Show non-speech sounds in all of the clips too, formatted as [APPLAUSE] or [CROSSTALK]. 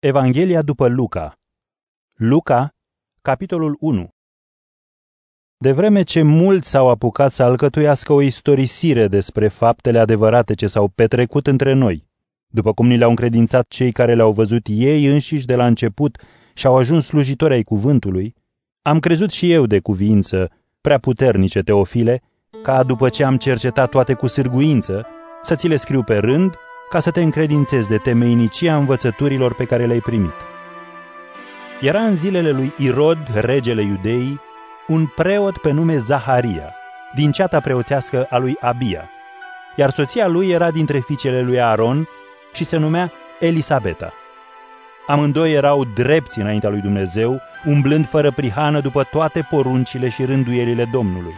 Evanghelia după Luca. Luca, capitolul 1 De vreme ce mulți s-au apucat să alcătuiască o istorisire despre faptele adevărate ce s-au petrecut între noi, după cum ni le-au încredințat cei care le-au văzut ei înșiși de la început și au ajuns slujitori ai cuvântului, am crezut și eu de cuvință, prea puternice teofile, ca după ce am cercetat toate cu sârguință, să ți le scriu pe rând, ca să te încredințezi de temeinicia învățăturilor pe care le-ai primit. Era în zilele lui Irod, regele iudeii, un preot pe nume Zaharia, din ceata preoțească a lui Abia, iar soția lui era dintre fiicele lui Aaron și se numea Elisabeta. Amândoi erau drepți înaintea lui Dumnezeu, umblând fără prihană după toate poruncile și rânduielile Domnului.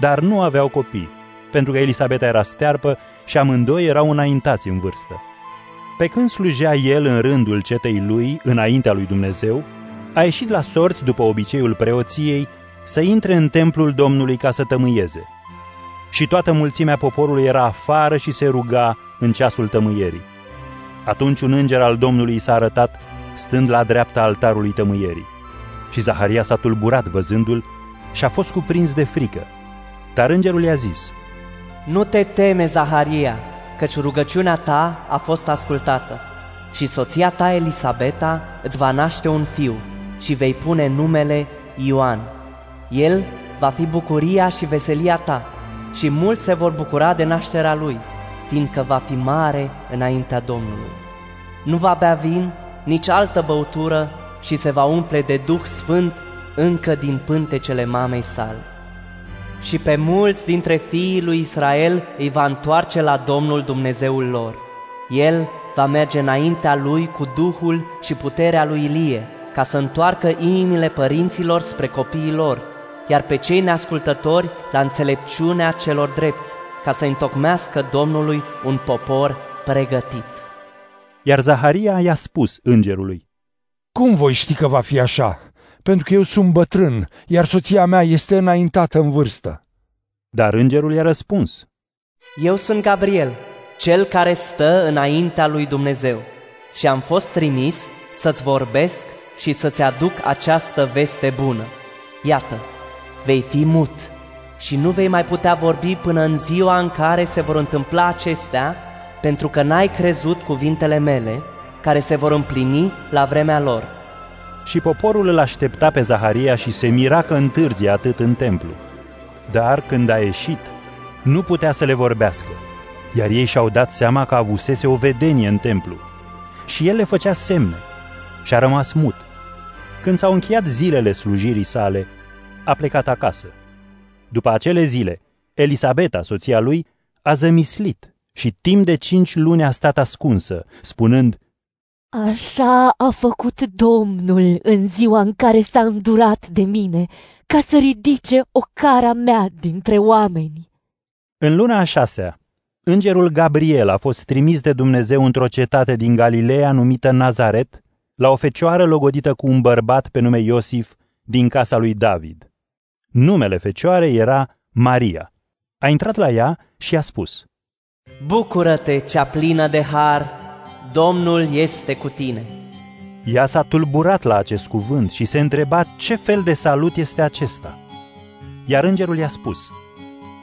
Dar nu aveau copii, pentru că Elisabeta era stearpă și amândoi erau înaintați în vârstă. Pe când slujea el în rândul cetei lui, înaintea lui Dumnezeu, a ieșit la sorți după obiceiul preoției să intre în templul Domnului ca să tămâieze. Și toată mulțimea poporului era afară și se ruga în ceasul tămâierii. Atunci un înger al Domnului i s-a arătat, stând la dreapta altarului tămâierii. Și Zaharia s-a tulburat văzându-l și a fost cuprins de frică. Dar îngerul i-a zis, Nu te teme, Zaharia, căci rugăciunea ta a fost ascultată. Și soția ta, Elisabeta, îți va naște un fiu și vei pune numele Ioan. El va fi bucuria și veselia ta și mulți se vor bucura de nașterea lui, fiindcă va fi mare înaintea Domnului. Nu va bea vin, nici altă băutură și se va umple de Duh Sfânt încă din pântecele mamei sale. Și pe mulți dintre fiii lui Israel îi va întoarce la Domnul Dumnezeul lor. El va merge înaintea lui cu Duhul și puterea lui Ilie, ca să întoarcă inimile părinților spre copiii lor, iar pe cei neascultători la înțelepciunea celor drepți, ca să întocmească Domnului un popor pregătit. Iar Zaharia i-a spus îngerului, Cum voi ști că va fi așa? Pentru că eu sunt bătrân, iar soția mea este înaintată în vârstă. Dar îngerul i-a răspuns, Eu sunt Gabriel, cel care stă înaintea lui Dumnezeu și am fost trimis să-ți vorbesc și să-ți aduc această veste bună. Iată, vei fi mut și nu vei mai putea vorbi până în ziua în care se vor întâmpla acestea, pentru că n-ai crezut cuvintele mele, care se vor împlini la vremea lor. Și poporul îl aștepta pe Zaharia și se mira că întârzie atât în templu. Dar când a ieșit, nu putea să le vorbească, iar ei și-au dat seama că avusese o vedenie în templu. Și el le făcea semne și a rămas mut. Când s-au încheiat zilele slujirii sale, a plecat acasă. După acele zile, Elisabeta, soția lui, a zămislit și timp de cinci luni a stat ascunsă, spunând, Așa a făcut Domnul în ziua în care s-a îndurat de mine, ca să ridice o cara mea dintre oameni. În luna a șasea, îngerul Gabriel a fost trimis de Dumnezeu într-o cetate din Galileea numită Nazaret, la o fecioară logodită cu un bărbat pe nume Iosif din casa lui David. Numele fecioarei era Maria. A intrat la ea și a spus, Bucură-te, cea plină de har, Domnul este cu tine. Ea s-a tulburat la acest cuvânt și se întreba ce fel de salut este acesta. Iar îngerul i-a spus,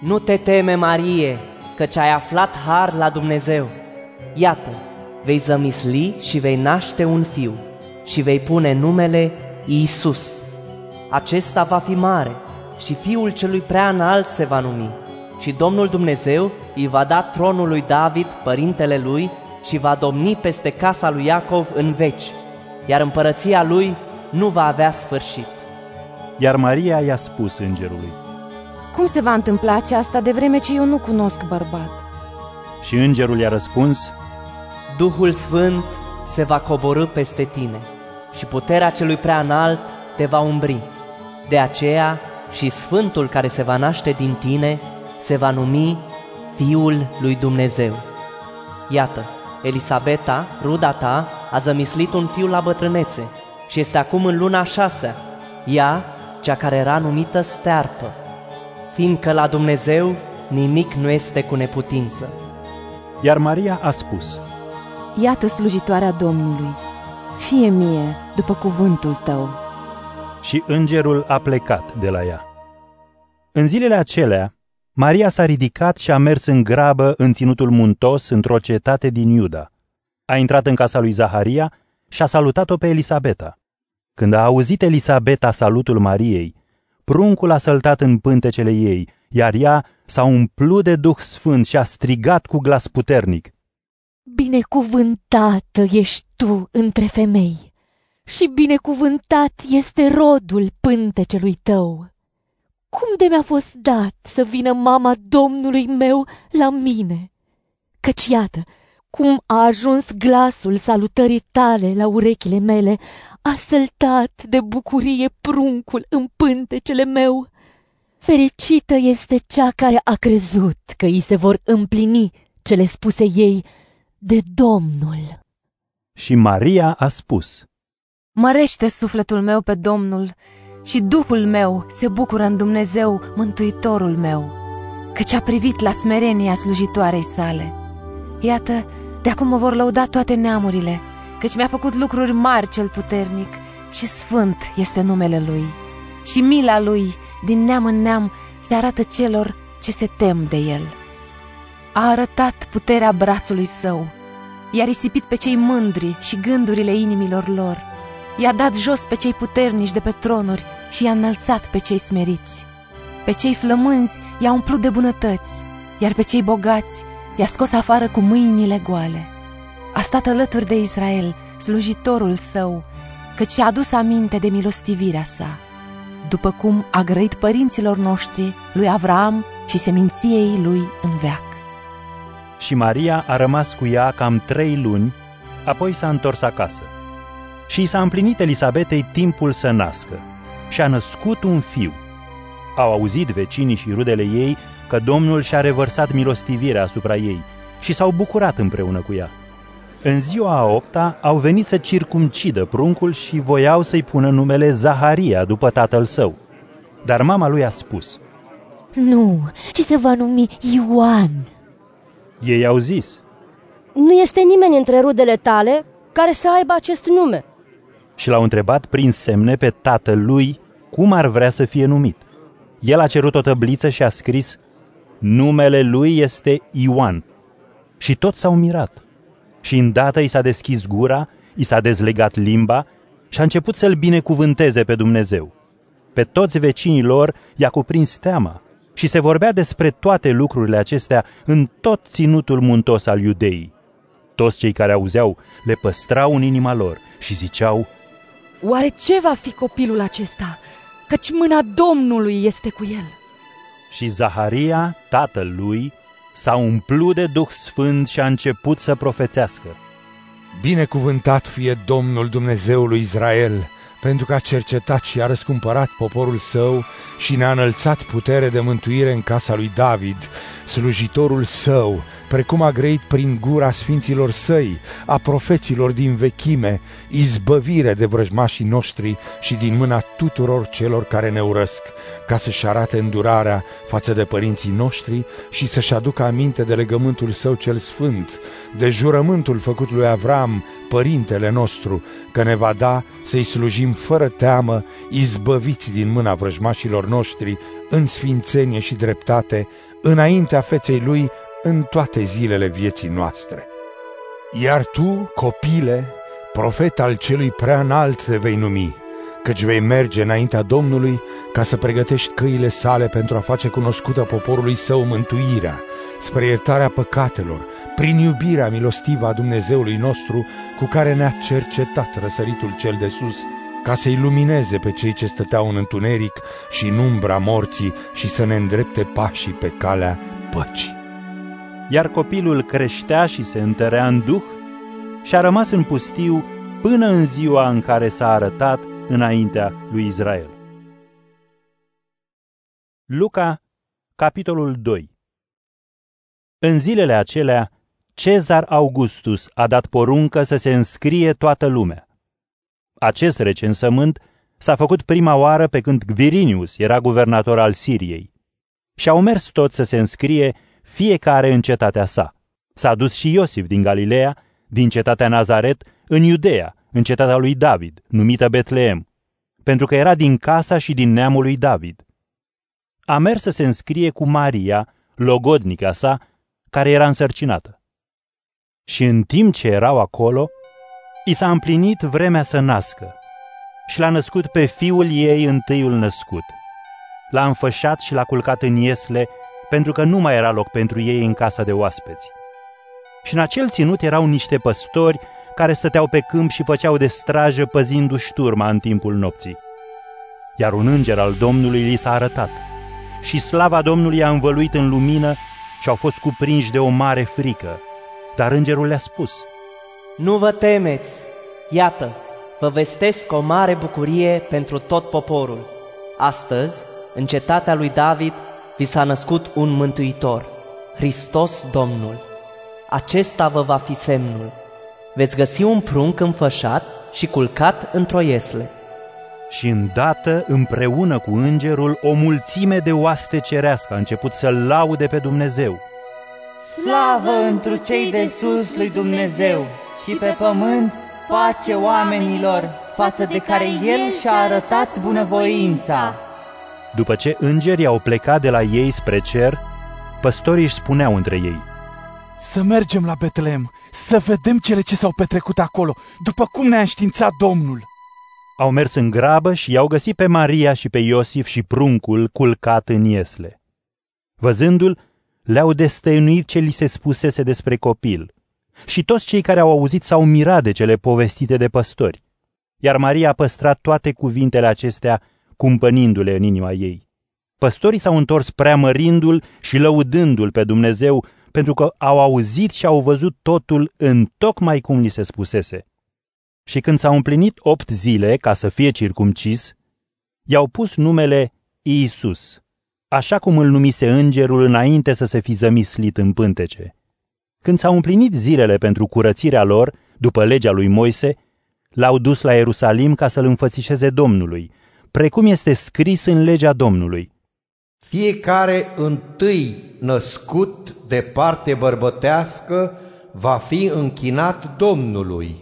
Nu te teme, Marie, căci ai aflat har la Dumnezeu. Iată, vei zămisli și vei naște un fiu și vei pune numele Iisus. Acesta va fi mare și fiul celui prea înalt se va numi. Și Domnul Dumnezeu îi va da tronul lui David, părintele lui, și va domni peste casa lui Iacov în veci, iar împărăția lui nu va avea sfârșit. Iar Maria i-a spus îngerului. Cum se va întâmpla aceasta de vreme ce eu nu cunosc bărbat? Și îngerul i-a răspuns, Duhul Sfânt se va coborâ peste tine și puterea celui prea înalt te va umbri. De aceea și Sfântul care se va naște din tine se va numi Fiul lui Dumnezeu. Iată, Elisabeta, ruda ta, a zămislit un fiu la bătrânețe și este acum în luna șasea, ea, cea care era numită stearpă, fiindcă la Dumnezeu nimic nu este cu neputință. Iar Maria a spus, Iată slujitoarea Domnului, fie mie după cuvântul tău. Și îngerul a plecat de la ea. În zilele acelea, Maria s-a ridicat și a mers în grabă în ținutul muntos într-o cetate din Iuda. A intrat în casa lui Zaharia și a salutat-o pe Elisabeta. Când a auzit Elisabeta salutul Mariei, pruncul a săltat în pântecele ei, iar ea s-a umplut de Duh Sfânt și a strigat cu glas puternic. Binecuvântată ești tu între femei și binecuvântat este rodul pântecelui tău. Cum de mi-a fost dat să vină mama Domnului meu la mine? Căci iată, cum a ajuns glasul salutării tale la urechile mele, a săltat de bucurie pruncul în pântecele meu. Fericită este cea care a crezut că îi se vor împlini cele spuse ei de Domnul. Și Maria a spus, Mărește sufletul meu pe Domnul și Duhul meu se bucură în Dumnezeu, Mântuitorul meu, căci a privit la smerenia slujitoarei sale. Iată, de acum mă vor lăuda toate neamurile, căci mi-a făcut lucruri mari cel puternic și sfânt este numele Lui. Și mila Lui, din neam în neam, se arată celor ce se tem de El. A arătat puterea brațului său, i-a risipit pe cei mândri și gândurile inimilor lor, i-a dat jos pe cei puternici de pe tronuri și i-a înălțat pe cei smeriți. Pe cei flămânzi i-a umplut de bunătăți, iar pe cei bogați i-a scos afară cu mâinile goale. A stat alături de Israel, slujitorul său, căci și-a adus aminte de milostivirea sa, după cum a grăit părinților noștri, lui Avraam și seminției lui în veac. Și Maria a rămas cu ea cam trei luni, apoi s-a întors acasă. Și i s-a împlinit Elisabetei timpul să nască și a născut un fiu. Au auzit vecinii și rudele ei că Domnul și-a revărsat milostivirea asupra ei și s-au bucurat împreună cu ea. În ziua a opta au venit să circumcidă pruncul și voiau să-i pună numele Zaharia după tatăl său. Dar mama lui a spus, Nu, ci se va numi Ioan. Ei au zis, Nu este nimeni între rudele tale care să aibă acest nume. Și l-au întrebat prin semne pe tatăl lui cum ar vrea să fie numit. El a cerut o tăbliță și a scris, numele lui este Ioan. Și toți s-au mirat. Și îndată i s-a deschis gura, i s-a dezlegat limba și a început să-l binecuvânteze pe Dumnezeu. Pe toți vecinii lor i-a cuprins teama și se vorbea despre toate lucrurile acestea în tot ținutul muntos al iudeii. Toți cei care auzeau le păstrau în inima lor și ziceau, Oare ce va fi copilul acesta? Căci mâna Domnului este cu el. Și Zaharia, tatăl lui, s-a umplut de Duh Sfânt și a început să profețească. Binecuvântat fie Domnul Dumnezeului Israel, pentru că a cercetat și a răscumpărat poporul său și ne-a înălțat putere de mântuire în casa lui David, slujitorul său, precum a grăit prin gura sfinților săi, a profeților din vechime, izbăvire de vrăjmașii noștri și din mâna tuturor celor care ne urăsc, ca să-și arate îndurarea față de părinții noștri și să-și aducă aminte de legământul său cel sfânt, de jurământul făcut lui Avram, părintele nostru, că ne va da să-i slujim fără teamă, izbăviți din mâna vrăjmașilor noștri, în sfințenie și dreptate, înaintea feței lui, în toate zilele vieții noastre. Iar tu, copile, profet al celui prea înalt te vei numi, căci vei merge înaintea Domnului ca să pregătești căile sale pentru a face cunoscută poporului său mântuirea, spre iertarea păcatelor, prin iubirea milostivă a Dumnezeului nostru cu care ne-a cercetat răsăritul cel de sus, ca să ilumineze pe cei ce stăteau în întuneric și în umbra morții și să ne îndrepte pașii pe calea păcii iar copilul creștea și se întărea în duh și a rămas în pustiu până în ziua în care s-a arătat înaintea lui Israel. Luca, capitolul 2 În zilele acelea, Cezar Augustus a dat poruncă să se înscrie toată lumea. Acest recensământ s-a făcut prima oară pe când Quirinius era guvernator al Siriei. Și au mers toți să se înscrie fiecare în cetatea sa. S-a dus și Iosif din Galileea, din cetatea Nazaret, în Iudea, în cetatea lui David, numită Betleem, pentru că era din casa și din neamul lui David. A mers să se înscrie cu Maria, logodnica sa, care era însărcinată. Și în timp ce erau acolo, i s-a împlinit vremea să nască și l-a născut pe fiul ei întâiul născut. L-a înfășat și l-a culcat în iesle, pentru că nu mai era loc pentru ei în casa de oaspeți. Și în acel ținut erau niște păstori care stăteau pe câmp și făceau de strajă păzindu-și turma în timpul nopții. Iar un înger al Domnului li s-a arătat și slava Domnului a învăluit în lumină și au fost cuprinși de o mare frică. Dar îngerul le-a spus, Nu vă temeți, iată, vă vestesc o mare bucurie pentru tot poporul. Astăzi, în cetatea lui David, vi s-a născut un mântuitor, Hristos Domnul. Acesta vă va fi semnul. Veți găsi un prunc înfășat și culcat într-o iesle. Și îndată, împreună cu îngerul, o mulțime de oaste cerească a început să-L laude pe Dumnezeu. Slavă întru cei de sus lui Dumnezeu și pe pământ pace oamenilor față de care El și-a arătat bunăvoința. După ce îngerii au plecat de la ei spre cer, păstorii își spuneau între ei, Să mergem la Betleem, să vedem cele ce s-au petrecut acolo, după cum ne-a înștiințat Domnul. Au mers în grabă și i-au găsit pe Maria și pe Iosif și pruncul culcat în iesle. Văzându-l, le-au destăinuit ce li se spusese despre copil. Și toți cei care au auzit s-au mirat de cele povestite de păstori. Iar Maria a păstrat toate cuvintele acestea, cumpănindu-le în inima ei. Păstorii s-au întors preamărindu-l și lăudându-l pe Dumnezeu, pentru că au auzit și au văzut totul în tocmai cum li se spusese. Și când s-au împlinit opt zile ca să fie circumcis, i-au pus numele Iisus, așa cum îl numise îngerul înainte să se fi zămislit în pântece. Când s-au împlinit zilele pentru curățirea lor, după legea lui Moise, l-au dus la Ierusalim ca să-l înfățișeze Domnului, precum este scris în legea Domnului. Fiecare întâi născut de parte bărbătească va fi închinat Domnului.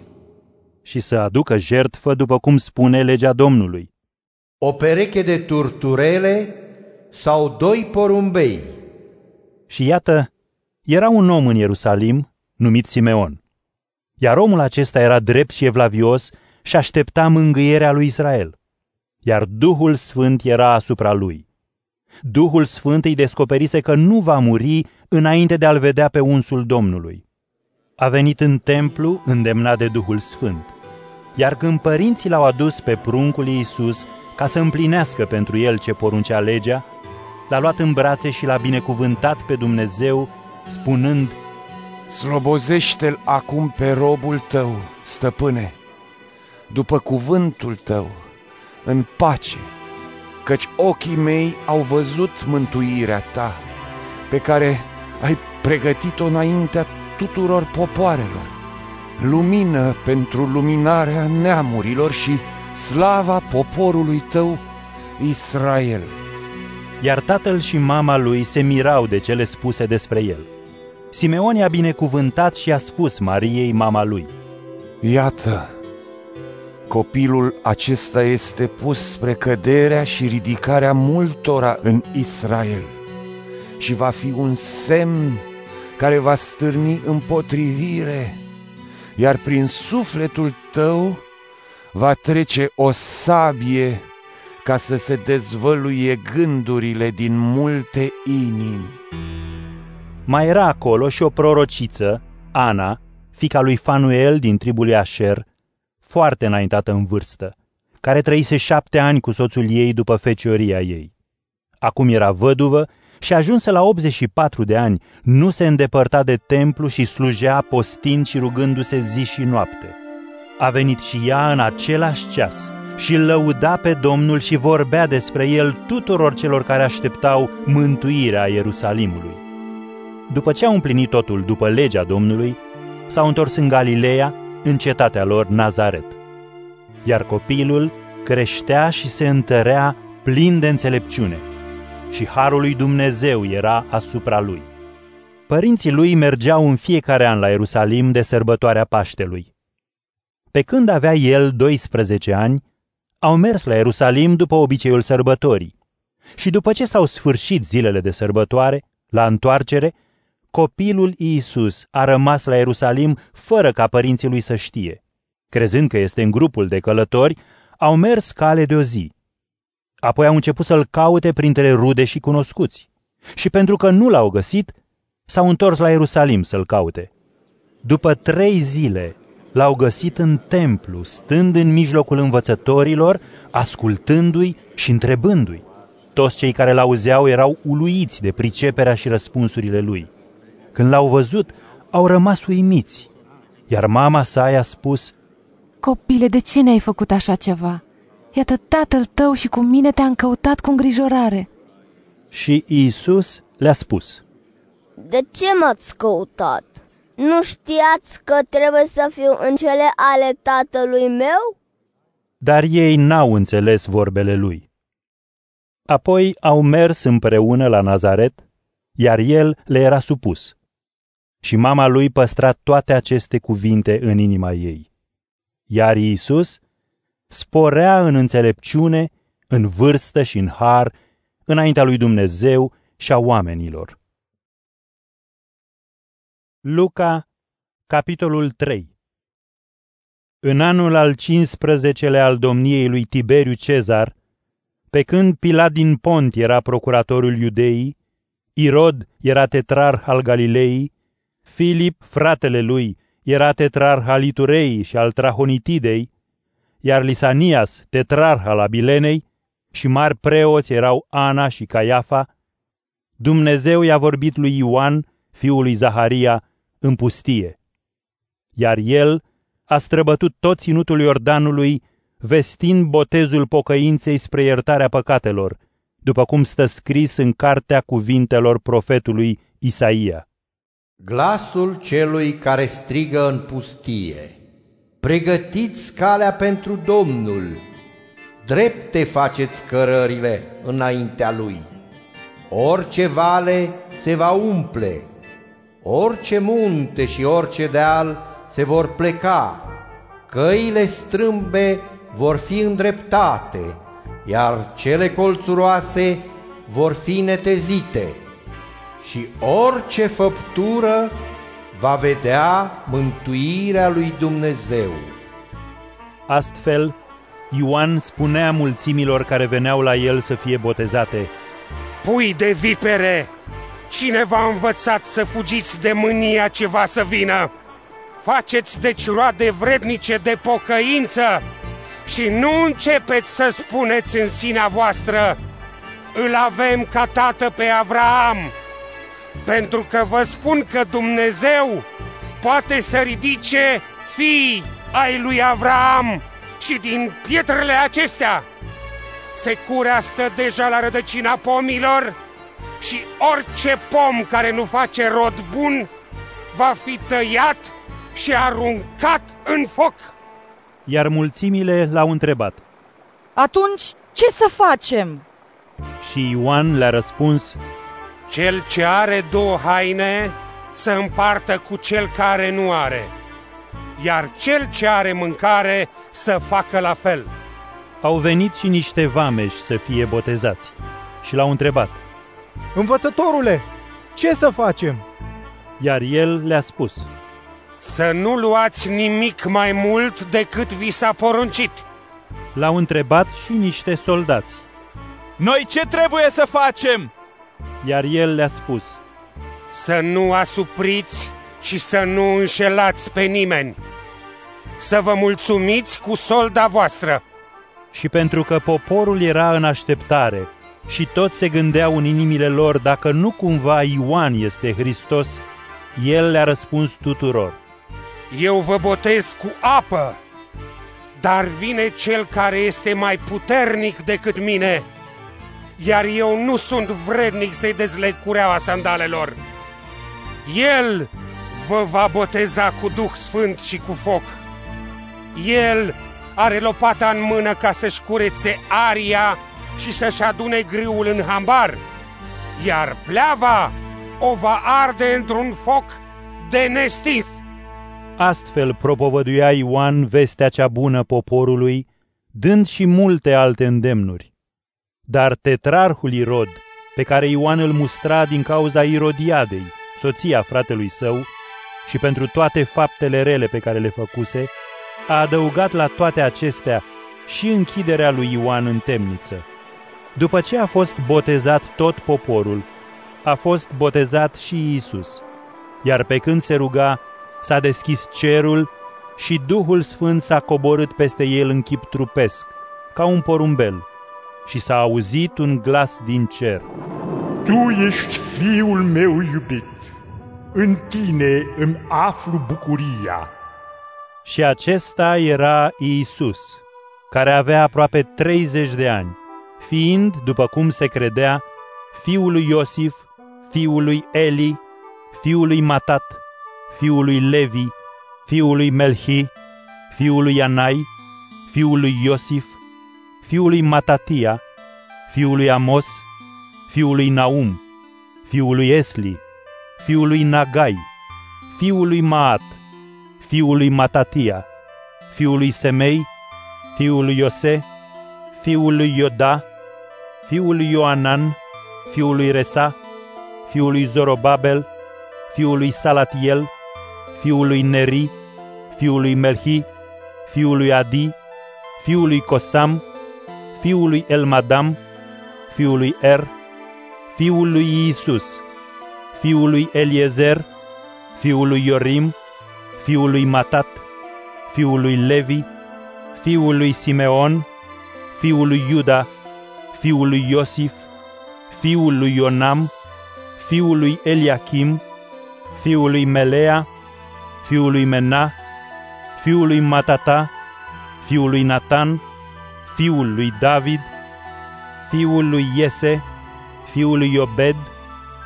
Și să aducă jertfă după cum spune legea Domnului. O pereche de turturele sau doi porumbei. Și iată, era un om în Ierusalim numit Simeon. Iar omul acesta era drept și evlavios și aștepta mângâierea lui Israel. Iar Duhul Sfânt era asupra lui. Duhul Sfânt îi descoperise că nu va muri înainte de a-l vedea pe unsul Domnului. A venit în templu îndemnat de Duhul Sfânt. Iar când părinții l-au adus pe pruncul Iisus ca să împlinească pentru el ce poruncea legea, l-a luat în brațe și l-a binecuvântat pe Dumnezeu, spunând, Slobozește-l acum pe robul tău, stăpâne, după cuvântul tău, în pace, căci ochii mei au văzut mântuirea ta, pe care ai pregătit-o înaintea tuturor popoarelor, lumină pentru luminarea neamurilor și slava poporului tău, Israel. Iar tatăl și mama lui se mirau de cele spuse despre el. Simeon i-a binecuvântat și a spus Mariei, mama lui, Iată, copilul acesta este pus spre căderea și ridicarea multora în Israel și va fi un semn care va stârni împotrivire, iar prin sufletul tău va trece o sabie ca să se dezvăluie gândurile din multe inimi. Mai era acolo și o prorociță, Ana, fica lui Fanuel din tribul lui Asher, foarte înaintată în vârstă, care trăise șapte ani cu soțul ei după fecioria ei. Acum era văduvă și ajunsă la 84 de ani, nu se îndepărta de templu și slujea postind și rugându-se zi și noapte. A venit și ea în același ceas și lăuda pe Domnul și vorbea despre el tuturor celor care așteptau mântuirea Ierusalimului. După ce au împlinit totul după legea Domnului, s-au întors în Galileea, în cetatea lor Nazaret. Iar copilul creștea și se întărea plin de înțelepciune și harul lui Dumnezeu era asupra lui. Părinții lui mergeau în fiecare an la Ierusalim de sărbătoarea Paștelui. Pe când avea el 12 ani, au mers la Ierusalim după obiceiul sărbătorii. Și după ce s-au sfârșit zilele de sărbătoare, la întoarcere, copilul Iisus a rămas la Ierusalim fără ca părinții lui să știe. Crezând că este în grupul de călători, au mers cale de o zi. Apoi au început să-l caute printre rude și cunoscuți. Și pentru că nu l-au găsit, s-au întors la Ierusalim să-l caute. După trei zile, l-au găsit în templu, stând în mijlocul învățătorilor, ascultându-i și întrebându-i. Toți cei care l-auzeau erau uluiți de priceperea și răspunsurile lui. Când l-au văzut, au rămas uimiți, iar mama sa i-a spus, Copile, de ce ne-ai făcut așa ceva? Iată, tatăl tău și cu mine te-am căutat cu îngrijorare. Și Iisus le-a spus, De ce m-ați căutat? Nu știați că trebuie să fiu în cele ale tatălui meu? Dar ei n-au înțeles vorbele lui. Apoi au mers împreună la Nazaret, iar el le era supus. Și mama lui păstra toate aceste cuvinte în inima ei. Iar Iisus sporea în înțelepciune, în vârstă și în har, înaintea lui Dumnezeu și a oamenilor. Luca, capitolul 3 În anul al 15-lea al domniei lui Tiberiu Cezar, pe când Pilat din Pont era procuratorul iudeii, Irod era tetrarh al Galilei, Filip, fratele lui, era tetrarh al Iturei și al Trahonitidei, iar Lisanias, tetrarh al Abilenei, și mari preoți erau Ana și Caiafa, Dumnezeu i-a vorbit lui Ioan, fiul lui Zaharia, în pustie. Iar el a străbătut tot ținutul Iordanului, vestind botezul pocăinței spre iertarea păcatelor, după cum stă scris în cartea cuvintelor profetului Isaia. Glasul celui care strigă în pustie. Pregătiți calea pentru Domnul, drepte faceți cărările înaintea lui. Orice vale se va umple, orice munte și orice deal se vor pleca, căile strâmbe vor fi îndreptate, iar cele colțuroase vor fi netezite și orice făptură va vedea mântuirea lui Dumnezeu. Astfel, Ioan spunea mulțimilor care veneau la el să fie botezate, Pui de vipere, cine v-a învățat să fugiți de mânia ce va să vină? Faceți deci roade vrednice de pocăință și nu începeți să spuneți în sinea voastră, îl avem ca tată pe Avraam, pentru că vă spun că Dumnezeu poate să ridice fii ai lui Avraam și din pietrele acestea securea stă deja la rădăcina pomilor și orice pom care nu face rod bun va fi tăiat și aruncat în foc. Iar mulțimile l-au întrebat. Atunci, ce să facem? Și Ioan le-a răspuns, Cel ce are două haine să împartă cu cel care nu are, iar cel ce are mâncare să facă la fel. Au venit și niște vameși să fie botezați și l-au întrebat. Învățătorule, ce să facem? Iar el le-a spus. Să nu luați nimic mai mult decât vi s-a poruncit. L-au întrebat și niște soldați. Noi ce trebuie să facem? Iar el le-a spus. Să nu asupriți și să nu înșelați pe nimeni. Să vă mulțumiți cu solda voastră. Și pentru că poporul era în așteptare și toți se gândeau în inimile lor dacă nu cumva Ioan este Hristos, el le-a răspuns tuturor. Eu vă botez cu apă, dar vine cel care este mai puternic decât mine, iar eu nu sunt vrednic să-i dezleg cureaua sandalelor. El vă va boteza cu Duh Sfânt și cu foc. El are lopata în mână ca să-și curețe aria și să-și adune griul în hambar, iar pleava o va arde într-un foc de nestins. Astfel propovăduia Ioan vestea cea bună poporului, dând și multe alte îndemnuri. Dar tetrarhul Irod, pe care Ioan îl mustra din cauza Irodiadei, soția fratelui său, și pentru toate faptele rele pe care le făcuse, a adăugat la toate acestea și închiderea lui Ioan în temniță. După ce a fost botezat tot poporul, a fost botezat și Isus. Iar pe când se ruga, s-a deschis cerul și Duhul Sfânt s-a coborât peste el în chip trupesc, ca un porumbel, și s-a auzit un glas din cer. Tu ești fiul meu iubit, în tine îmi aflu bucuria. Și acesta era Iisus, care avea aproape 30 de ani, fiind, după cum se credea, fiul lui Iosif, fiul lui Eli, fiul lui Matat, fiul lui Levi, fiul lui Melhi, fiul lui Anai, fiul lui Iosif, fiul lui Matatia, fiul lui Amos, fiul lui Naum, fiul lui Esli, fiul lui Nagai, fiul lui Maat, fiul lui Matatia, fiul lui Semei, fiul lui Iose, fiul lui Ioda, fiul lui Ioanan, fiul lui Resa, fiul lui Zorobabel, fiul lui Salatiel, fiul lui Neri, fiul lui Melhi, fiul lui Adi, fiul lui Cosam, fiul lui Elmadam, fiul lui Er, fiul lui Isus, fiul lui Eliezer, fiul lui Iorim, fiul lui Matat, fiul lui Levi, fiul lui Simeon, fiul lui Iuda, fiul lui Iosif, fiul lui Ionam, fiul lui Eliachim, fiul lui Melea, fiul lui Mena, fiul lui Matata, fiul lui Natan, fiul lui David, fiul lui Iese, fiul lui Iobed,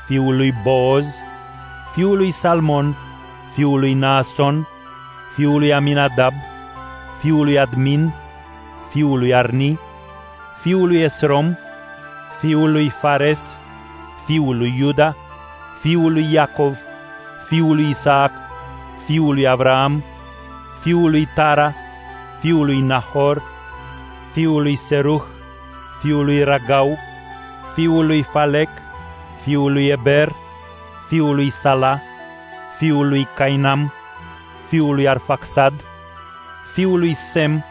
fiul lui Booz, fiul lui Salmon, fiul lui Naason, fiul lui Aminadab, fiul lui Admin, fiul lui Arni, fiul lui Esrom, fiul lui Fares, fiul lui Iuda, fiul lui Iacov, fiul lui Isaac, fiul lui Avram, fiul lui Tara, fiul lui Nahor, fiul lui Seruh, fiul lui Ragau, fiul lui Falec, fiul lui Eber, fiul lui Sala, fiul lui Cainam, fiul lui Arfaxad, fiul lui Sem,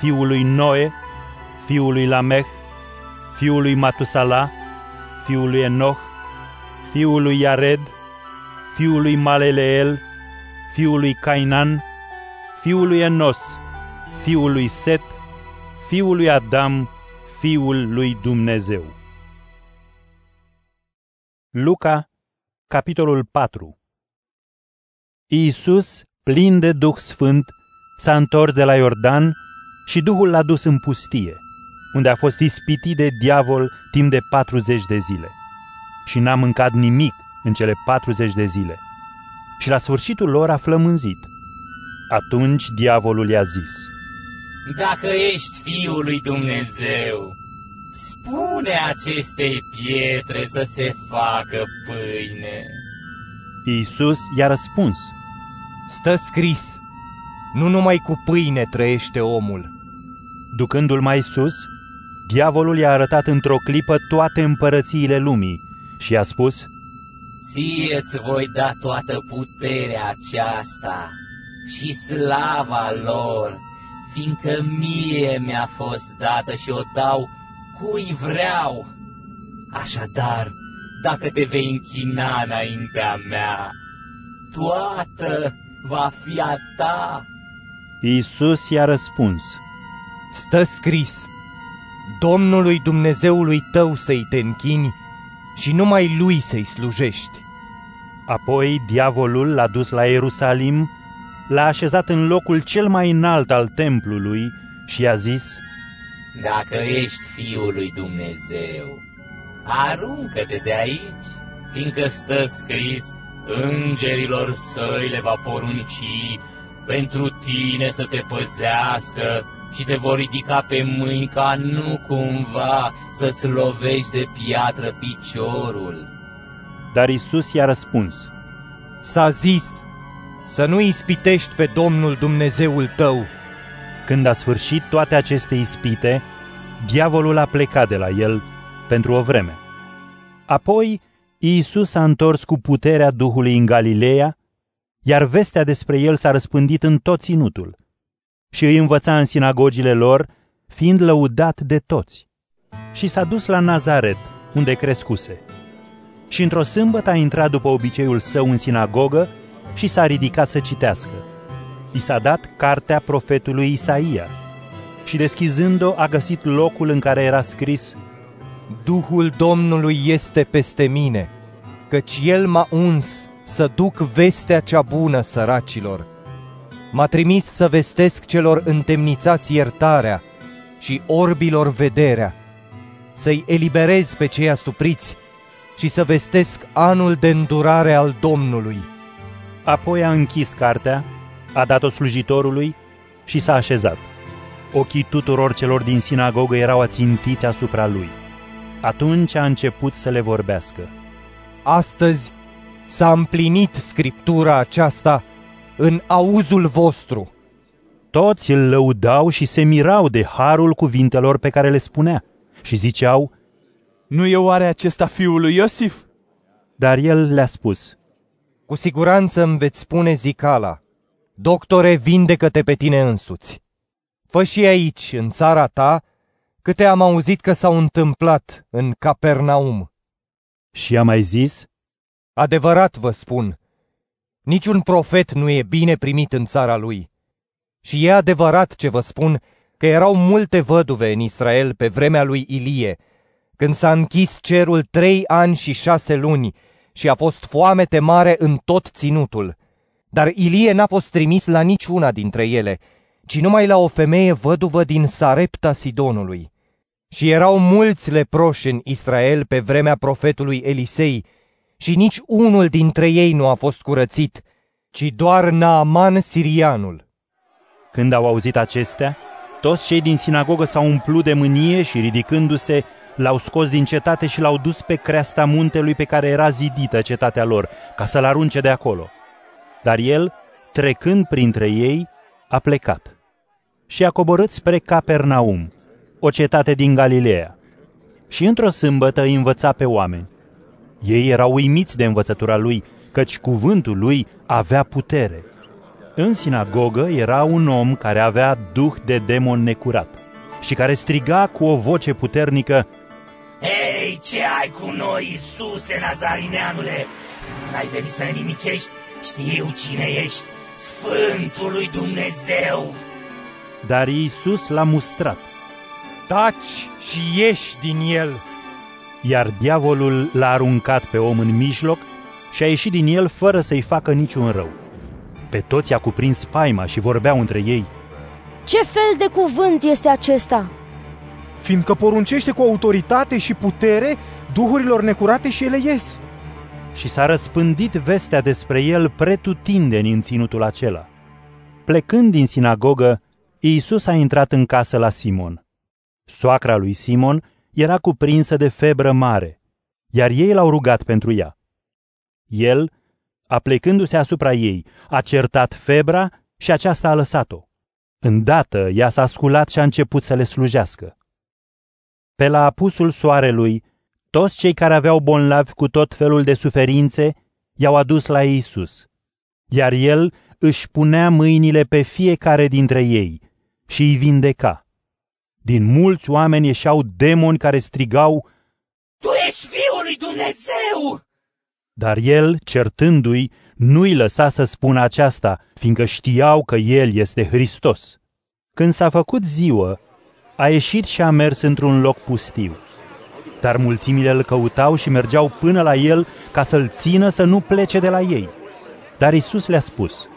fiul lui Noe, fiul lui Lamech, fiul lui Matusala, fiul lui Enoch, fiul lui Iared, fiul lui Maleleel, fiul lui Cainan, fiul lui Enos, fiul lui Set, fiul lui Adam, fiul lui Dumnezeu. Luca, capitolul 4 Iisus, plin de Duh Sfânt, s-a întors de la Iordan și Duhul l-a dus în pustie, unde a fost ispitit de diavol timp de 40 de zile. Și n-a mâncat nimic în cele 40 de zile. Și la sfârșitul lor a flămânzit. Atunci diavolul i-a zis, Dacă ești Fiul lui Dumnezeu, spune acestei pietre să se facă pâine. Iisus i-a răspuns, Stă scris, nu numai cu pâine trăiește omul. Ducându-l mai sus, diavolul i-a arătat într-o clipă toate împărățiile lumii și i-a spus, Ție-ți voi da toată puterea aceasta și slava lor, fiindcă mie mi-a fost dată și o dau cui vreau. Așadar, dacă te vei închina înaintea mea, toată va fi a ta. Iisus i-a răspuns, Stă scris, Domnului Dumnezeului tău să-i te închini și numai lui să-i slujești. Apoi diavolul l-a dus la Ierusalim, l-a așezat în locul cel mai înalt al templului și i-a zis, Dacă ești Fiul lui Dumnezeu, aruncă-te de aici, fiindcă stă scris, îngerilor săi le va porunci pentru tine să te păzească și te vor ridica pe mâini ca nu cumva să-ți lovești de piatră piciorul. Dar Isus i-a răspuns, S-a zis, să nu ispitești pe Domnul Dumnezeul tău. Când a sfârșit toate aceste ispite, diavolul a plecat de la el pentru o vreme. Apoi, Iisus s-a întors cu puterea Duhului în Galileea, iar vestea despre el s-a răspândit în tot ținutul și îi învăța în sinagogile lor, fiind lăudat de toți. Și s-a dus la Nazaret, unde crescuse. Și într-o sâmbătă a intrat după obiceiul său în sinagogă și s-a ridicat să citească. I s-a dat cartea profetului Isaia și deschizând-o a găsit locul în care era scris Duhul Domnului este peste mine, căci El m-a uns să duc vestea cea bună săracilor. M-a trimis să vestesc celor întemnițați iertarea și orbilor vederea, să-i eliberez pe cei asupriți și să vestesc anul de îndurare al Domnului. Apoi a închis cartea, a dat-o slujitorului și s-a așezat. Ochii tuturor celor din sinagogă erau ațintiți asupra lui. Atunci a început să le vorbească. Astăzi s-a împlinit scriptura aceasta în auzul vostru. Toți îl lăudau și se mirau de harul cuvintelor pe care le spunea și ziceau, Nu e oare acesta fiul lui Iosif? Dar el le-a spus, Cu siguranță îmi veți spune zicala, Doctore, vindecă-te pe tine însuți. Fă și aici, în țara ta, câte am auzit că s-au întâmplat în Capernaum. Și a mai zis, Adevărat vă spun, niciun profet nu e bine primit în țara lui. Și e adevărat ce vă spun, că erau multe văduve în Israel pe vremea lui Ilie, când s-a închis cerul trei ani și șase luni și a fost foamete mare în tot ținutul. Dar Ilie n-a fost trimis la niciuna dintre ele, ci numai la o femeie văduvă din Sarepta Sidonului. Și erau mulți leproși în Israel pe vremea profetului Elisei, și nici unul dintre ei nu a fost curățit, ci doar Naaman sirianul. Când au auzit acestea, toți cei din sinagogă s-au umplut de mânie și ridicându-se, l-au scos din cetate și l-au dus pe creasta muntelui pe care era zidită cetatea lor, ca să-l arunce de acolo. Dar el, trecând printre ei, a plecat și a coborât spre Capernaum, o cetate din Galileea. Și într-o sâmbătă îi învăța pe oameni. Ei erau uimiți de învățătura lui, căci cuvântul lui avea putere. În sinagogă era un om care avea duh de demon necurat și care striga cu o voce puternică, Hei, ce ai cu noi, Iisuse Nazarineanule? N-ai venit să ne nimicești? Știu cine ești, Sfântul lui Dumnezeu! Dar Iisus l-a mustrat. Taci și ieși din el! Iar diavolul l-a aruncat pe om în mijloc și a ieșit din el fără să-i facă niciun rău. Pe toți a cuprins paima și vorbeau între ei. Ce fel de cuvânt este acesta? Fiindcă poruncește cu autoritate și putere duhurilor necurate și ele ies. Și s-a răspândit vestea despre el pretutindeni în ținutul acela. Plecând din sinagogă, Iisus a intrat în casă la Simon. Soacra lui Simon era cuprinsă de febră mare, iar ei l-au rugat pentru ea. El, aplecându-se asupra ei, a certat febra și aceasta a lăsat-o. Îndată ea s-a sculat și a început să le slujească. Pe la apusul soarelui, toți cei care aveau bonlavi cu tot felul de suferințe i-au adus la Iisus, iar el își punea mâinile pe fiecare dintre ei și îi vindeca. Din mulți oameni ieșeau demoni care strigau, Tu ești Fiul lui Dumnezeu! Dar el, certându-i, nu-i lăsa să spună aceasta, fiindcă știau că el este Hristos. Când s-a făcut ziua, a ieșit și a mers într-un loc pustiu. Dar mulțimile îl căutau și mergeau până la el ca să-l țină să nu plece de la ei. Dar Isus le-a spus,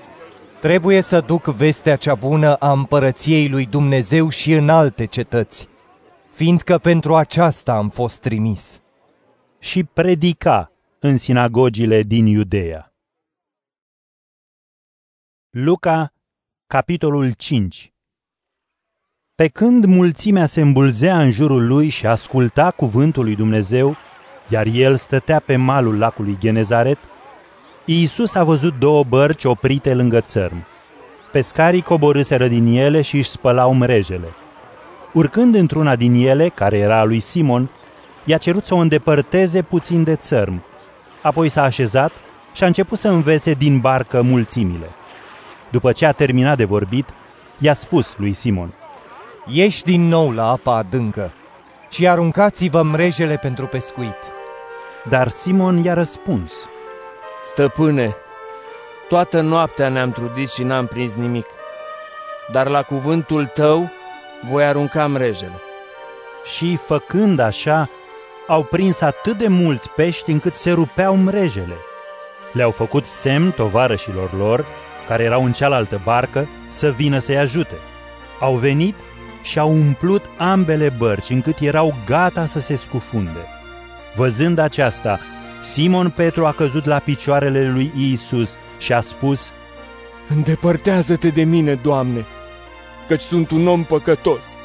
Trebuie să duc vestea cea bună a împărăției lui Dumnezeu și în alte cetăți, fiindcă pentru aceasta am fost trimis. Și predica în sinagogile din Iudeea. Luca, capitolul 5 Pe când mulțimea se îmbulzea în jurul lui și asculta cuvântul lui Dumnezeu, iar el stătea pe malul lacului Genezaret, Iisus a văzut două bărci oprite lângă țărm. Pescarii coborâseră din ele și își spălau mrejele. Urcând într-una din ele, care era a lui Simon, i-a cerut să o îndepărteze puțin de țărm. Apoi s-a așezat și a început să învețe din barcă mulțimile. După ce a terminat de vorbit, i-a spus lui Simon, Ieși din nou la apa adâncă și aruncați-vă mrejele pentru pescuit. Dar Simon i-a răspuns, Stăpâne, toată noaptea ne-am trudit și n-am prins nimic, dar la cuvântul tău voi arunca mrejele. Și, făcând așa, au prins atât de mulți pești încât se rupeau mrejele. Le-au făcut semn tovarășilor lor, care erau în cealaltă barcă, să vină să-i ajute. Au venit și au umplut ambele bărci, încât erau gata să se scufunde. Văzând aceasta, Simon Petru a căzut la picioarele lui Iisus și a spus, Îndepărtează-te de mine, Doamne, căci sunt un om păcătos.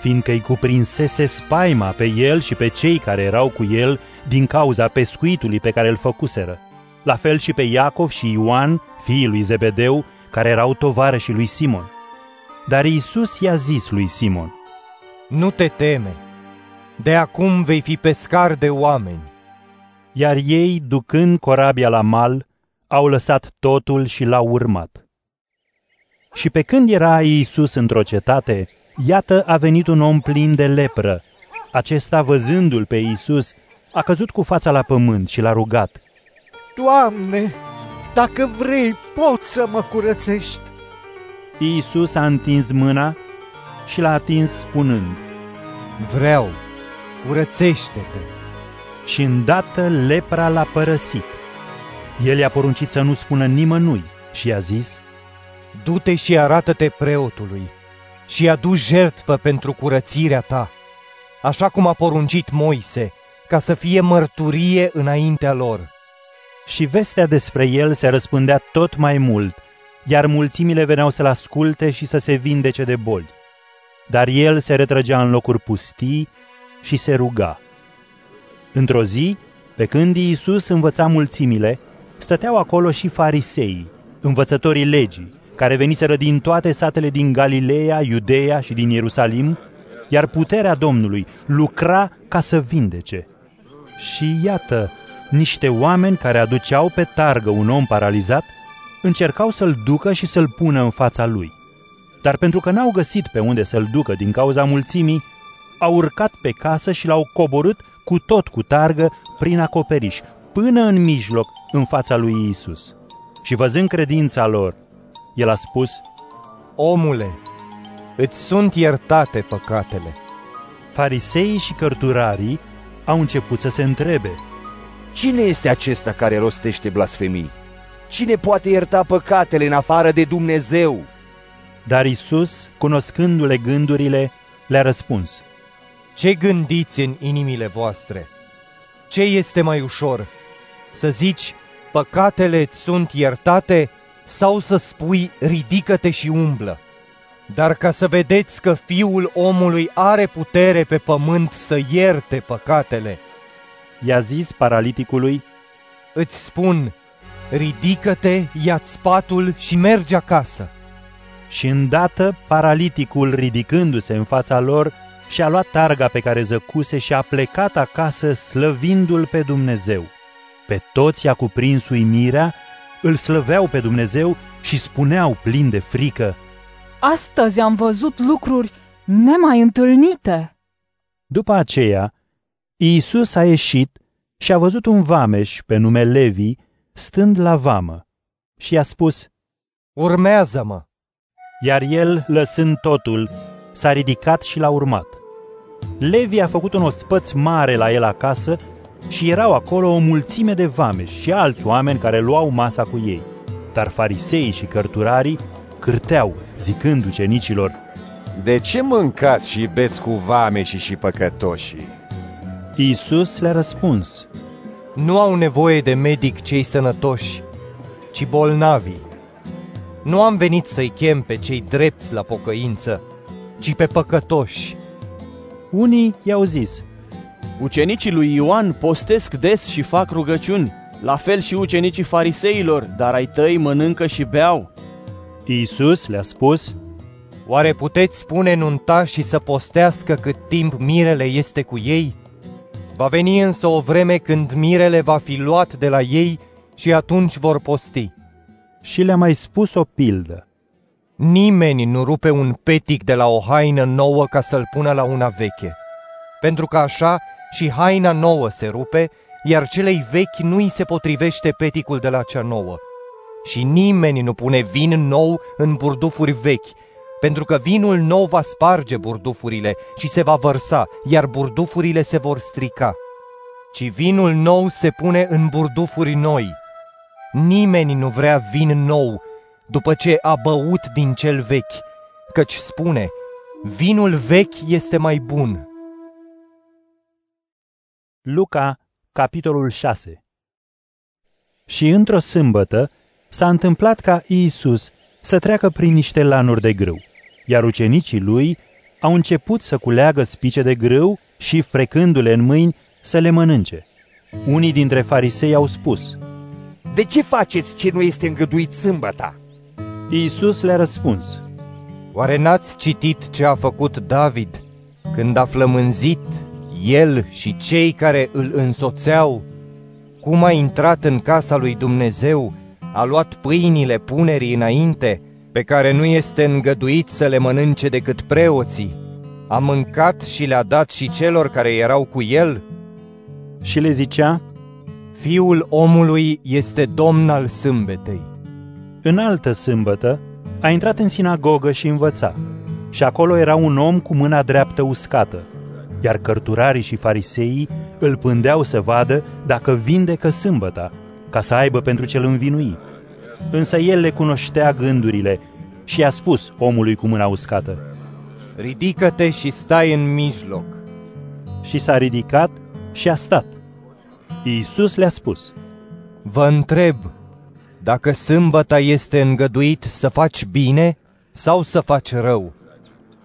Fiindcă îi cuprinsese spaima pe el și pe cei care erau cu el din cauza pescuitului pe care îl făcuseră. La fel și pe Iacov și Ioan, fiii lui Zebedeu, care erau tovarășii lui Simon. Dar Iisus i-a zis lui Simon, Nu te teme, de acum vei fi pescar de oameni. Iar ei, ducând corabia la mal, au lăsat totul și l-au urmat. Și pe când era Iisus într-o cetate, iată a venit un om plin de lepră. Acesta, văzându-l pe Iisus, a căzut cu fața la pământ și l-a rugat. Doamne, dacă vrei, poți să mă curățești. Iisus a întins mâna și l-a atins spunând, Vreau, curățește-te. Și îndată lepra l-a părăsit. El i-a poruncit să nu spună nimănui și i-a zis, Du-te și arată-te preotului și adu jertfă pentru curățirea ta, așa cum a poruncit Moise, ca să fie mărturie înaintea lor. Și vestea despre el se răspândea tot mai mult, iar mulțimile veneau să-l asculte și să se vindece de boli. Dar el se retrăgea în locuri pustii și se ruga. Într-o zi, pe când Iisus învăța mulțimile, stăteau acolo și fariseii, învățătorii legii, care veniseră din toate satele din Galileea, Iudeea și din Ierusalim, iar puterea Domnului lucra ca să vindece. Și iată, niște oameni care aduceau pe targă un om paralizat, încercau să-l ducă și să-l pună în fața lui. Dar pentru că n-au găsit pe unde să-l ducă din cauza mulțimii, au urcat pe casă și l-au coborât cu tot cu targă prin acoperiș, până în mijloc, în fața lui Isus. Și văzând credința lor, el a spus, Omule, îți sunt iertate păcatele. Fariseii și cărturarii au început să se întrebe, Cine este acesta care rostește blasfemii? Cine poate ierta păcatele în afară de Dumnezeu? Dar Isus, cunoscându-le gândurile, le-a răspuns, Ce gândiți în inimile voastre? Ce este mai ușor? Să zici, păcatele îți sunt iertate sau să spui, ridică-te și umblă? Dar ca să vedeți că Fiul omului are putere pe pământ să ierte păcatele, i-a zis paraliticului, Îți spun, ridică-te, ia-ți patul și mergi acasă. Și îndată paraliticul, ridicându-se în fața lor, și-a luat targa pe care zăcuse și a plecat acasă slăvindu-l pe Dumnezeu. Pe toți i-a cuprins uimirea, îl slăveau pe Dumnezeu și spuneau plin de frică, Astăzi am văzut lucruri nemai întâlnite. După aceea, Iisus a ieșit și a văzut un vameș pe nume Levi stând la vamă și i-a spus, Urmează-mă! Iar el, lăsând totul, s-a ridicat și l-a urmat. Levi a făcut un ospăț mare la el acasă și erau acolo o mulțime de vameși și alți oameni care luau masa cu ei. Dar farisei și cărturarii cârteau, zicând ucenicilor, De ce mâncați și beți cu vameșii și păcătoșii? Iisus le-a răspuns, Nu au nevoie de medic cei sănătoși, ci bolnavii. Nu am venit să-i chem pe cei drepți la pocăință, ci pe păcătoși. Unii i-au zis, Ucenicii lui Ioan postesc des și fac rugăciuni, La fel și ucenicii fariseilor, dar ai tăi mănâncă și beau. Iisus le-a spus, Oare puteți spune nunta și să postească cât timp mirele este cu ei? Va veni însă o vreme când mirele va fi luat de la ei și atunci vor posti. Și le-a mai spus o pildă. Nimeni nu rupe un petic de la o haină nouă ca să-l pună la una veche, pentru că așa și haina nouă se rupe, iar celei vechi nu îi se potrivește peticul de la cea nouă. Și nimeni nu pune vin nou în burdufuri vechi, pentru că vinul nou va sparge burdufurile și se va vărsa, iar burdufurile se vor strica. Ci vinul nou se pune în burdufuri noi. Nimeni nu vrea vin nou după ce a băut din cel vechi, căci spune, vinul vechi este mai bun. Luca, capitolul 6 Și într-o sâmbătă s-a întâmplat ca Iisus să treacă prin niște lanuri de grâu, iar ucenicii lui au început să culeagă spice de grâu și, frecându-le în mâini, să le mănânce. Unii dintre farisei au spus, De ce faceți ce nu este îngăduit sâmbăta? Iisus le-a răspuns, Oare n-ați citit ce a făcut David când a flămânzit el și cei care îl însoțeau? Cum a intrat în casa lui Dumnezeu, a luat pâinile punerii înainte, pe care nu este îngăduit să le mănânce decât preoții. A mâncat și le-a dat și celor care erau cu el? Și le zicea, Fiul omului este domn al sâmbetei. În altă sâmbătă a intrat în sinagogă și învăța. Și acolo era un om cu mâna dreaptă uscată, iar cărturarii și fariseii îl pândeau să vadă dacă vindecă sâmbăta, ca să aibă pentru cel învinui. Însă el le cunoștea gândurile și i-a spus omului cu mâna uscată, Ridică-te și stai în mijloc. Și s-a ridicat și a stat. Iisus le-a spus, Vă întreb, dacă sâmbăta este îngăduit să faci bine sau să faci rău,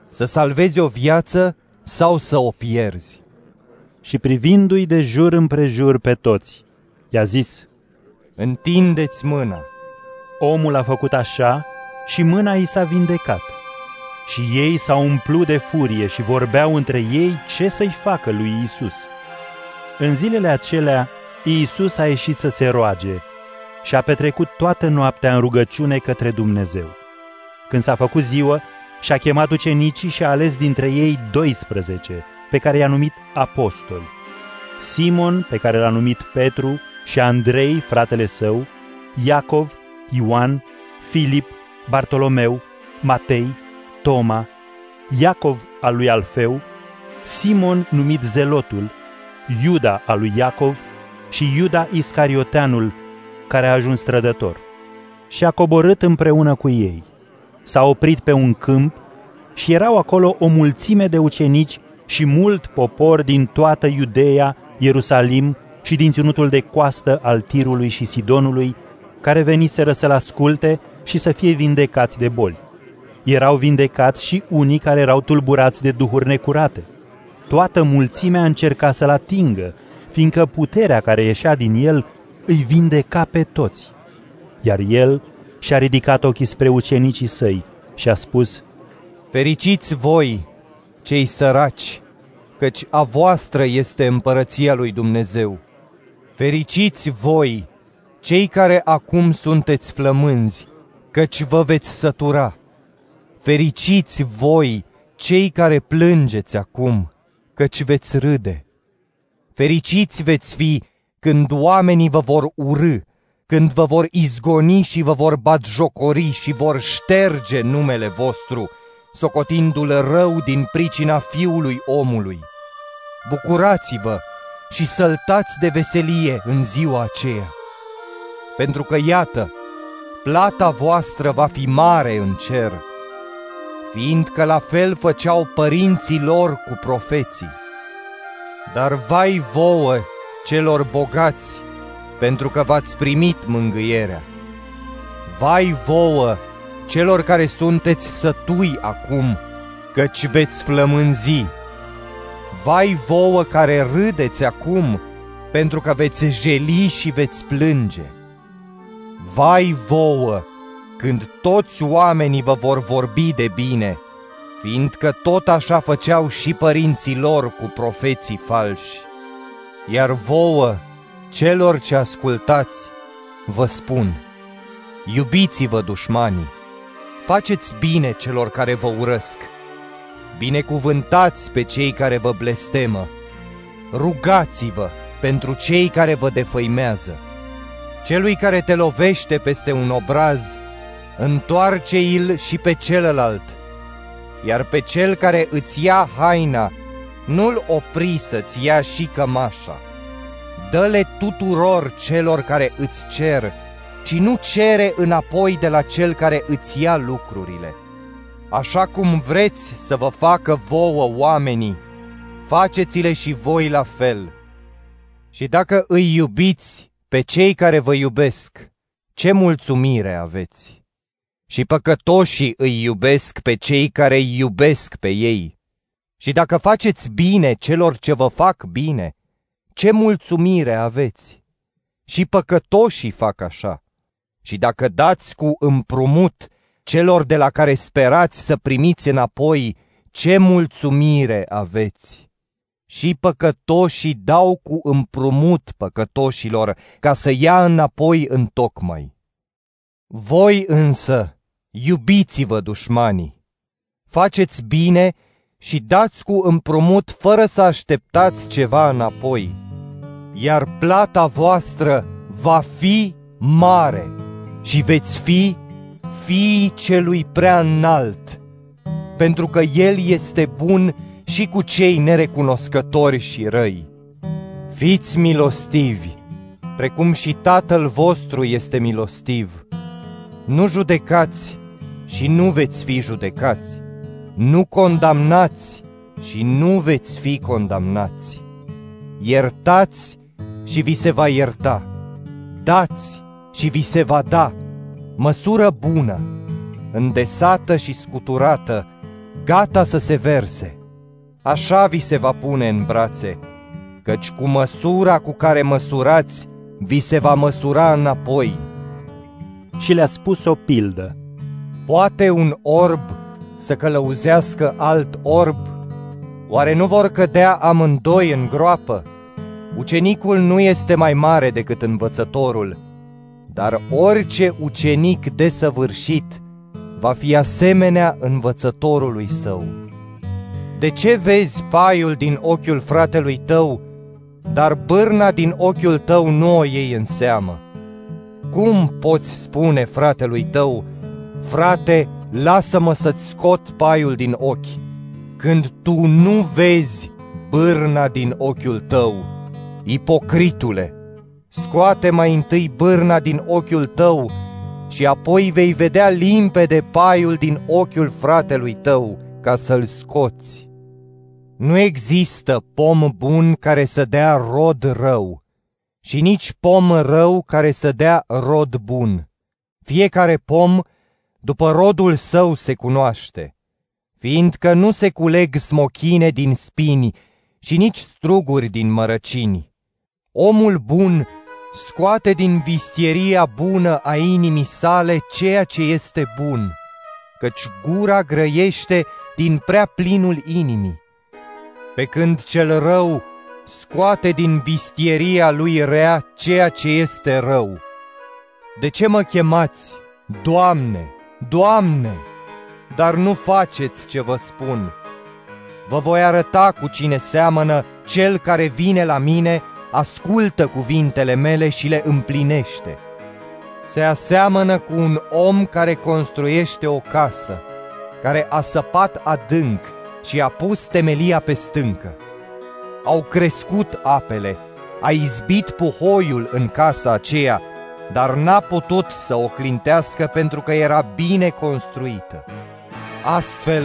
să salvezi o viață sau să o pierzi. Și privindu-i de jur împrejur pe toți, i-a zis, Întindeți mâna. Omul a făcut așa și mâna i s-a vindecat. Și ei s-au umplut de furie și vorbeau între ei ce să-i facă lui Isus. În zilele acelea, Iisus a ieșit să se roage și a petrecut toată noaptea în rugăciune către Dumnezeu. Când s-a făcut ziua, și-a chemat ucenicii și a ales dintre ei 12, pe care i-a numit apostoli. Simon, pe care l-a numit Petru, și Andrei, fratele său, Iacov, Ioan, Filip, Bartolomeu, Matei, Toma, Iacov al lui Alfeu, Simon numit Zelotul, Iuda al lui Iacov și Iuda Iscarioteanul, care a ajuns trădător. Și a coborât împreună cu ei. S-a oprit pe un câmp și erau acolo o mulțime de ucenici și mult popor din toată Iudeea, Ierusalim și din ținutul de coastă al Tirului și Sidonului, care veniseră să-l asculte și să fie vindecați de boli. Erau vindecați și unii care erau tulburați de duhuri necurate. Toată mulțimea încerca să-l atingă, fiindcă puterea care ieșea din el îi vindeca pe toți. Iar el și-a ridicat ochii spre ucenicii săi și a spus, Fericiți voi, cei săraci, căci a voastră este împărăția lui Dumnezeu. Fericiți voi, cei care acum sunteți flămânzi, căci vă veți sătura. Fericiți voi, cei care plângeți acum, căci veți râde. Fericiți veți fi când oamenii vă vor urâ, când vă vor izgoni și vă vor batjocori și vor șterge numele vostru, socotindu-l rău din pricina fiului omului. Bucurați-vă și săltați de veselie în ziua aceea, pentru că iată, plata voastră va fi mare în cer, fiindcă la fel făceau părinții lor cu profeții. Dar vai vouă, celor bogați, pentru că v-ați primit mângâierea. Vai vouă, celor care sunteți sătui acum, căci veți flămânzi. Vai vouă care râdeți acum, pentru că veți jeli și veți plânge. Vai vouă, când toți oamenii vă vor vorbi de bine, fiindcă tot așa făceau și părinții lor cu profeții falși. Iar vouă, celor ce ascultați, vă spun, iubiți-vă dușmanii, faceți bine celor care vă urăsc, binecuvântați pe cei care vă blestemă, rugați-vă pentru cei care vă defăimează. Celui care te lovește peste un obraz, întoarce-il și pe celălalt, iar pe cel care îți ia haina, nu-l opri să-ți ia și cămașa. Dă-le tuturor celor care îți cer, ci nu cere înapoi de la cel care îți ia lucrurile. Așa cum vreți să vă facă vouă oamenii, faceți-le și voi la fel. Și dacă îi iubiți pe cei care vă iubesc, ce mulțumire aveți! Și păcătoșii îi iubesc pe cei care îi iubesc pe ei. Și dacă faceți bine celor ce vă fac bine, ce mulțumire aveți! Și păcătoșii fac așa. Și dacă dați cu împrumut celor de la care sperați să primiți înapoi, ce mulțumire aveți! Și păcătoșii dau cu împrumut păcătoșilor ca să ia înapoi în tocmai. Voi însă, iubiți-vă dușmanii, faceți bine și dați cu împrumut fără să așteptați ceva înapoi, iar plata voastră va fi mare și veți fi fiii celui prea înalt, pentru că El este bun și cu cei nerecunoscători și răi. Fiți milostivi, precum și Tatăl vostru este milostiv. Nu judecați și nu veți fi judecați. Nu condamnați și nu veți fi condamnați. Iertați și vi se va ierta. Dați și vi se va da. Măsură bună, îndesată și scuturată, gata să se verse. Așa vi se va pune în brațe, căci cu măsura cu care măsurați, vi se va măsura înapoi. Și le-a spus o pildă. Poate un orb să călăuzească alt orb? Oare nu vor cădea amândoi în groapă? Ucenicul nu este mai mare decât învățătorul, dar orice ucenic desăvârșit va fi asemenea învățătorului său. De ce vezi paiul din ochiul fratelui tău, dar bârna din ochiul tău nu o iei în seamă? Cum poți spune fratelui tău, frate, lasă-mă să-ți scot paiul din ochi, când tu nu vezi bârna din ochiul tău, ipocritule? Scoate mai întâi bârna din ochiul tău și apoi vei vedea limpede paiul din ochiul fratelui tău ca să-l scoți. Nu există pom bun care să dea rod rău și nici pom rău care să dea rod bun. Fiecare pom după rodul său se cunoaște, fiindcă nu se culeg smochine din spini și nici struguri din mărăcini. Omul bun scoate din vistieria bună a inimii sale ceea ce este bun, căci gura grăiește din prea plinul inimii, pe când cel rău scoate din vistieria lui rea ceea ce este rău. De ce mă chemați, Doamne, Doamne, dar nu faceți ce vă spun? Vă voi arăta cu cine seamănă cel care vine la mine ascultă cuvintele mele și le împlinește. Se aseamănă cu un om care construiește o casă, care a săpat adânc și a pus temelia pe stâncă. Au crescut apele, a izbit puhoiul în casa aceea, dar n-a putut să o clintească pentru că era bine construită. Astfel,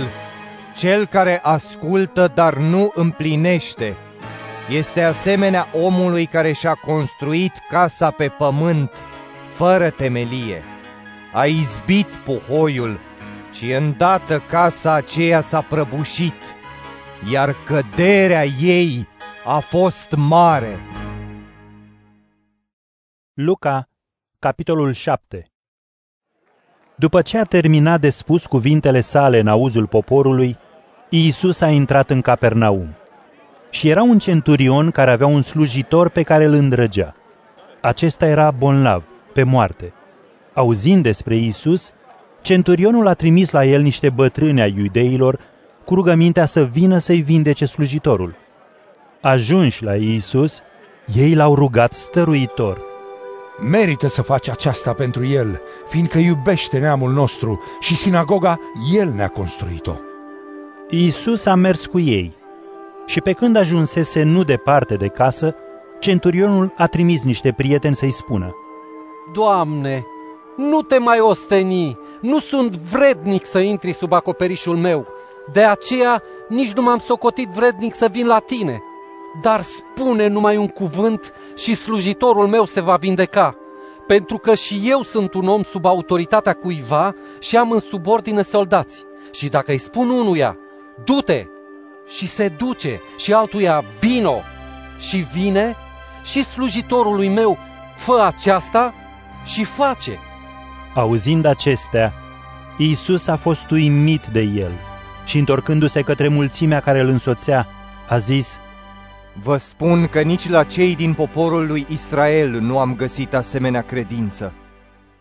cel care ascultă, dar nu împlinește, este asemenea omului care și-a construit casa pe pământ fără temelie. A izbit puhoiul și îndată casa aceea s-a prăbușit, iar căderea ei a fost mare. Luca, capitolul 7 După ce a terminat de spus cuvintele sale în auzul poporului, Iisus a intrat în Capernaum. Și era un centurion care avea un slujitor pe care îl îndrăgea. Acesta era bonlav, pe moarte. Auzind despre Iisus, centurionul a trimis la el niște bătrâni ai iudeilor cu rugămintea să vină să-i vindece slujitorul. Ajunși la Iisus, ei l-au rugat stăruitor – Merită să faci aceasta pentru el, fiindcă iubește neamul nostru și sinagoga el ne-a construit-o. Iisus a mers cu ei și pe când ajunsese nu departe de casă, centurionul a trimis niște prieteni să-i spună Doamne, nu te mai osteni, nu sunt vrednic să intri sub acoperișul meu, de aceea nici nu m-am socotit vrednic să vin la tine, dar spune numai un cuvânt și slujitorul meu se va vindeca, pentru că și eu sunt un om sub autoritatea cuiva și am în subordine soldați. Și dacă îi spun unuia, du-te, și se duce, și altuia, vino, și vine, și slujitorului meu, fă aceasta și face. Auzind acestea, Iisus a fost uimit de el și întorcându-se către mulțimea care îl însoțea, a zis, Vă spun că nici la cei din poporul lui Israel nu am găsit asemenea credință.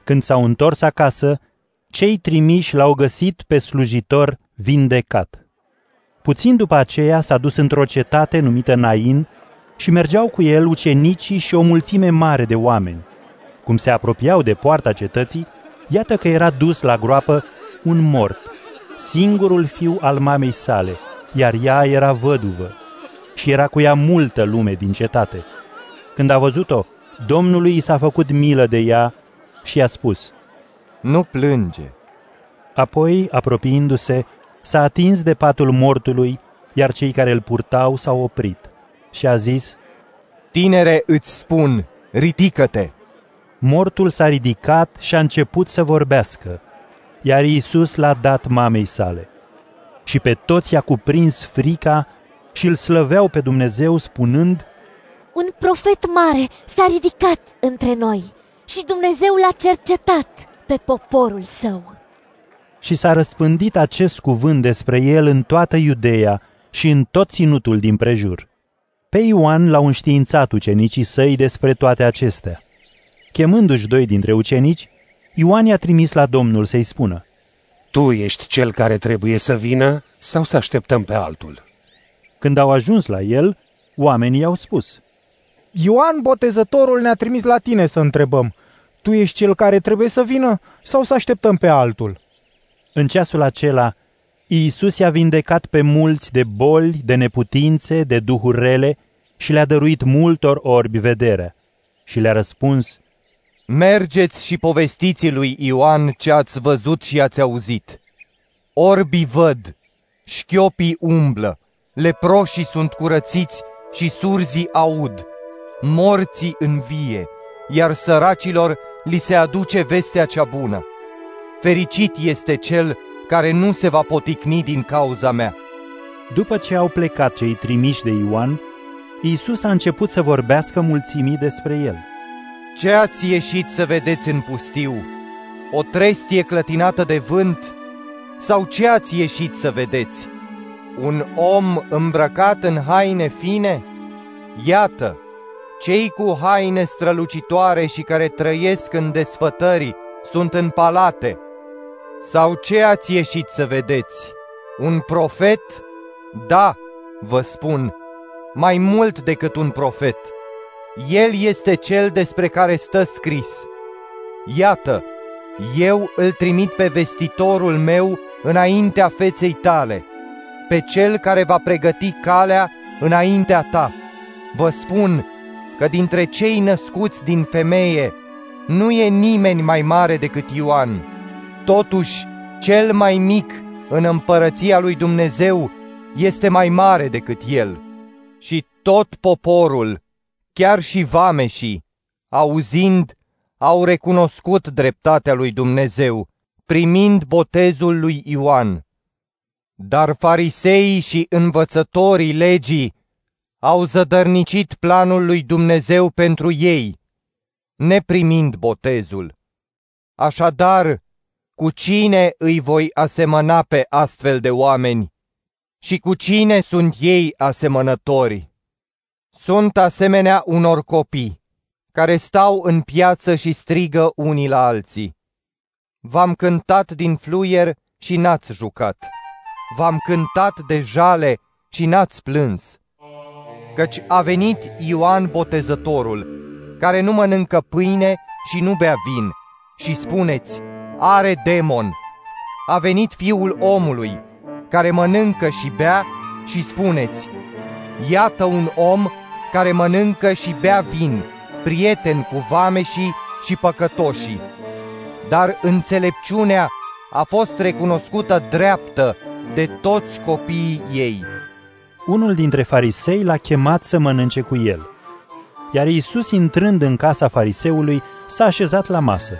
Când s-au întors acasă, cei trimiși l-au găsit pe slujitor vindecat. Puțin după aceea s-a dus într-o cetate numită Nain și mergeau cu el ucenicii și o mulțime mare de oameni. Cum se apropiau de poarta cetății, iată că era dus la groapă un mort, singurul fiu al mamei sale, iar ea era văduvă și era cu ea multă lume din cetate. Când a văzut-o, Domnului i s-a făcut milă de ea și i-a spus, Nu plânge. Apoi, apropiindu-se, s-a atins de patul mortului, iar cei care îl purtau s-au oprit și a zis, Tinere, îți spun, ridică-te! Mortul s-a ridicat și a început să vorbească, iar Iisus l-a dat mamei sale. Și pe toți i-a cuprins frica și îl slăveau pe Dumnezeu spunând, Un profet mare s-a ridicat între noi și Dumnezeu l-a cercetat pe poporul său. Și s-a răspândit acest cuvânt despre el în toată Iudeea și în tot ținutul din prejur. Pe Ioan l-au înștiințat ucenicii săi despre toate acestea. Chemându-și doi dintre ucenici, Ioan i-a trimis la Domnul să-i spună, Tu ești cel care trebuie să vină sau să așteptăm pe altul? Când au ajuns la el, oamenii au spus, Ioan Botezătorul ne-a trimis la tine să întrebăm, tu ești cel care trebuie să vină sau să așteptăm pe altul? În ceasul acela, Iisus i-a vindecat pe mulți de boli, de neputințe, de duhuri rele și le-a dăruit multor orbi vederea. Și le-a răspuns, Mergeți și povestiți lui Ioan ce ați văzut și ați auzit. Orbii văd, șchiopii umblă, leproșii sunt curățiți și surzii aud, morții învie, iar săracilor li se aduce vestea cea bună. Fericit este cel care nu se va poticni din cauza mea. După ce au plecat cei trimiși de Ioan, Iisus a început să vorbească mulțimii despre el. Ce ați ieșit să vedeți în pustiu? O trestie clătinată de vânt? Sau ce ați ieșit să vedeți? Un om îmbrăcat în haine fine? Iată, cei cu haine strălucitoare și care trăiesc în desfătări sunt în palate. Sau ce ați ieșit să vedeți? Un profet? Da, vă spun, mai mult decât un profet. El este cel despre care stă scris. Iată, eu îl trimit pe vestitorul meu înaintea feței tale, pe cel care va pregăti calea înaintea ta. Vă spun că dintre cei născuți din femeie nu e nimeni mai mare decât Ioan. Totuși, cel mai mic în împărăția lui Dumnezeu este mai mare decât el. Și tot poporul, chiar și vameșii, auzind, au recunoscut dreptatea lui Dumnezeu, primind botezul lui Ioan. Dar fariseii și învățătorii legii au zădărnicit planul lui Dumnezeu pentru ei. neprimind botezul. Așadar, cu cine îi voi asemăna pe astfel de oameni? Și cu cine sunt ei asemănători? Sunt asemenea unor copii care stau în piață și strigă unii la alții. V-am cântat din fluier și n-ați jucat. V-am cântat de jale și n-ați plâns. Căci a venit Ioan Botezătorul, care nu mănâncă pâine și nu bea vin, și spuneți, are demon. A venit fiul omului, care mănâncă și bea, și spuneți, iată un om care mănâncă și bea vin, prieten cu vameșii și păcătoșii. Dar înțelepciunea a fost recunoscută dreaptă de toți copiii ei. Unul dintre farisei l-a chemat să mănânce cu el. Iar Iisus, intrând în casa fariseului, s-a așezat la masă.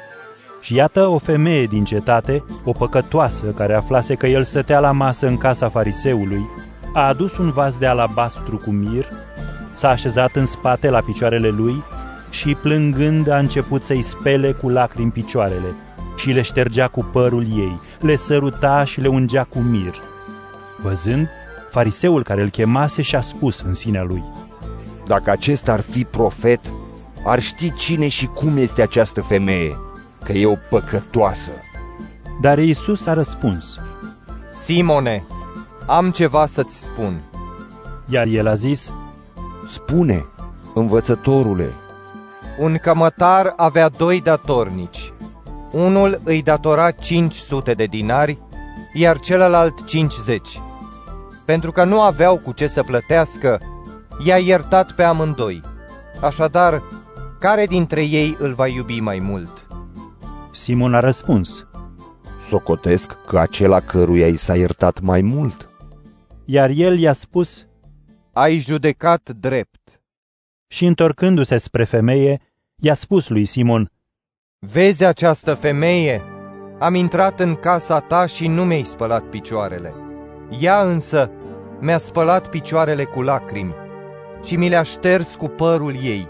Și iată o femeie din cetate, o păcătoasă, care aflase că el stătea la masă în casa fariseului, a adus un vas de alabastru cu mir, s-a așezat în spate la picioarele lui și, plângând, a început să-i spele cu lacrimi picioarele și le ștergea cu părul ei, le săruta și le ungea cu mir. Văzând, fariseul care îl chemase și-a spus în sinea lui, Dacă acesta ar fi profet, ar ști cine și cum este această femeie, că e o păcătoasă. Dar Iisus a răspuns, Simone, am ceva să-ți spun. Iar el a zis, Spune, învățătorule. Un cămătar avea doi datornici. Unul îi datora 500 de dinari, iar celălalt 50. Pentru că nu aveau cu ce să plătească, i-a iertat pe amândoi. Așadar, care dintre ei îl va iubi mai mult? Simon a răspuns, Socotesc că acela căruia i s-a iertat mai mult. Iar el i-a spus, Ai judecat drept. Și întorcându-se spre femeie, i-a spus lui Simon, Vezi această femeie? Am intrat în casa ta și nu mi-ai spălat picioarele. Ea însă mi-a spălat picioarele cu lacrimi și mi le-a șters cu părul ei.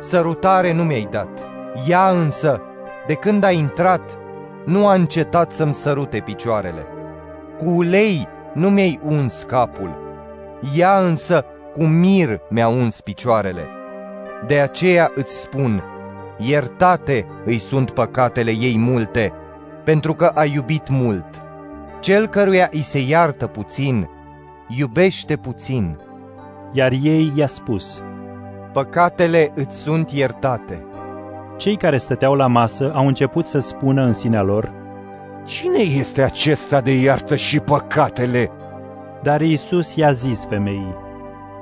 Sărutare nu mi-ai dat. Ea însă, de când a intrat, nu a încetat să-mi sărute picioarele. Cu ulei nu mi-ai uns capul. Ea însă cu mir mi-a uns picioarele. De aceea îți spun, iertate îi sunt păcatele ei multe, pentru că a iubit mult. Cel căruia îi se iartă puțin, iubește puțin. Iar ei i-a spus, Păcatele îți sunt iertate. Cei care stăteau la masă au început să spună în sinea lor, Cine este acesta de iartă și păcatele? Dar Iisus i-a zis femeii,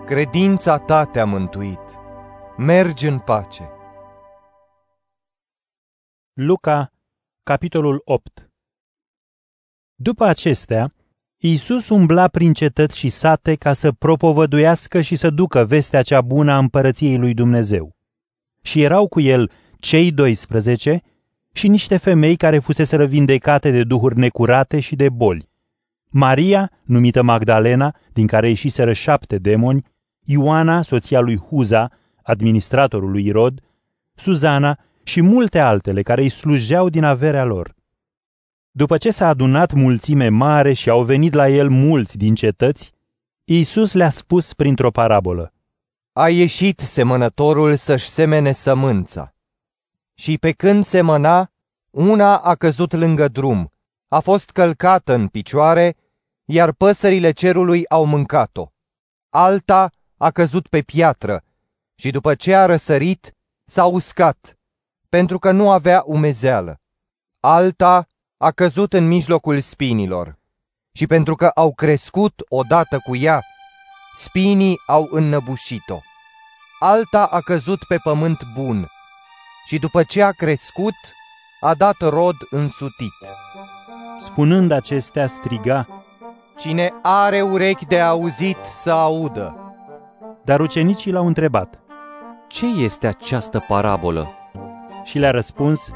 Credința ta te-a mântuit. Mergi în pace. Luca, capitolul 8 După acestea, Iisus umbla prin cetăți și sate ca să propovăduiască și să ducă vestea cea bună a împărăției lui Dumnezeu. Și erau cu el cei 12 și niște femei care fuseseră vindecate de duhuri necurate și de boli. Maria, numită Magdalena, din care ieșiseră șapte demoni, Ioana, soția lui Huza, administratorul lui Irod, Suzana și multe altele care îi slujeau din averea lor. După ce s-a adunat mulțime mare și au venit la el mulți din cetăți, Iisus le-a spus printr-o parabolă. A ieșit semănătorul să-și semene sămânța. Și pe când semăna, una a căzut lângă drum, a fost călcată în picioare, iar păsările cerului au mâncat-o. Alta a căzut pe piatră și după ce a răsărit, s-a uscat, pentru că nu avea umezeală. Alta a căzut în mijlocul spinilor și pentru că au crescut odată cu ea, spinii au înnăbușit-o. Alta a căzut pe pământ bun și după ce a crescut, a dat rod însutit. Spunând acestea, striga, Cine are urechi de auzit să audă. Dar ucenicii l-au întrebat, Ce este această parabolă? Și le-a răspuns,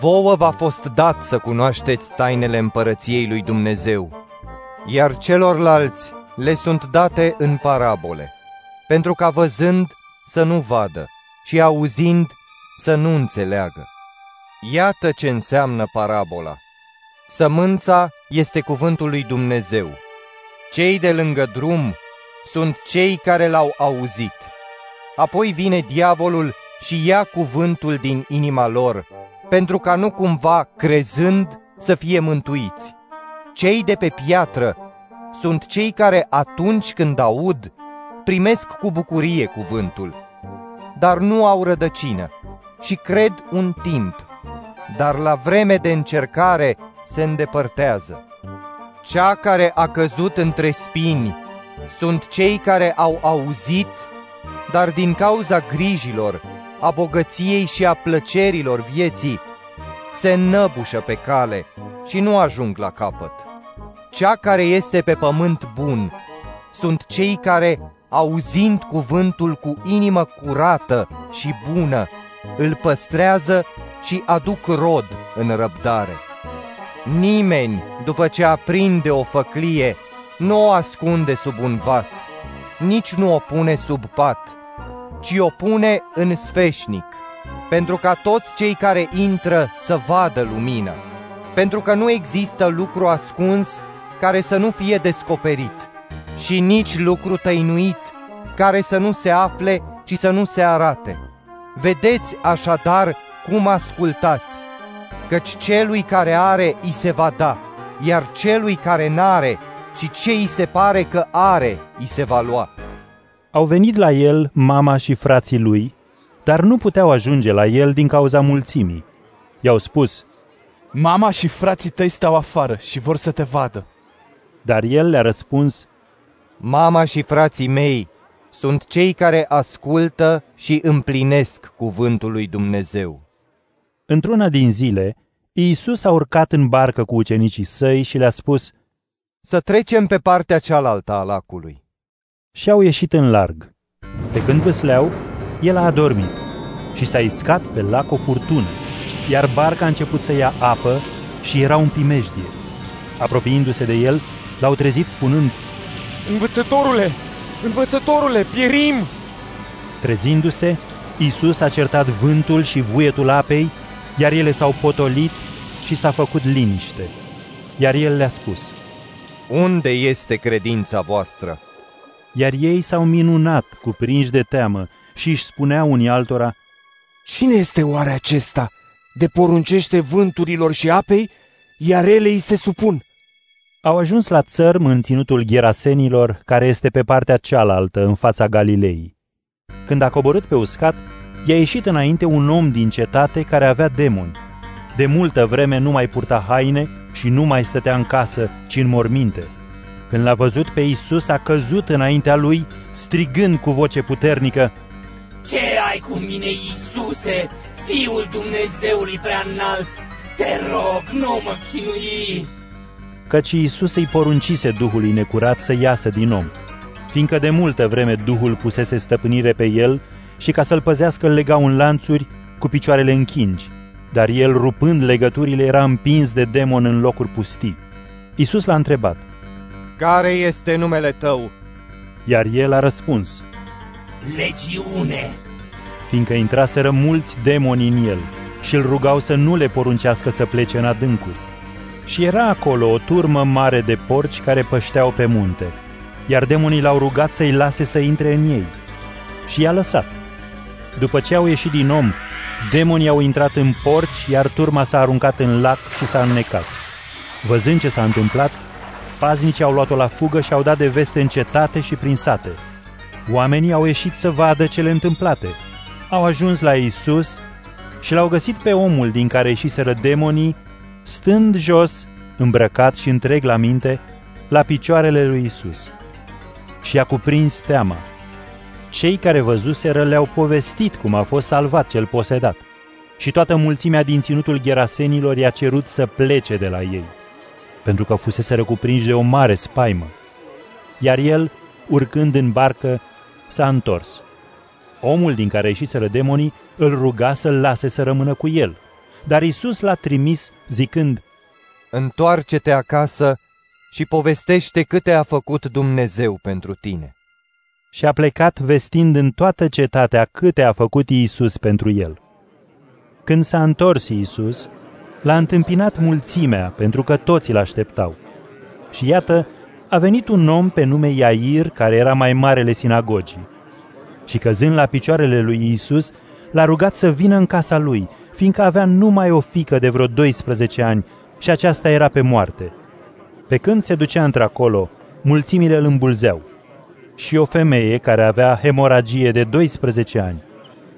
Vouă v-a fost dat să cunoașteți tainele împărăției lui Dumnezeu, iar celorlalți le sunt date în parabole, pentru ca văzând să nu vadă și auzind să nu înțeleagă. Iată ce înseamnă parabola. Sămânța este cuvântul lui Dumnezeu. Cei de lângă drum sunt cei care l-au auzit. Apoi vine diavolul și ia cuvântul din inima lor, pentru ca nu cumva, crezând, să fie mântuiți. Cei de pe piatră sunt cei care atunci când aud, primesc cu bucurie cuvântul, dar nu au rădăcină și cred un timp, dar la vreme de încercare se îndepărtează. Cea care a căzut între spini sunt cei care au auzit, dar din cauza grijilor, a bogăției și a plăcerilor vieții, se înnăbușă pe cale și nu ajung la capăt. Cea care este pe pământ bun sunt cei care, auzind cuvântul cu inimă curată și bună, îl păstrează și aduc rod în răbdare. Nimeni, după ce aprinde o făclie, nu o ascunde sub un vas, nici nu o pune sub pat, ci o pune în sfeșnic, pentru ca toți cei care intră să vadă lumină, pentru că nu există lucru ascuns care să nu fie descoperit și nici lucru tăinuit care să nu se afle, ci să nu se arate. Vedeți așadar cum ascultați, căci celui care are îi se va da, iar celui care n-are și ce îi se pare că are îi se va lua. Au venit la el mama și frații lui, dar nu puteau ajunge la el din cauza mulțimii. I-au spus, Mama și frații tăi stau afară și vor să te vadă. Dar el le-a răspuns, Mama și frații mei sunt cei care ascultă și împlinesc cuvântul lui Dumnezeu. Într-una din zile, Iisus a urcat în barcă cu ucenicii săi și le-a spus, Să trecem pe partea cealaltă a lacului. Și au ieșit în larg. Pe când vâsleau, el a adormit și s-a iscat pe lac o furtună, iar barca a început să ia apă și era un primejdie. Apropiindu-se de el, l-au trezit spunând, Învățătorule, învățătorule, pierim! Trezindu-se, Isus a certat vântul și vuietul apei, iar ele s-au potolit și s-a făcut liniște. Iar el le-a spus, Unde este credința voastră? Iar ei s-au minunat, cuprinși de teamă, și își spuneau unii altora, Cine este oare acesta de poruncește vânturilor și apei, iar ele îi se supun? Au ajuns la țărm în ținutul Gherasenilor, care este pe partea cealaltă, în fața Galilei. Când a coborât pe uscat, i-a ieșit înainte un om din cetate care avea demoni. De multă vreme nu mai purta haine și nu mai stătea în casă, ci în morminte. Când l-a văzut pe Isus, a căzut înaintea lui, strigând cu voce puternică, Ce ai cu mine, Iisuse, Fiul Dumnezeului prea înalt? Te rog, nu mă chinui! Căci Iisus îi poruncise Duhului necurat să iasă din om, fiindcă de multă vreme Duhul pusese stăpânire pe el și ca să-l păzească îl lega în lanțuri cu picioarele închingi, dar el, rupând legăturile, era împins de demon în locuri pustii. Iisus l-a întrebat, Care este numele tău? Iar el a răspuns, Legiune! Fiindcă intraseră mulți demoni în el și îl rugau să nu le poruncească să plece în adâncuri. Și era acolo o turmă mare de porci care pășteau pe munte, iar demonii l-au rugat să-i lase să intre în ei. Și i-a lăsat. După ce au ieșit din om, demonii au intrat în porci, iar turma s-a aruncat în lac și s-a înnecat. Văzând ce s-a întâmplat, paznicii au luat-o la fugă și au dat de veste în cetate și prin sate. Oamenii au ieșit să vadă cele întâmplate. Au ajuns la Isus și l-au găsit pe omul din care ieșiseră demonii, stând jos, îmbrăcat și întreg la minte, la picioarele lui Isus. Și a cuprins teama. Cei care văzuseră le-au povestit cum a fost salvat cel posedat. Și toată mulțimea din ținutul gherasenilor i-a cerut să plece de la ei, pentru că fusese cuprinși de o mare spaimă. Iar el, urcând în barcă, s-a întors. Omul din care ieșiseră demonii îl ruga să-l lase să rămână cu el, dar Isus l-a trimis zicând, Întoarce-te acasă și povestește câte a făcut Dumnezeu pentru tine. Și a plecat vestind în toată cetatea câte a făcut Iisus pentru el. Când s-a întors Iisus, l-a întâmpinat mulțimea, pentru că toți îl așteptau. Și iată, a venit un om pe nume Iair, care era mai marele sinagogii. Și căzând la picioarele lui Iisus, l-a rugat să vină în casa lui, fiindcă avea numai o fică de vreo 12 ani și aceasta era pe moarte. Pe când se ducea într-acolo, mulțimile îl îmbulzeau. Și o femeie care avea hemoragie de 12 ani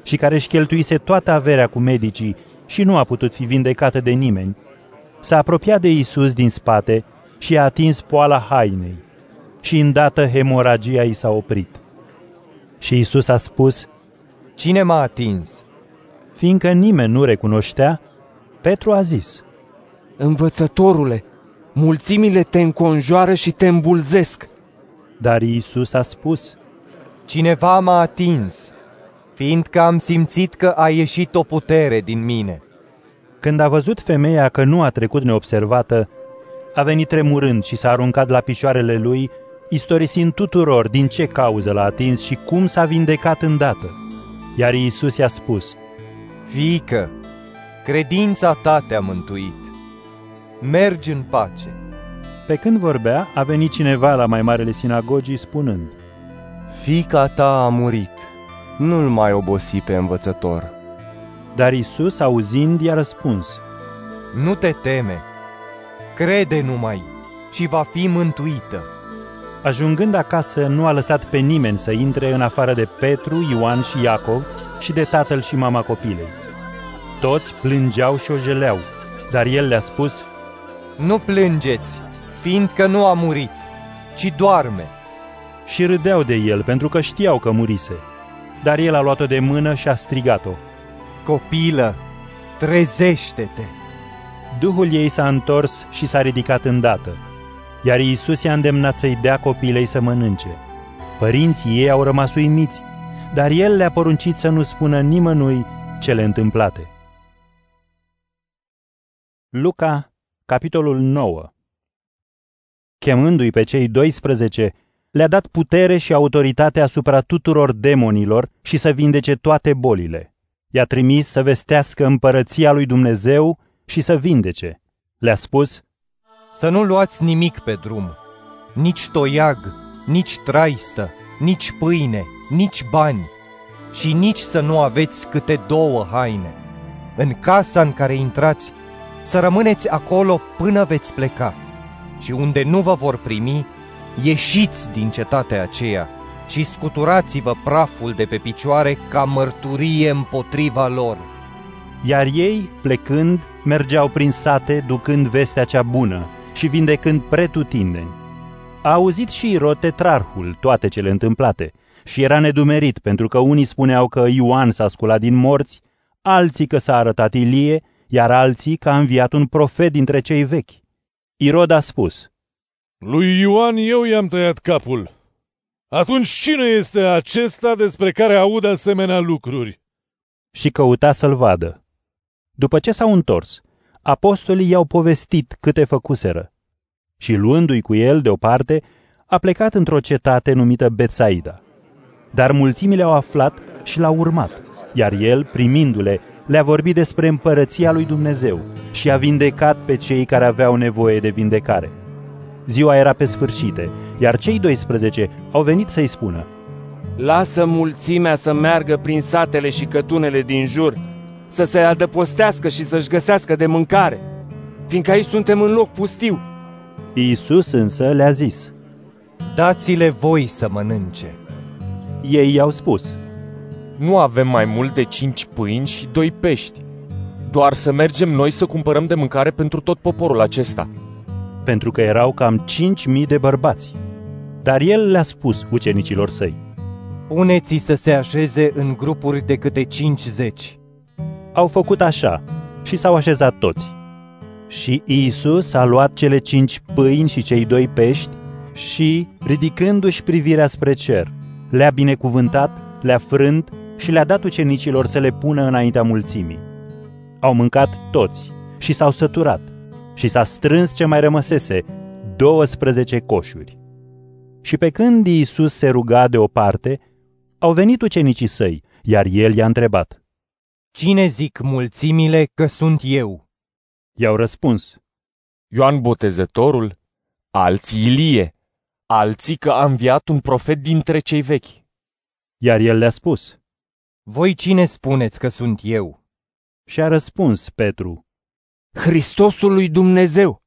și care își cheltuise toată averea cu medicii și nu a putut fi vindecată de nimeni, s-a apropiat de Isus din spate și a atins poala hainei și îndată hemoragia i s-a oprit. Și Isus a spus, Cine m-a atins? Fiindcă nimeni nu recunoștea, Petru a zis, Învățătorule, mulțimile te înconjoară și te îmbulzesc. Dar Iisus a spus, Cineva m-a atins, fiindcă am simțit că a ieșit o putere din mine. Când a văzut femeia că nu a trecut neobservată, a venit tremurând și s-a aruncat la picioarele lui, istorisind tuturor din ce cauză l-a atins și cum s-a vindecat îndată. Iar Iisus i-a spus, Fiică, credința ta te-a mântuit. Mergi în pace. Pe când vorbea, a venit cineva la mai marele sinagogii spunând, Fica ta a murit, nu-l mai obosi pe învățător. Dar Isus, auzind, i-a răspuns, Nu te teme, crede numai și va fi mântuită. Ajungând acasă, nu a lăsat pe nimeni să intre în afară de Petru, Ioan și Iacov și de tatăl și mama copilei. Toți plângeau și o jeleau, dar el le-a spus, Nu plângeți, fiindcă nu a murit, ci doarme. Și râdeau de el, pentru că știau că murise. Dar el a luat-o de mână și a strigat-o. Copilă, trezește-te! Duhul ei s-a întors și s-a ridicat îndată, iar Iisus i-a îndemnat să-i dea copilei să mănânce. Părinții ei au rămas uimiți, dar el le-a poruncit să nu spună nimănui cele întâmplate. Luca, capitolul 9 Chemându-i pe cei 12, le-a dat putere și autoritate asupra tuturor demonilor și să vindece toate bolile. I-a trimis să vestească împărăția lui Dumnezeu și să vindece. Le-a spus, Să nu luați nimic pe drum, nici toiag, nici traistă, nici pâine, nici bani și nici să nu aveți câte două haine. În casa în care intrați, să rămâneți acolo până veți pleca. Și unde nu vă vor primi, ieșiți din cetatea aceea și scuturați-vă praful de pe picioare ca mărturie împotriva lor. Iar ei, plecând, mergeau prin sate ducând vestea cea bună și vindecând pretutindeni. A auzit și Irod tetrarhul toate cele întâmplate și era nedumerit pentru că unii spuneau că Ioan s-a sculat din morți, alții că s-a arătat Ilie, iar alții că a înviat un profet dintre cei vechi. Irod a spus, Lui Ioan eu i-am tăiat capul. Atunci cine este acesta despre care aud asemenea lucruri? Și căuta să-l vadă. După ce s-au întors, apostolii i-au povestit câte făcuseră. Și luându-i cu el deoparte, a plecat într-o cetate numită Betsaida. Dar mulțimile au aflat și l-au urmat, iar el, primindu-le, le-a vorbit despre împărăția lui Dumnezeu și a vindecat pe cei care aveau nevoie de vindecare. Ziua era pe sfârșite, iar cei 12 au venit să-i spună, Lasă mulțimea să meargă prin satele și cătunele din jur, să se adăpostească și să-și găsească de mâncare, fiindcă aici suntem în loc pustiu. Iisus însă le-a zis, Dați-le voi să mănânce. Ei i-au spus, Nu avem mai mult de cinci pâini și doi pești. Doar să mergem noi să cumpărăm de mâncare pentru tot poporul acesta. pentru că erau cam cinci mii de bărbați. Dar el le-a spus ucenicilor săi, Puneți să se așeze în grupuri de câte cincizeci. Au făcut așa și s-au așezat toți. Și Iisus a luat cele cinci pâini și cei doi pești și, ridicându-și privirea spre cer, le-a binecuvântat, le-a frânt și le-a dat ucenicilor să le pună înaintea mulțimii. Au mâncat toți și s-au săturat și s-a strâns ce mai rămăsese, 12 coșuri. Și pe când Iisus se ruga deoparte, au venit ucenicii săi, iar el i-a întrebat, Cine zic mulțimile că sunt eu? I-au răspuns. Ioan Botezătorul, alții Ilie, alții că a înviat un profet dintre cei vechi. Iar el le-a spus. Voi cine spuneți că sunt eu? Și a răspuns Petru. Hristosul lui Dumnezeu.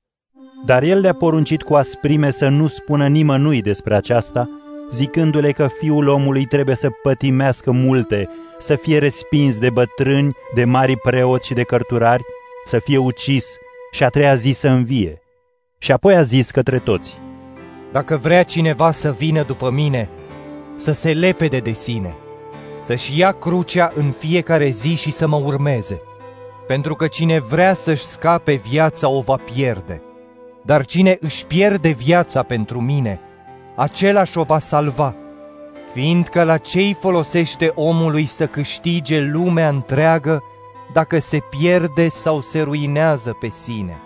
Dar el le-a poruncit cu asprime să nu spună nimănui despre aceasta, zicându-le că fiul omului trebuie să pătimească multe, să fie respins de bătrâni, de mari preoți și de cărturari, să fie ucis și a treia zi să învie. Și apoi a zis către toți. Dacă vrea cineva să vină după mine, să se lepede de sine, să-și ia crucea în fiecare zi și să mă urmeze. Pentru că cine vrea să-și scape viața o va pierde. Dar cine își pierde viața pentru mine, același o va salva. Fiindcă la ce-i folosește omului să câștige lumea întreagă dacă se pierde sau se ruinează pe sine?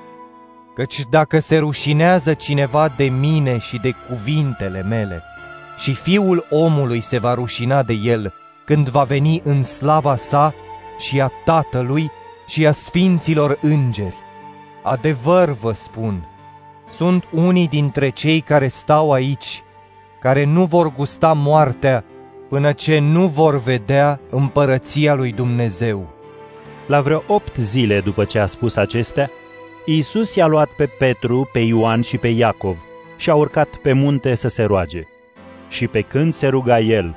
Căci dacă se rușinează cineva de mine și de cuvintele mele, și fiul omului se va rușina de el când va veni în slava sa și a tatălui și a sfinților îngeri. Adevăr vă spun, sunt unii dintre cei care stau aici, care nu vor gusta moartea până ce nu vor vedea împărăția lui Dumnezeu. La vreo opt zile după ce a spus acestea, Iisus i-a luat pe Petru, pe Ioan și pe Iacov și a urcat pe munte să se roage. Și pe când se ruga el,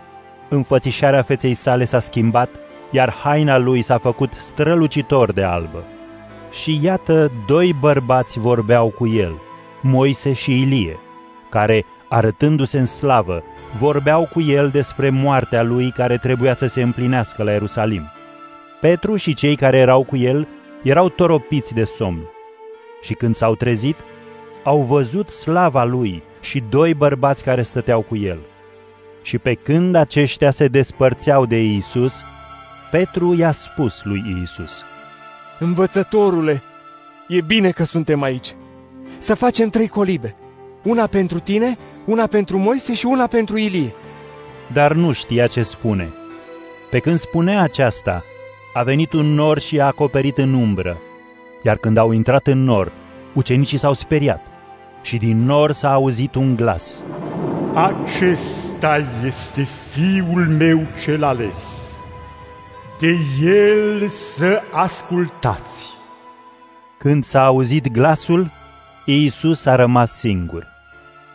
înfățișarea feței sale s-a schimbat, iar haina lui s-a făcut strălucitor de albă. Și iată, doi bărbați vorbeau cu el, Moise și Ilie, care, arătându-se în slavă, vorbeau cu el despre moartea lui care trebuia să se împlinească la Ierusalim. Petru și cei care erau cu el erau toropiți de somn. Și când s-au trezit, au văzut slava lui și doi bărbați care stăteau cu el. Și pe când aceștia se despărțeau de Iisus, Petru i-a spus lui Iisus, Învățătorule, e bine că suntem aici. Să facem trei colibe. Una pentru tine, una pentru Moise și una pentru Ilie. Dar nu știa ce spune. Pe când spunea aceasta, a venit un nor și a acoperit în umbră. Iar când au intrat în nor, ucenicii s-au speriat. Și din nor s-a auzit un glas. Acesta este fiul meu cel ales. De el să ascultați. Când s-a auzit glasul, Iisus a rămas singur.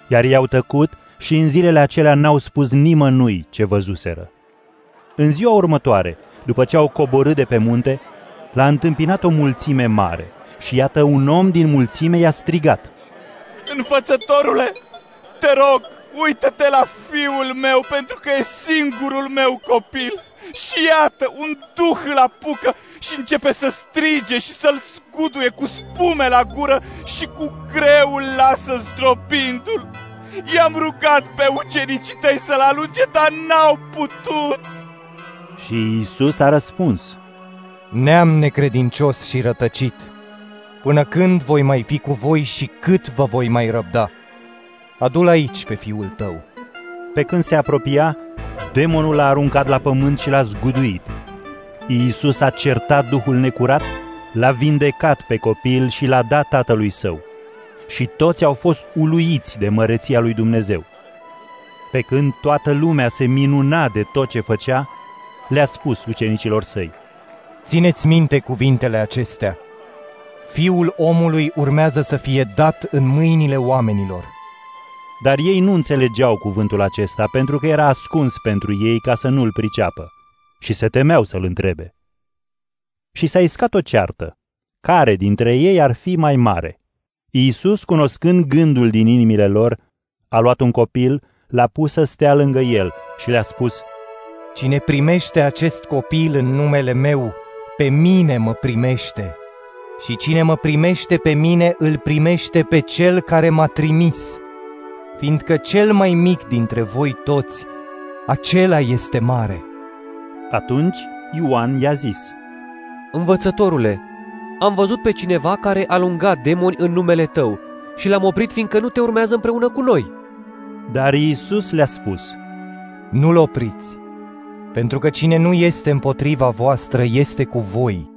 Iar i-au tăcut și în zilele acelea n-au spus nimănui ce văzuseră. În ziua următoare, după ce au coborât de pe munte, l-a întâmpinat o mulțime mare și iată un om din mulțime i-a strigat. Învățătorule, te rog, uită-te la fiul meu pentru că e singurul meu copil. Și iată, un duh îl apucă și începe să strige și să-l scuduie cu spume la gură și cu greu îl lasă zdrobindu-l. I-am rugat pe ucenicii tăi să-l alunge, dar n-au putut. Și Iisus a răspuns. Neam necredincios și rătăcit, până când voi mai fi cu voi și cât vă voi mai răbda? Adu-l aici pe fiul tău. Pe când se apropia, demonul l-a aruncat la pământ și l-a zguduit. Iisus a certat Duhul necurat, l-a vindecat pe copil și l-a dat tatălui său. Și toți au fost uluiți de măreția lui Dumnezeu. Pe când toată lumea se minuna de tot ce făcea, le-a spus ucenicilor săi. Țineți minte cuvintele acestea. Fiul omului urmează să fie dat în mâinile oamenilor. Dar ei nu înțelegeau cuvântul acesta pentru că era ascuns pentru ei ca să nu-l priceapă și se temeau să-l întrebe. Și s-a iscat o ceartă. Care dintre ei ar fi mai mare? Iisus, cunoscând gândul din inimile lor, a luat un copil, l-a pus să stea lângă el și le-a spus, Cine primește acest copil în numele meu, pe mine mă primește. Și cine mă primește pe mine, îl primește pe cel care m-a trimis. Fiindcă cel mai mic dintre voi toți, acela este mare. Atunci Ioan i-a zis, Învățătorule, am văzut pe cineva care alunga demoni în numele tău și l-am oprit fiindcă nu te urmează împreună cu noi. Dar Iisus le-a spus, Nu-l opriți, pentru că cine nu este împotriva voastră este cu voi.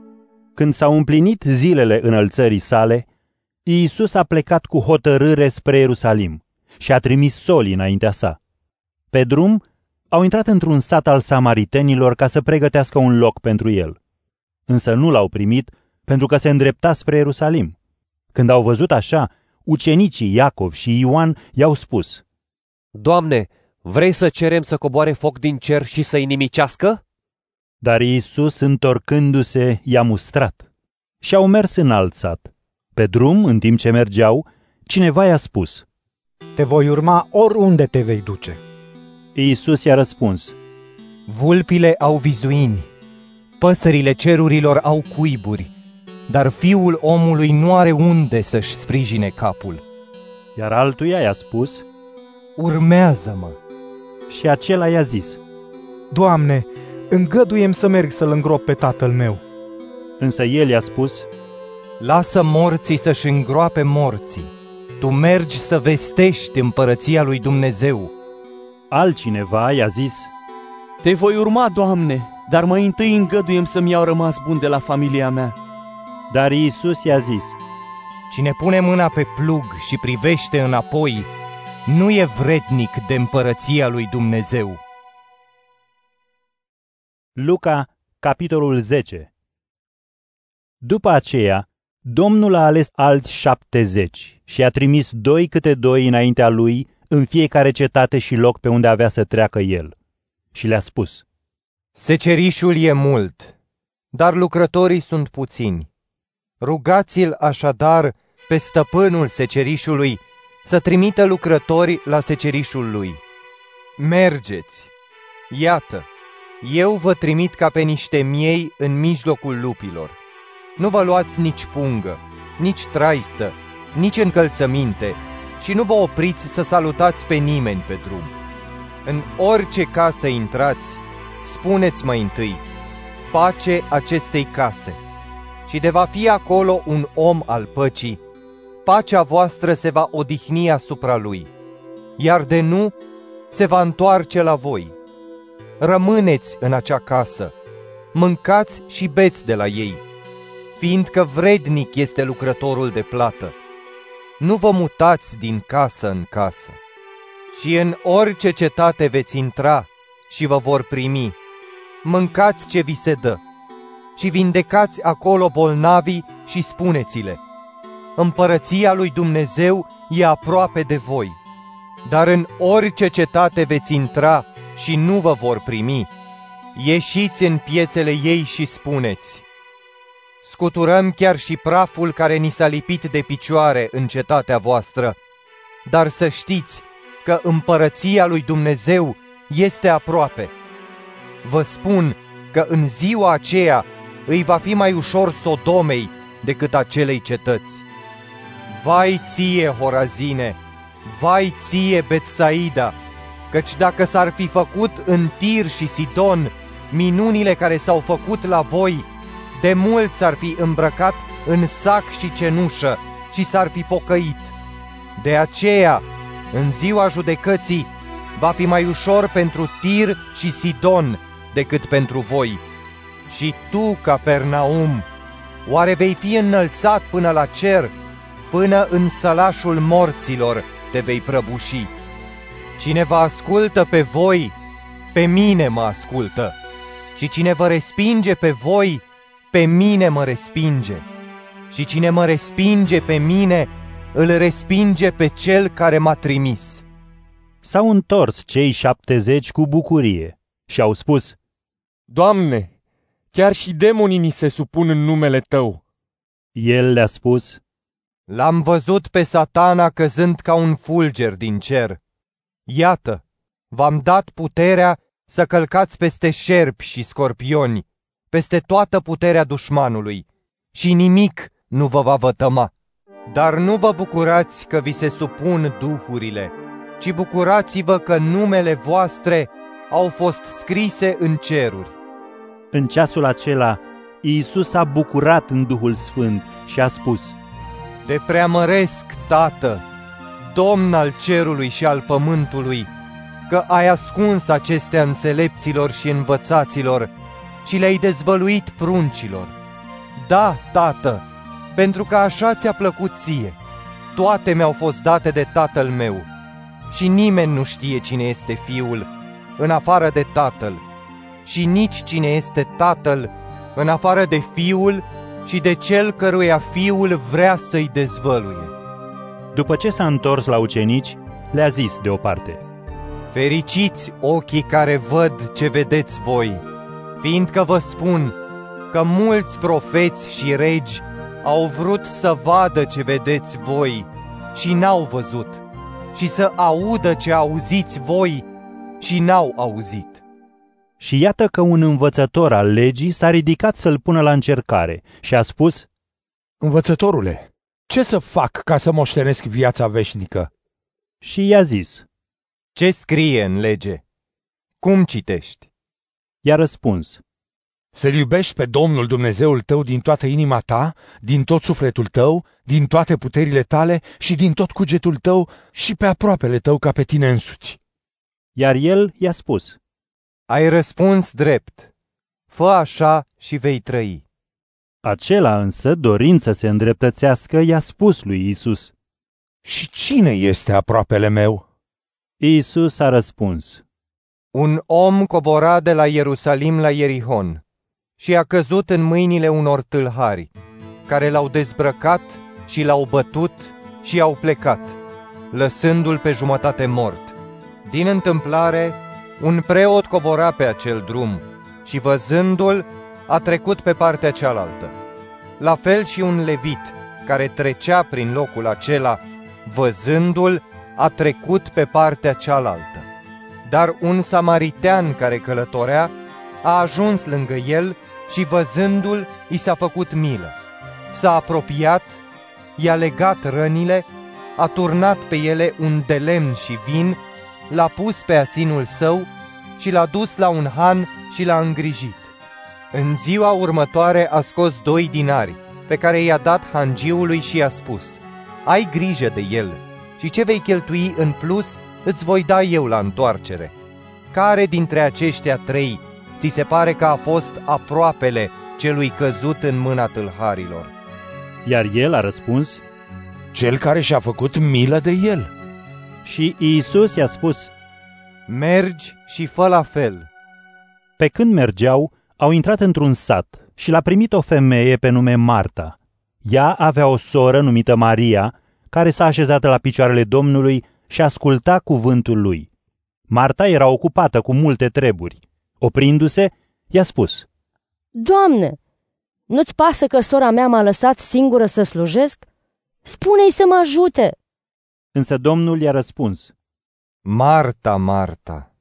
Când s-au împlinit zilele înălțării sale, Iisus a plecat cu hotărâre spre Ierusalim și a trimis soli înaintea sa. Pe drum, au intrat într-un sat al samaritenilor ca să pregătească un loc pentru el. Însă nu l-au primit pentru că se îndrepta spre Ierusalim. Când au văzut așa, ucenicii Iacov și Ioan i-au spus, Doamne, vrei să cerem să coboare foc din cer și să-i nimicească? Dar Iisus, întorcându-se, i-a mustrat și au mers în alt sat. Pe drum, în timp ce mergeau, cineva i-a spus, Te voi urma oriunde te vei duce. Iisus i-a răspuns, Vulpile au vizuini, păsările cerurilor au cuiburi, dar fiul omului nu are unde să-și sprijine capul. Iar altuia i-a spus, Urmează-mă! Și acela i-a zis, Doamne, îngăduiem să merg să-l îngrop pe tatăl meu. Însă el i-a spus, Lasă morții să-și îngroape morții. Tu mergi să vestești împărăția lui Dumnezeu. Altcineva i-a zis, Te voi urma, Doamne, dar mai întâi îngăduiem să-mi iau rămas bun de la familia mea. Dar Iisus i-a zis, Cine pune mâna pe plug și privește înapoi, nu e vrednic de împărăția lui Dumnezeu. Luca, capitolul 10 După aceea, Domnul a ales alți șaptezeci și a trimis doi câte doi înaintea lui în fiecare cetate și loc pe unde avea să treacă el. Și le-a spus, Secerișul e mult, dar lucrătorii sunt puțini. Rugați-l așadar pe stăpânul secerișului să trimită lucrători la secerișul lui. Mergeți! Iată, eu vă trimit ca pe niște miei în mijlocul lupilor. Nu vă luați nici pungă, nici traistă, nici încălțăminte și nu vă opriți să salutați pe nimeni pe drum. În orice casă intrați, spuneți mai întâi, pace acestei case. Și de va fi acolo un om al păcii, pacea voastră se va odihni asupra lui, iar de nu, se va întoarce la voi. Rămâneți în acea casă, mâncați și beți de la ei, fiindcă vrednic este lucrătorul de plată. Nu vă mutați din casă în casă. Și în orice cetate veți intra și vă vor primi, mâncați ce vi se dă și vindecați acolo bolnavii și spuneți-le, Împărăția lui Dumnezeu e aproape de voi. Dar în orice cetate veți intra și nu vă vor primi, ieșiți în piețele ei și spuneți, Scuturăm chiar și praful care ni s-a lipit de picioare în cetatea voastră, dar să știți că împărăția lui Dumnezeu este aproape. Vă spun că în ziua aceea îi va fi mai ușor Sodomei decât acelei cetăți. Vai ție, Horazine! Vai ție, Betsaida! Căci dacă s-ar fi făcut în Tir și Sidon minunile care s-au făcut la voi, de mult s-ar fi îmbrăcat în sac și cenușă și s-ar fi pocăit. De aceea, în ziua judecății, va fi mai ușor pentru Tir și Sidon decât pentru voi. Și tu, Capernaum, oare vei fi înălțat până la cer, până în sălașul morților te vei prăbuși? Cine vă ascultă pe voi, pe mine mă ascultă. Și cine vă respinge pe voi, pe mine mă respinge. Și cine mă respinge pe mine, îl respinge pe cel care m-a trimis. S-au întors cei șaptezeci cu bucurie și au spus, Doamne, chiar și demonii ni se supun în numele Tău. El le-a spus, L-am văzut pe satana căzând ca un fulger din cer. Iată, v-am dat puterea să călcați peste șerpi și scorpioni, peste toată puterea dușmanului, și nimic nu vă va vătăma. Dar nu vă bucurați că vi se supun duhurile, ci bucurați-vă că numele voastre au fost scrise în ceruri. În ceasul acela, Iisus a bucurat în Duhul Sfânt și a spus, Te preamăresc, Tată, Domn al cerului și al pământului, că ai ascuns acestea înțelepților și învățaților și le-ai dezvăluit pruncilor. Da, tată, pentru că așa ți-a plăcut ție. Toate mi-au fost date de tatăl meu și nimeni nu știe cine este fiul în afară de tatăl și nici cine este tatăl în afară de fiul și de cel căruia fiul vrea să-i dezvăluie. După ce s-a întors la ucenici, le-a zis deoparte. Fericiți ochii care văd ce vedeți voi, fiindcă vă spun că mulți profeți și regi au vrut să vadă ce vedeți voi și n-au văzut, și să audă ce auziți voi și n-au auzit. Și iată că un învățător al legii s-a ridicat să-l pună la încercare și a spus, Învățătorule, ce să fac ca să moștenesc viața veșnică? Și i-a zis, Ce scrie în lege? Cum citești? I-a răspuns, Să-L iubești pe Domnul Dumnezeul tău din toată inima ta, din tot sufletul tău, din toate puterile tale și din tot cugetul tău și pe aproapele tău ca pe tine însuți. Iar el i-a spus, Ai răspuns drept. Fă așa și vei trăi. Acela însă, dorind să se îndreptățească, i-a spus lui Isus. Și cine este aproapele meu? Isus a răspuns. Un om cobora de la Ierusalim la Ierihon și a căzut în mâinile unor tâlhari, care l-au dezbrăcat și l-au bătut și au plecat, lăsându-l pe jumătate mort. Din întâmplare, un preot cobora pe acel drum și văzându-l, a trecut pe partea cealaltă. La fel și un levit, care trecea prin locul acela, văzându-l, a trecut pe partea cealaltă. Dar un samaritean care călătorea a ajuns lângă el și văzându-l, i s-a făcut milă. S-a apropiat, i-a legat rănile, a turnat pe ele un de lemn și vin, l-a pus pe asinul său și l-a dus la un han și l-a îngrijit. În ziua următoare a scos doi dinari, pe care i-a dat hangiului și i-a spus, Ai grijă de el și ce vei cheltui în plus îți voi da eu la întoarcere. Care dintre aceștia trei ți se pare că a fost aproapele celui căzut în mâna tâlharilor? Iar el a răspuns, Cel care și-a făcut milă de el. Și Iisus i-a spus, Mergi și fă la fel. Pe când mergeau, au intrat într-un sat și l-a primit o femeie pe nume Marta. Ea avea o soră numită Maria, care s-a așezat la picioarele Domnului și asculta cuvântul lui. Marta era ocupată cu multe treburi. Oprindu-se, i-a spus, Doamne, nu-ți pasă că sora mea m-a lăsat singură să slujesc? Spune-i să mă ajute! Însă Domnul i-a răspuns, Marta, Marta,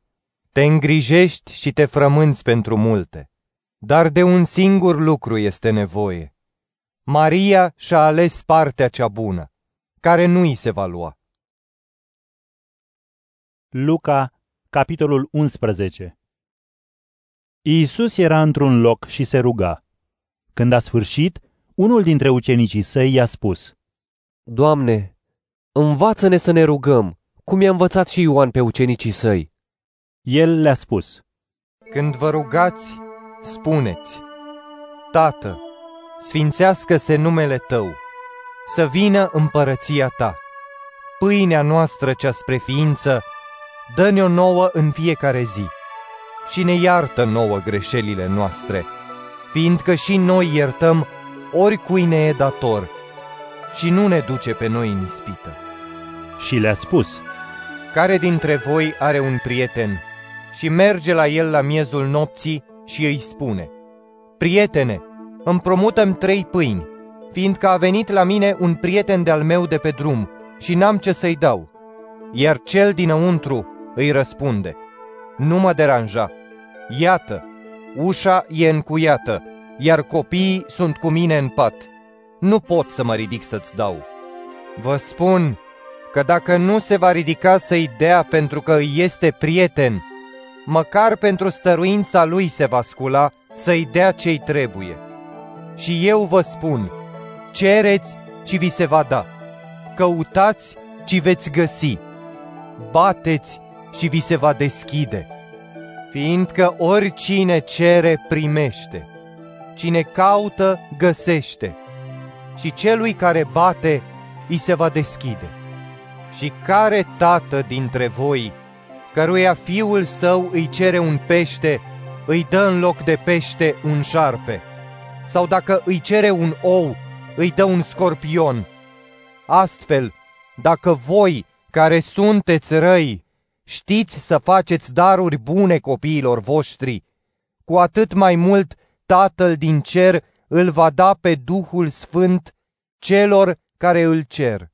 te îngrijești și te frămânți pentru multe, dar de un singur lucru este nevoie. Maria și-a ales partea cea bună, care nu îi se va lua. Luca, capitolul 11 Iisus era într-un loc și se ruga. Când a sfârșit, unul dintre ucenicii săi i-a spus, Doamne, învață-ne să ne rugăm, cum i-a învățat și Ioan pe ucenicii săi. El le-a spus, Când vă rugați, spuneți, Tată, sfințească-se numele Tău, să vină împărăția Ta. Pâinea noastră cea spre ființă, dă-ne-o nouă în fiecare zi și ne iartă nouă greșelile noastre, fiindcă și noi iertăm oricui ne e dator și nu ne duce pe noi în ispită. Și le-a spus, Care dintre voi are un prieten și merge la el la miezul nopții și îi spune, Prietene, împrumută-mi trei pâini, fiindcă a venit la mine un prieten de-al meu de pe drum și n-am ce să-i dau. Iar cel dinăuntru îi răspunde, Nu mă deranja, iată, ușa e încuiată, iar copiii sunt cu mine în pat. Nu pot să mă ridic să-ți dau. Vă spun că dacă nu se va ridica să-i dea pentru că îi este prieten, măcar pentru stăruința lui se va scula să-i dea ce-i trebuie. Și eu vă spun, cereți și vi se va da, căutați și veți găsi, bateți și vi se va deschide. Fiindcă oricine cere, primește. Cine caută, găsește. Și celui care bate, îi se va deschide. Și care tată dintre voi, căruia fiul său îi cere un pește, îi dă în loc de pește un șarpe? Sau dacă îi cere un ou, îi dă un scorpion? Astfel, dacă voi, care sunteți răi, știți să faceți daruri bune copiilor voștri, cu atât mai mult Tatăl din cer îl va da pe Duhul Sfânt celor care îl cer.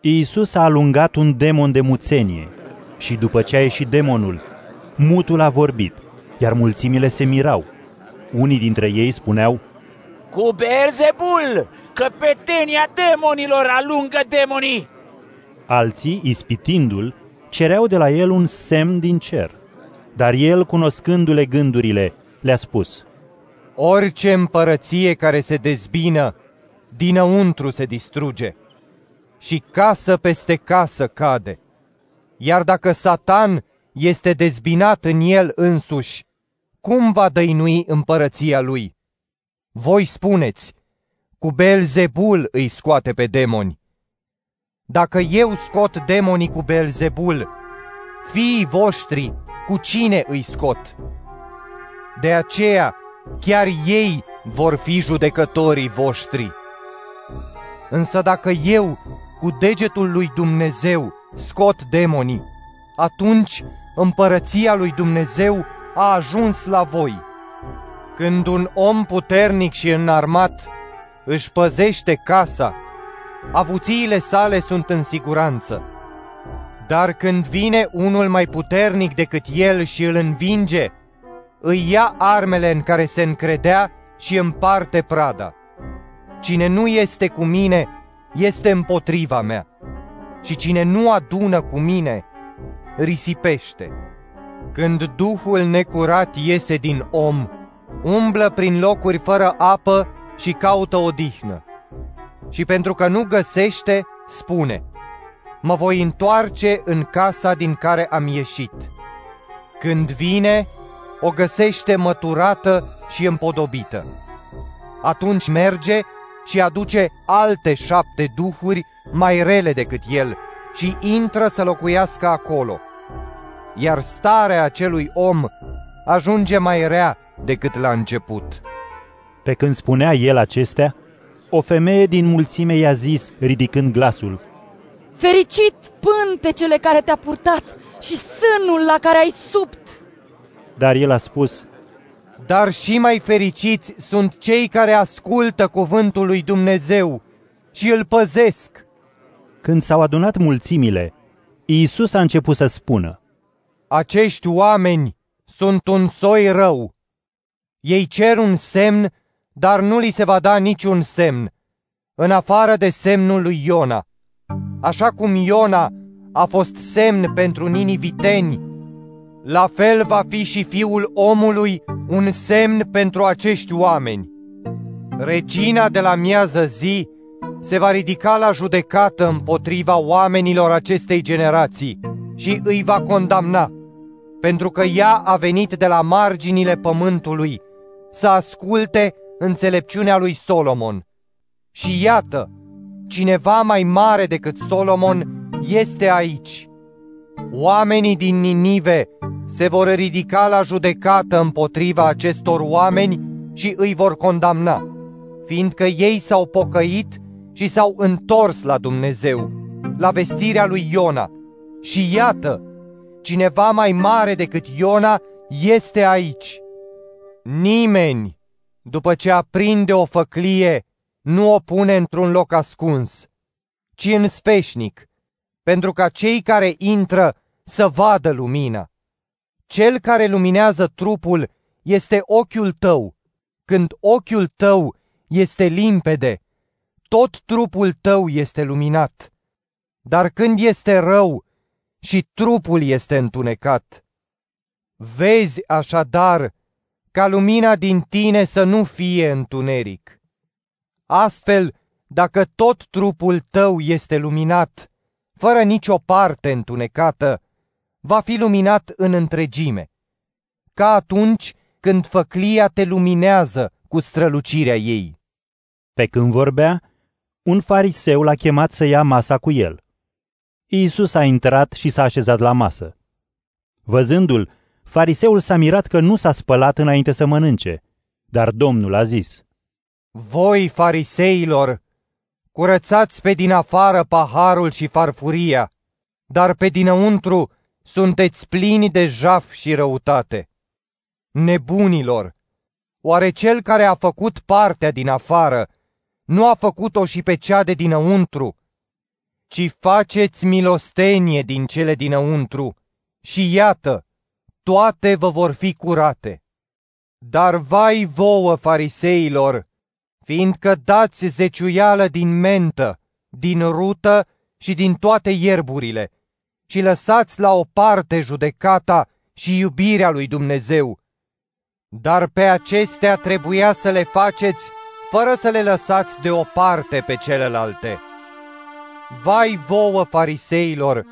Iisus a alungat un demon de muțenie și după ce a ieșit demonul, mutul a vorbit, iar mulțimile se mirau. Unii dintre ei spuneau, Cu Beelzebul, căpetenia demonilor alungă demonii! Alții, ispitindu-l, cereau de la el un semn din cer. Dar el, cunoscându-le gândurile, le-a spus, Orice împărăție care se dezbină, dinăuntru se distruge și casă peste casă cade. Iar dacă Satan este dezbinat în el însuși, cum va dăinui împărăția lui? Voi spuneți, cu Belzebul îi scoate pe demoni. Dacă eu scot demonii cu Belzebul, fiii voștri, cu cine îi scot? De aceea, chiar ei vor fi judecătorii voștri. Însă dacă eu, cu degetul lui Dumnezeu, scot demonii, atunci împărăția lui Dumnezeu a ajuns la voi. Când un om puternic și înarmat își păzește casa, avuțiile sale sunt în siguranță. Dar când vine unul mai puternic decât el și îl învinge, îi ia armele în care se încredea și împarte prada. Cine nu este cu mine, este împotriva mea. Și cine nu adună cu mine, risipește. Când Duhul necurat iese din om, umblă prin locuri fără apă și caută odihnă. Și pentru că nu găsește, spune, mă voi întoarce în casa din care am ieșit. Când vine, o găsește măturată și împodobită. Atunci merge și aduce alte șapte duhuri mai rele decât el și intră să locuiască acolo. Iar starea acelui om ajunge mai rea decât la început. Pe când spunea el acestea, o femeie din mulțime i-a zis, ridicând glasul, Fericit pântecele care te-a purtat și sânul la care ai subt! Dar el a spus, Dar și mai fericiți sunt cei care ascultă cuvântul lui Dumnezeu și îl păzesc. Când s-au adunat mulțimile, Iisus a început să spună, Acești oameni sunt un soi rău. Ei cer un semn, dar nu li se va da niciun semn, în afară de semnul lui Iona. Așa cum Iona a fost semn pentru niniviteni, la fel va fi și fiul omului un semn pentru acești oameni. Regina de la miază zi se va ridica la judecată împotriva oamenilor acestei generații și îi va condamna, pentru că ea a venit de la marginile pământului să asculte înțelepciunea lui Solomon. Și iată, cineva mai mare decât Solomon este aici. Oamenii din Ninive se vor ridica la judecată împotriva acestor oameni și îi vor condamna, fiindcă ei s-au pocăit și s-au întors la Dumnezeu, la vestirea lui Iona. Și iată, cineva mai mare decât Iona este aici. Nimeni, după ce aprinde o făclie, nu o pune într-un loc ascuns, ci în speșnic, pentru ca cei care intră să vadă lumina. Cel care luminează trupul este ochiul tău. Când ochiul tău este limpede, tot trupul tău este luminat. Dar când este rău și trupul este întunecat, vezi așadar ca lumina din tine să nu fie întuneric. Astfel, dacă tot trupul tău este luminat, fără nicio parte întunecată, va fi luminat în întregime, ca atunci când făclia te luminează cu strălucirea ei. Pe când vorbea, un fariseu l-a chemat să ia masa cu el. Iisus a intrat și s-a așezat la masă. Văzându-l, fariseul s-a mirat că nu s-a spălat înainte să mănânce, dar Domnul a zis, Voi, fariseilor, curățați pe din afară paharul și farfuria, dar pe dinăuntru sunteți plini de jaf și răutate. Nebunilor, oare cel care a făcut partea din afară nu a făcut-o și pe cea de dinăuntru? Ci faceți milostenie din cele dinăuntru și iată, toate vă vor fi curate. Dar vai vouă, fariseilor, fiindcă dați zeciuială din mentă, din rută și din toate ierburile, și lăsați la o parte judecata și iubirea lui Dumnezeu. Dar pe acestea trebuia să le faceți fără să le lăsați deoparte pe celelalte. Vai vouă, fariseilor,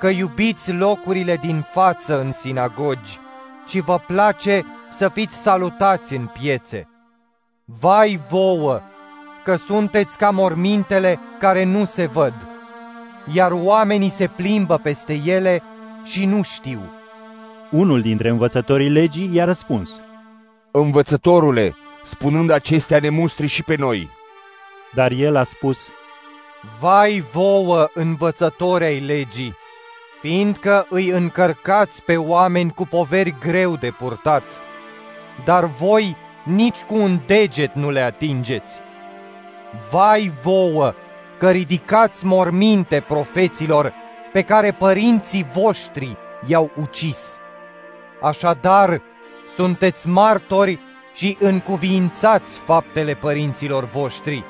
că iubiți locurile din față în sinagogi și vă place să fiți salutați în piețe. Vai vouă, că sunteți ca mormintele care nu se văd, iar oamenii se plimbă peste ele și nu știu. Unul dintre învățătorii legii i-a răspuns. Învățătorule, spunând acestea ne mustri și pe noi. Dar el a spus, Vai vouă, învățători ai legii, fiindcă îi încărcați pe oameni cu poveri greu de purtat, dar voi nici cu un deget nu le atingeți. Vai vouă, că ridicați morminte profeților pe care părinții voștri i-au ucis. Așadar, sunteți martori și încuviințați faptele părinților voștri,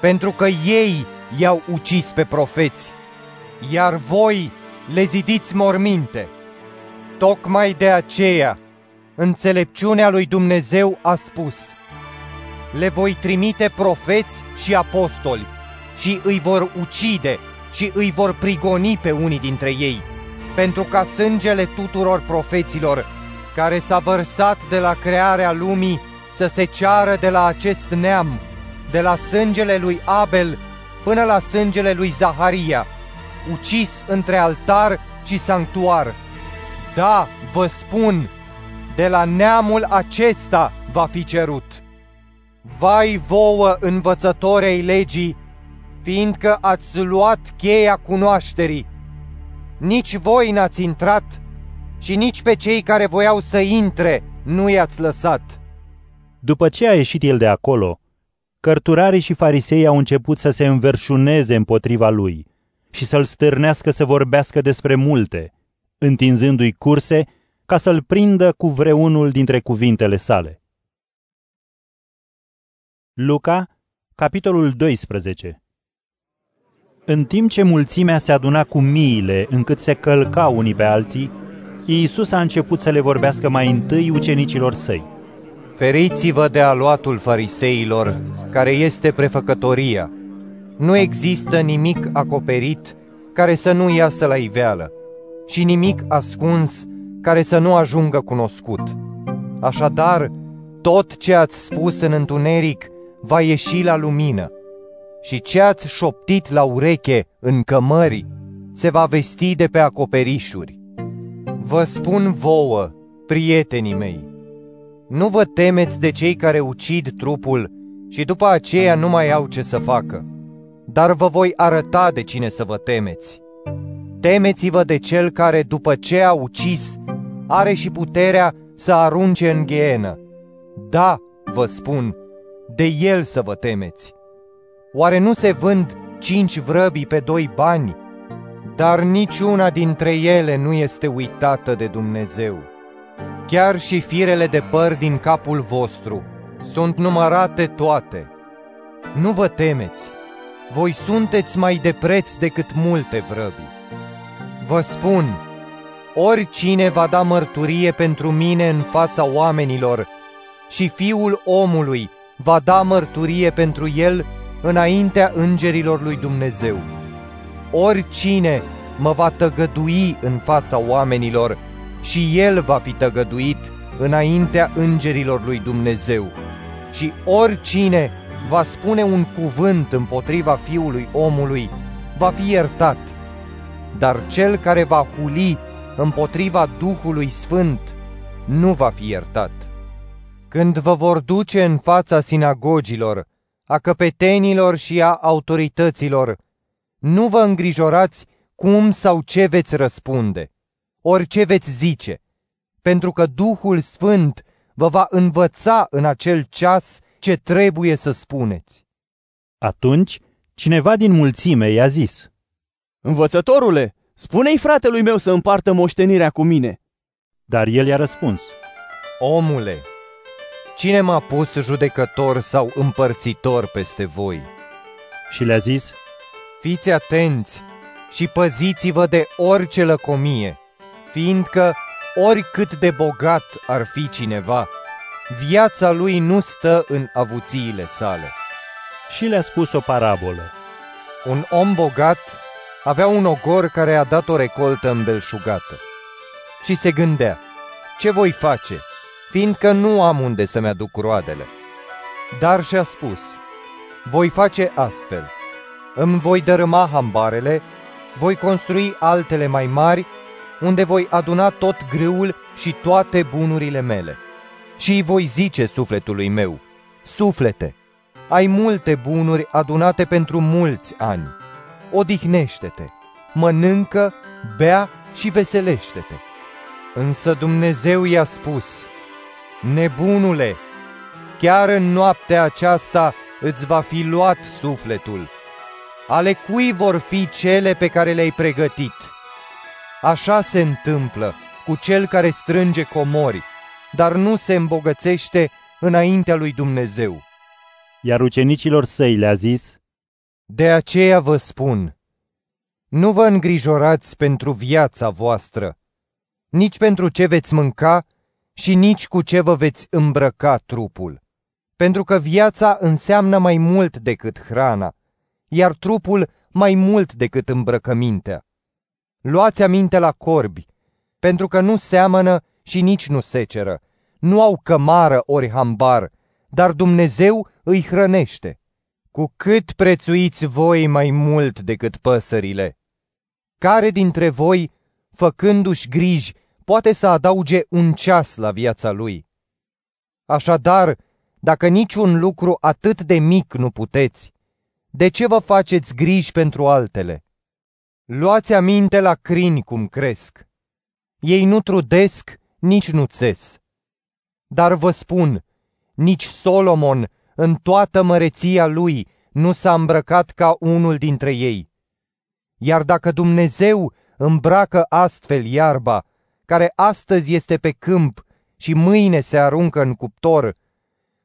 pentru că ei i-au ucis pe profeți, iar voi le zidiți morminte. Tocmai de aceea, înțelepciunea lui Dumnezeu a spus, le voi trimite profeți și apostoli și îi vor ucide și îi vor prigoni pe unii dintre ei, pentru ca sângele tuturor profeților care s-a vărsat de la crearea lumii să se ceară de la acest neam, de la sângele lui Abel până la sângele lui Zaharia, ucis între altar și sanctuar. Da, vă spun, de la neamul acesta va fi cerut. Vai vouă, învățătorei legii, fiindcă ați luat cheia cunoașterii. Nici voi n-ați intrat și nici pe cei care voiau să intre nu i-ați lăsat. După ce a ieșit el de acolo, cărturarii și farisei au început să se înverșuneze împotriva lui și să-l stârnească să vorbească despre multe, întinzându-i curse ca să-l prindă cu vreunul dintre cuvintele sale. Luca, capitolul 12 În timp ce mulțimea se aduna cu miile încât se călca unii pe alții, Iisus a început să le vorbească mai întâi ucenicilor săi. Feriți-vă de aluatul fariseilor, care este prefăcătoria. Nu există nimic acoperit care să nu iasă la iveală și nimic ascuns care să nu ajungă cunoscut. Așadar, tot ce ați spus în întuneric va ieși la lumină și ce ați șoptit la ureche în cămări se va vesti de pe acoperișuri. Vă spun vouă, prietenii mei, nu vă temeți de cei care ucid trupul și după aceea nu mai au ce să facă, dar vă voi arăta de cine să vă temeți. Temeți-vă de cel care, după ce a ucis, are și puterea să arunce în ghienă. Da, vă spun, de el să vă temeți. Oare nu se vând cinci vrăbii pe doi bani? Dar niciuna dintre ele nu este uitată de Dumnezeu. Chiar și firele de păr din capul vostru sunt numărate toate. Nu vă temeți, voi sunteți mai de preț decât multe vrăbii. Vă spun, oricine va da mărturie pentru mine în fața oamenilor și fiul omului va da mărturie pentru el înaintea îngerilor lui Dumnezeu. Oricine mă va tăgădui în fața oamenilor și el va fi tăgăduit înaintea îngerilor lui Dumnezeu. Și oricine va spune un cuvânt împotriva fiului omului, va fi iertat. Dar cel care va huli împotriva Duhului Sfânt nu va fi iertat. Când vă vor duce în fața sinagogilor, a căpetenilor și a autorităților, nu vă îngrijorați cum sau ce veți răspunde, orice veți zice, pentru că Duhul Sfânt vă va învăța în acel ceas ce trebuie să spuneți. Atunci, cineva din mulțime i-a zis, Învățătorule, spune-i fratelui meu să împartă moștenirea cu mine. Dar el i-a răspuns, Omule, cine m-a pus judecător sau împărțitor peste voi? Și le-a zis, Fiți atenți și păziți-vă de orice lăcomie, fiindcă oricât de bogat ar fi cineva, viața lui nu stă în avuțiile sale. Și le-a spus o parabolă. Un om bogat avea un ogor care a dat o recoltă îmbelșugată. Și se gândea, ce voi face, fiindcă nu am unde să-mi aduc roadele. Dar și-a spus, voi face astfel, îmi voi dărâma hambarele, voi construi altele mai mari, unde voi aduna tot grâul și toate bunurile mele. Și îi voi zice sufletului meu, suflete, ai multe bunuri adunate pentru mulți ani. Odihnește-te, mănâncă, bea și veselește-te. Însă Dumnezeu i-a spus, Nebunule, chiar în noaptea aceasta îți va fi luat sufletul. Ale cui vor fi cele pe care le-ai pregătit? Așa se întâmplă cu cel care strânge comori, dar nu se îmbogățește înaintea lui Dumnezeu. Iar ucenicilor săi le-a zis, De aceea vă spun, nu vă îngrijorați pentru viața voastră, nici pentru ce veți mânca și nici cu ce vă veți îmbrăca trupul. Pentru că viața înseamnă mai mult decât hrana, iar trupul mai mult decât îmbrăcămintea. Luați aminte la corbi, pentru că nu seamănă și nici nu seceră, nu au cămară ori hambar, dar Dumnezeu îi hrănește. Cu cât prețuiți voi mai mult decât păsările? Care dintre voi, făcându-și griji, poate să adauge un ceas la viața lui? Așadar, dacă niciun lucru atât de mic nu puteți, de ce vă faceți griji pentru altele? Luați aminte la crini cum cresc. Ei nu trudesc, nici nu țes. Dar vă spun, nici Solomon, în toată măreția lui, nu s-a îmbrăcat ca unul dintre ei. Iar dacă Dumnezeu îmbracă astfel iarba, care astăzi este pe câmp și mâine se aruncă în cuptor,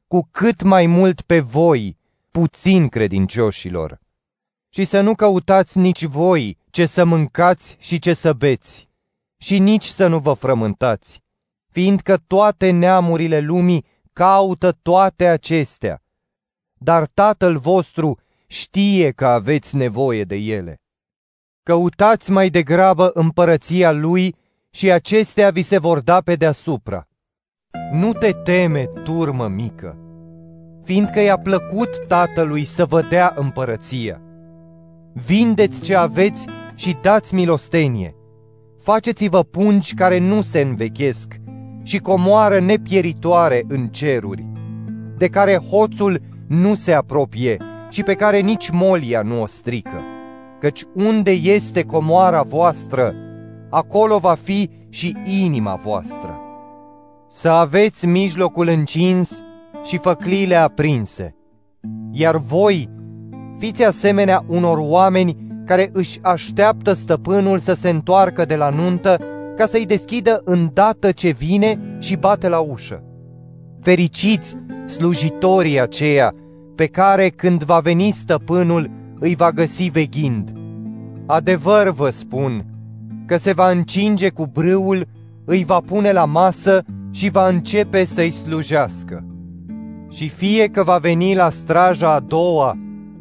cu cât mai mult pe voi, puțin credincioșilor. Și să nu căutați nici voi ce să mâncați și ce să beți, și nici să nu vă frământați, fiindcă toate neamurile lumii caută toate acestea, dar Tatăl vostru știe că aveți nevoie de ele. Căutați mai degrabă împărăția Lui și acestea vi se vor da pe deasupra. Nu te teme, turmă mică, fiindcă i-a plăcut Tatălui să vă dea împărăția. Vindeți ce aveți și dați milostenie. Faceți-vă pungi care nu se învechesc și comoară nepieritoare în ceruri, de care hoțul nu se apropie și pe care nici molia nu o strică. Căci unde este comoara voastră, acolo va fi și inima voastră. Să aveți mijlocul încins și făclile aprinse, iar voi fiți asemenea unor oameni care își așteaptă stăpânul să se întoarcă de la nuntă ca să-i deschidă îndată ce vine și bate la ușă. Fericiți slujitorii aceia pe care când va veni stăpânul îi va găsi veghind. Adevăr vă spun că se va încinge cu brâul, îi va pune la masă și va începe să-i slujească. Și fie că va veni la straja a doua,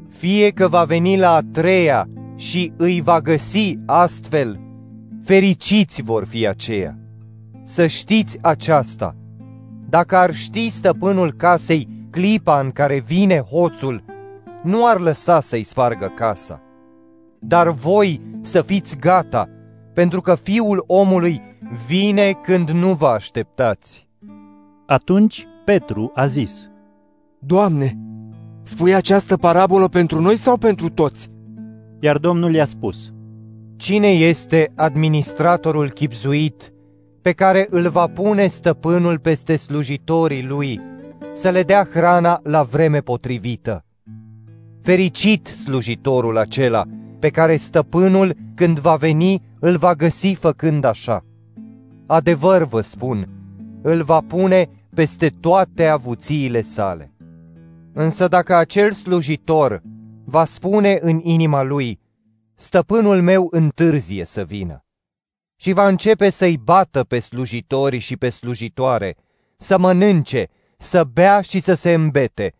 fie că va veni la a treia și îi va găsi astfel, fericiți vor fi aceia. Să știți aceasta, dacă ar ști stăpânul casei clipa în care vine hoțul, nu ar lăsa să-i spargă casa. Dar voi să fiți gata, pentru că fiul omului vine când nu vă așteptați. Atunci Petru a zis, Doamne, spui această parabolă pentru noi sau pentru toți? Iar Domnul i-a spus, Cine este administratorul chipzuit pe care îl va pune stăpânul peste slujitorii lui să le dea hrana la vreme potrivită? Fericit slujitorul acela pe care stăpânul, când va veni, îl va găsi făcând așa. Adevăr vă spun, îl va pune peste toate avuțiile sale. Însă dacă acel slujitor va spune în inima lui, stăpânul meu întârzie să vină, și va începe să-i bată pe slujitori și pe slujitoare, să mănânce, să bea și să se îmbete,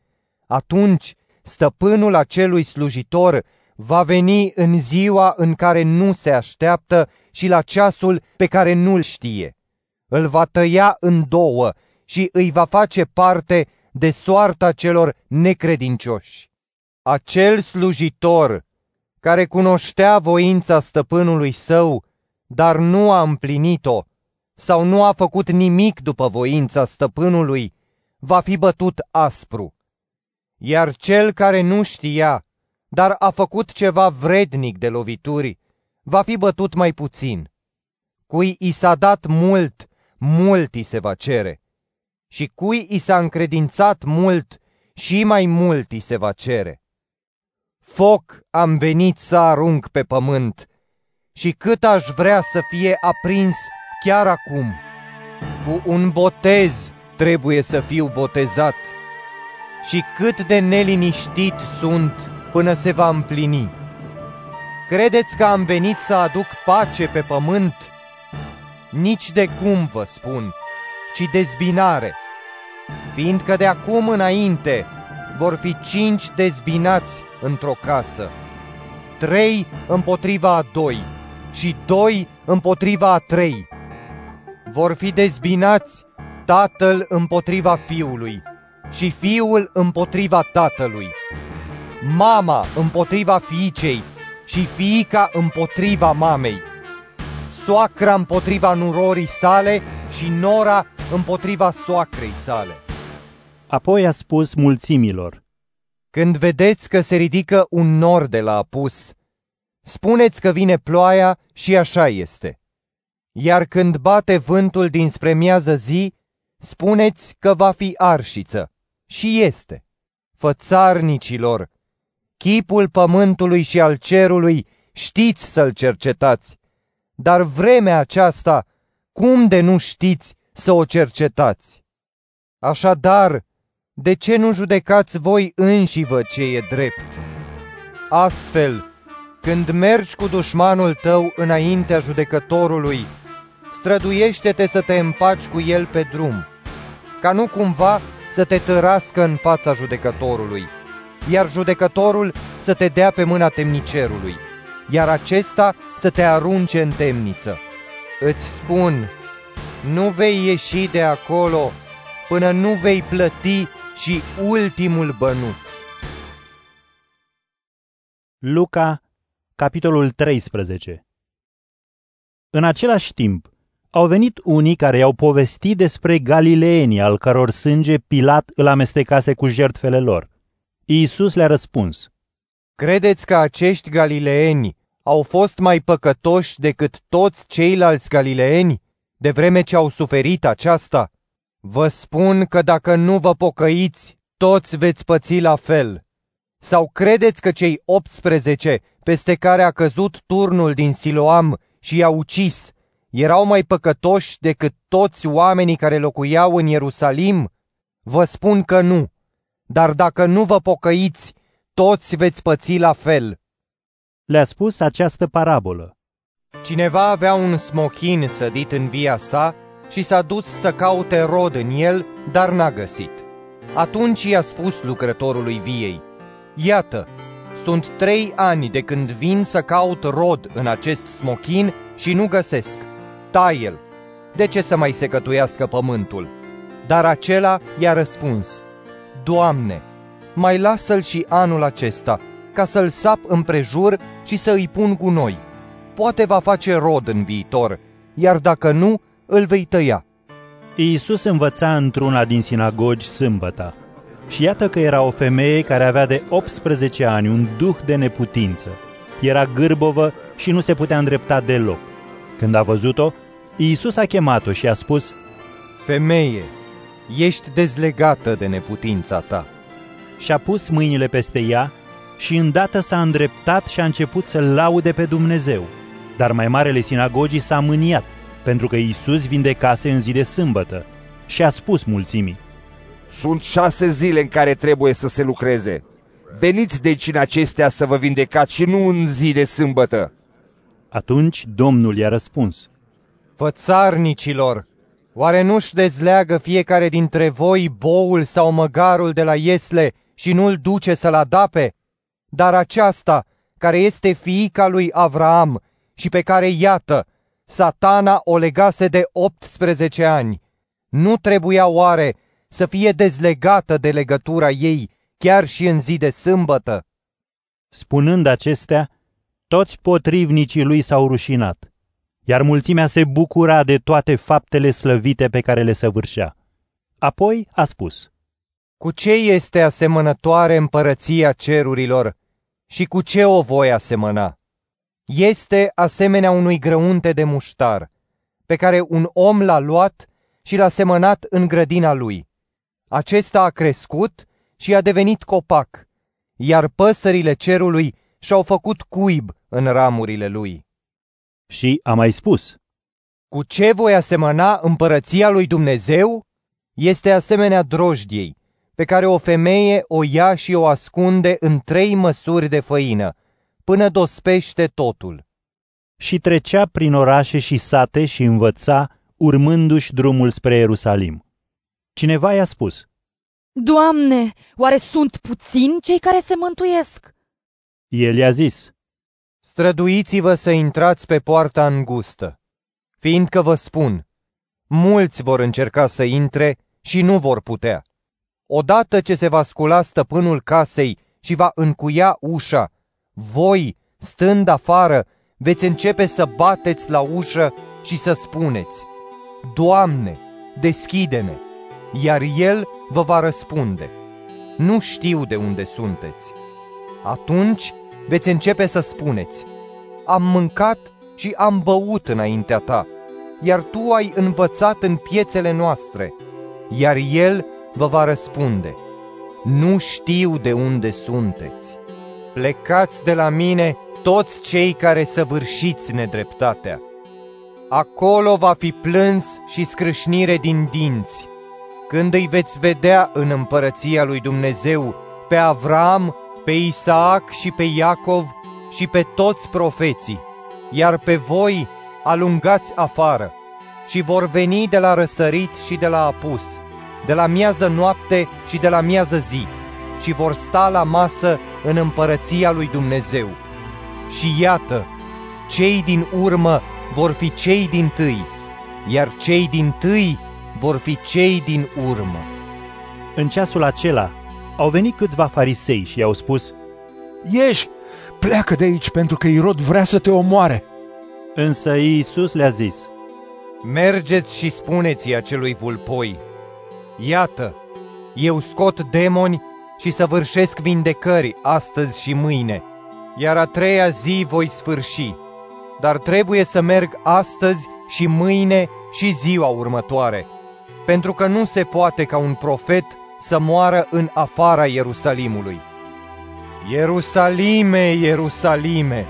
atunci stăpânul acelui slujitor va veni în ziua în care nu se așteaptă și la ceasul pe care nu-l știe. Îl va tăia în două și îi va face parte de soarta celor necredincioși. Acel slujitor care cunoștea voința stăpânului său, dar nu a împlinit-o, sau nu a făcut nimic după voința stăpânului, va fi bătut aspru. Iar cel care nu știa, dar a făcut ceva vrednic de lovituri, va fi bătut mai puțin. Cui i s-a dat mult, mult i se va cere. Și cui i s-a încredințat mult, și mai mult i se va cere. Foc am venit să arunc pe pământ și cât aș vrea să fie aprins chiar acum. Cu un botez trebuie să fiu botezat și cât de neliniștit sunt până se va împlini. Credeți că am venit să aduc pace pe pământ? Nici de cum vă spun, ci dezbinare, fiindcă de acum înainte vor fi cinci dezbinați într-o casă, trei împotriva a doi și doi împotriva a trei. Vor fi dezbinați tatăl împotriva fiului și fiul împotriva tatălui, mama împotriva fiicei și fiica împotriva mamei, soacra împotriva nurorii sale și nora împotriva soacrei sale. Apoi a spus mulțimilor, Când vedeți că se ridică un nor de la apus, spuneți că vine ploaia și așa este. Iar când bate vântul dinspre miază zi, spuneți că va fi arșiță. Și este. Fățarnicilor, chipul pământului și al cerului știți să-l cercetați, dar vremea aceasta, cum de nu știți să o cercetați? Așadar, de ce nu judecați voi înșivă ce e drept? Astfel, când mergi cu dușmanul tău înaintea judecătorului, străduiește-te să te împaci cu el pe drum, ca nu cumva să te tărască în fața judecătorului, iar judecătorul să te dea pe mâna temnicerului, iar acesta să te arunce în temniță. Îți spun, nu vei ieși de acolo până nu vei plăti și ultimul bănuț. Luca, capitolul 13 În același timp, au venit unii care i-au povestit despre galileenii al căror sânge Pilat îl amestecase cu jertfele lor. Iisus le-a răspuns, Credeți că acești galileeni au fost mai păcătoși decât toți ceilalți galileeni, de vreme ce au suferit aceasta? Vă spun că dacă nu vă pocăiți, toți veți păți la fel. Sau credeți că cei 18 peste care a căzut turnul din Siloam și i-a ucis, erau mai păcătoși decât toți oamenii care locuiau în Ierusalim? Vă spun că nu. Dar dacă nu vă pocăiți, toți veți păți la fel. Le-a spus această parabolă. Cineva avea un smochin sădit în via sa și s-a dus să caute rod în el, dar n-a găsit. Atunci i-a spus lucrătorului viei, Iată, Sunt trei ani de când vin să caut rod în acest smochin și nu găsesc. Tai-el. De ce să mai secătuiască pământul? Dar acela i-a răspuns, Doamne, mai lasă-l și anul acesta, ca să-l sap împrejur și să îi pun gunoi. Poate va face rod în viitor, iar dacă nu, îl vei tăia. Iisus învăța într-una din sinagogi sâmbăta. Și iată că era o femeie care avea de 18 ani un duh de neputință. Era gârbovă și nu se putea îndrepta deloc. Când a văzut-o, Iisus a chemat-o și a spus, Femeie, ești dezlegată de neputința ta. Și-a pus mâinile peste ea și îndată s-a îndreptat și a început să laude pe Dumnezeu. Dar mai marele sinagogii s-a mâniat, pentru că Iisus vindecase în zi de sâmbătă și a spus mulțimii, Sunt șase zile în care trebuie să se lucreze. Veniți deci în acestea să vă vindecați și nu în zi de sâmbătă. Atunci Domnul i-a răspuns, Fățarnicilor, oare nu-și dezleagă fiecare dintre voi boul sau măgarul de la iesle și nu-l duce să-l adape? Dar aceasta, care este fiica lui Avraam și pe care, iată, satana o legase de 18 ani, nu trebuia oare să fie dezlegată de legătura ei chiar și în zi de sâmbătă? Spunând acestea, toți potrivnicii lui s-au rușinat, iar mulțimea se bucura de toate faptele slăvite pe care le săvârșea. Apoi a spus, Cu ce este asemănătoare împărăția cerurilor și cu ce o voi asemăna? Este asemenea unui grăunte de muștar, pe care un om l-a luat și l-a semănat în grădina lui. Acesta a crescut și a devenit copac, iar păsările cerului și-au făcut cuib în ramurile lui. Și a mai spus, Cu ce voi asemăna împărăția lui Dumnezeu? Este asemenea drojdiei, pe care o femeie o ia și o ascunde în trei măsuri de făină, până dospește totul. Și trecea prin orașe și sate și învăța, urmându-și drumul spre Ierusalim. Cineva i-a spus, Doamne, oare sunt puțini cei care se mântuiesc? El i-a zis, Străduiți-vă să intrați pe poarta îngustă, fiindcă vă spun, mulți vor încerca să intre și nu vor putea. Odată ce se va scula stăpânul casei și va încuia ușa, voi, stând afară, veți începe să bateți la ușă și să spuneți, Doamne, deschide-ne, iar El vă va răspunde, nu știu de unde sunteți. Atunci veți începe să spuneți, am mâncat și am băut înaintea ta, iar tu ai învățat în piețele noastre, iar El vă va răspunde, nu știu de unde sunteți. Plecați de la mine toți cei care săvârșiți nedreptatea. Acolo va fi plâns și scrâșnire din dinți, când îi veți vedea în împărăția lui Dumnezeu pe Avram, pe Isaac și pe Iacov și pe toți profeții, iar pe voi alungați afară și vor veni de la răsărit și de la apus, de la miază noapte și de la miază zi, și vor sta la masă în împărăția lui Dumnezeu. Și iată, cei din urmă vor fi cei din tâi, iar cei din tâi vor fi cei din urmă. În ceasul acela au venit câțiva farisei și i-au spus, Ieși, pleacă de aici pentru că Irod vrea să te omoare. Însă Iisus le-a zis, Mergeți și spuneți acelui vulpoi, Iată, eu scot demoni și săvârșesc vindecări astăzi și mâine, iar a treia zi voi sfârși. Dar trebuie să merg astăzi și mâine și ziua următoare, pentru că nu se poate ca un profet să moară în afara Ierusalimului. Ierusalime, Ierusalime,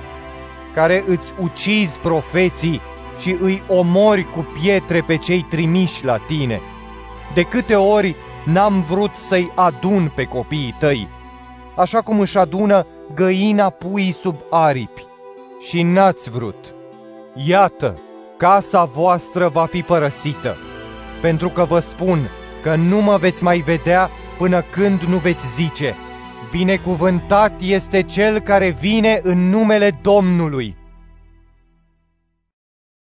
care îți ucizi profeții și îi omori cu pietre pe cei trimiși la tine. De câte ori n-am vrut să-i adun pe copiii tăi, așa cum își adună găina puii sub aripi. Și n-ați vrut. Iată, casa voastră va fi părăsită, pentru că vă spun că nu mă veți mai vedea până când nu veți zice, Binecuvântat este cel care vine în numele Domnului.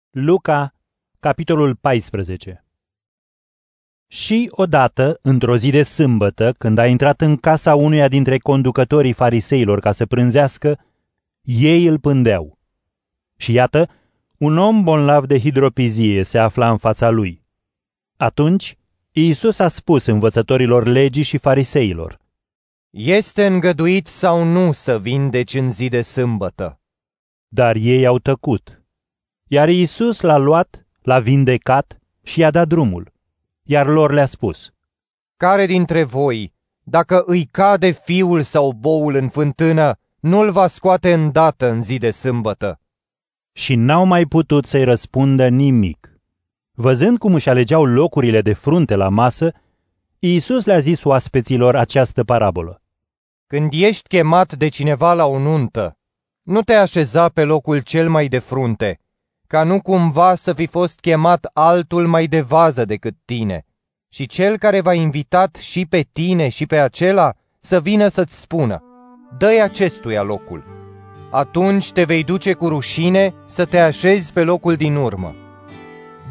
Luca, capitolul 14 Și odată, într-o zi de sâmbătă, când a intrat în casa unuia dintre conducătorii fariseilor ca să prânzească, ei îl pândeau. Și iată, un om bolnav de hidropizie se afla în fața lui. Atunci, Iisus a spus învățătorilor legii și fariseilor, Este îngăduit sau nu să vindeci în zi de sâmbătă? Dar ei au tăcut. Iar Iisus l-a luat, l-a vindecat și i-a dat drumul. Iar lor le-a spus, Care dintre voi, dacă îi cade fiul sau boul în fântână, nu-l va scoate îndată în zi de sâmbătă? Și n-au mai putut să-i răspundă nimic. Văzând cum își alegeau locurile de frunte la masă, Iisus le-a zis oaspeților această parabolă. Când ești chemat de cineva la o nuntă, nu te așeza pe locul cel mai de frunte, ca nu cumva să fi fost chemat altul mai de vază decât tine, și cel care v-a invitat și pe tine și pe acela să vină să-ți spună, dă-i acestuia locul. Atunci te vei duce cu rușine să te așezi pe locul din urmă.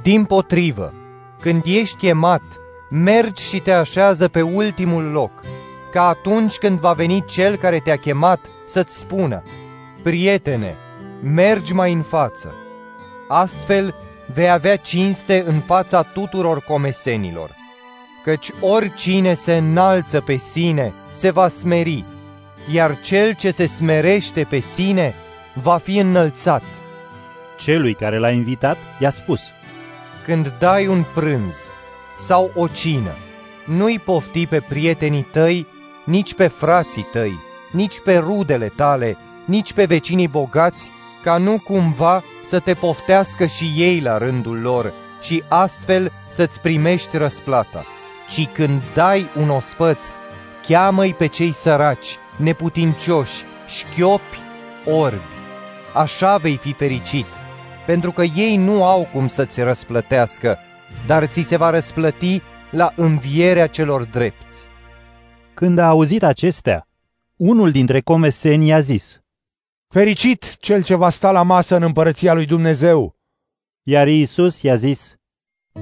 Din potrivă, când ești chemat, mergi și te așează pe ultimul loc, ca atunci când va veni cel care te-a chemat să-ți spună, Prietene, mergi mai în față. Astfel vei avea cinste în fața tuturor comesenilor. Căci oricine se înalță pe sine se va smeri, iar cel ce se smerește pe sine va fi înălțat. Celui care l-a invitat i-a spus, Când dai un prânz sau o cină, nu-i pofti pe prietenii tăi, nici pe frații tăi, nici pe rudele tale, nici pe vecinii bogați, ca nu cumva să te poftească și ei la rândul lor și astfel să-ți primești răsplata. Și când dai un ospăț, cheamă-i pe cei săraci, neputincioși, șchiopi, orbi. Așa vei fi fericit, pentru că ei nu au cum să-ți răsplătească, dar ți se va răsplăti la învierea celor drepți. Când a auzit acestea, unul dintre comeseni i-a zis, Fericit cel ce va sta la masă în împărăția lui Dumnezeu! Iar Iisus i-a zis,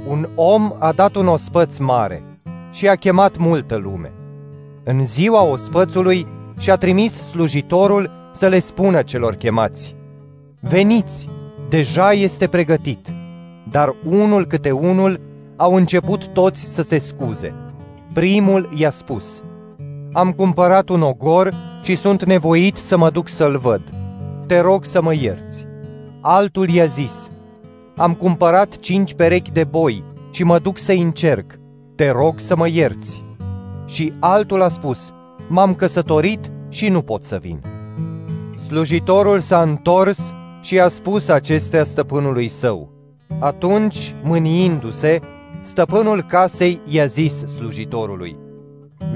Un om a dat un ospăț mare și a chemat multă lume. În ziua ospățului și-a trimis slujitorul să le spună celor chemați, Veniți, deja este pregătit. Dar unul câte unul au început toți să se scuze. Primul i-a spus, Am cumpărat un ogor și sunt nevoit să mă duc să-l văd. Te rog să mă ierți. Altul i-a zis, Am cumpărat cinci perechi de boi și mă duc să-i încerc. Te rog să mă ierți. Și altul a spus, M-am căsătorit și nu pot să vin. Slujitorul s-a întors și a spus acestea stăpânului său. Atunci, mâniindu-se, stăpânul casei i-a zis slujitorului,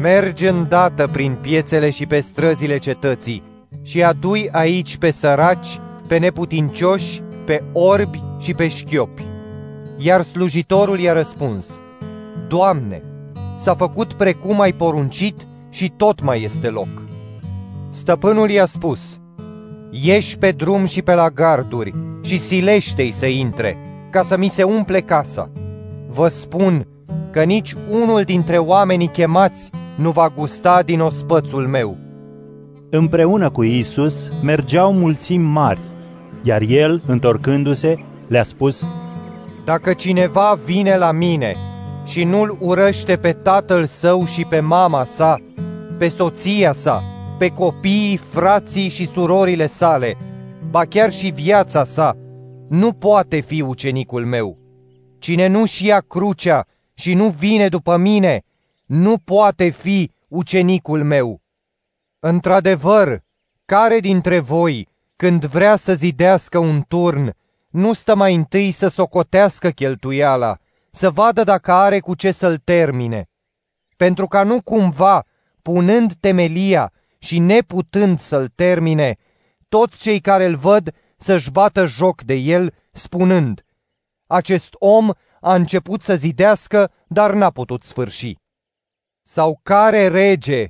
Mergi îndată prin piețele și pe străzile cetății și adui aici pe săraci, pe neputincioși, pe orbi și pe șchiopi. Iar slujitorul i-a răspuns, Doamne, s-a făcut precum ai poruncit și tot mai este loc. Stăpânul i-a spus, Ieși pe drum și pe la garduri și silește-i să intre, ca să mi se umple casa. Vă spun că nici unul dintre oamenii chemați nu va gusta din ospățul meu. Împreună cu Iisus mergeau mulțimi mari, iar el, întorcându-se, le-a spus, Dacă cineva vine la mine și nu-l urăște pe tatăl său și pe mama sa, pe soția sa, pe copiii, frații și surorile sale, ba chiar și viața sa, nu poate fi ucenicul meu. Cine nu-și ia crucea și nu vine după mine, nu poate fi ucenicul meu. Într-adevăr, care dintre voi, când vrea să zidească un turn, nu stă mai întâi să socotească cheltuiala, să vadă dacă are cu ce să-l termine? Pentru ca nu cumva, punând temelia și neputând să-l termine, toți cei care îl văd să-și bată joc de el, spunând, acest om a început să zidească, dar n-a putut sfârși. Sau care rege,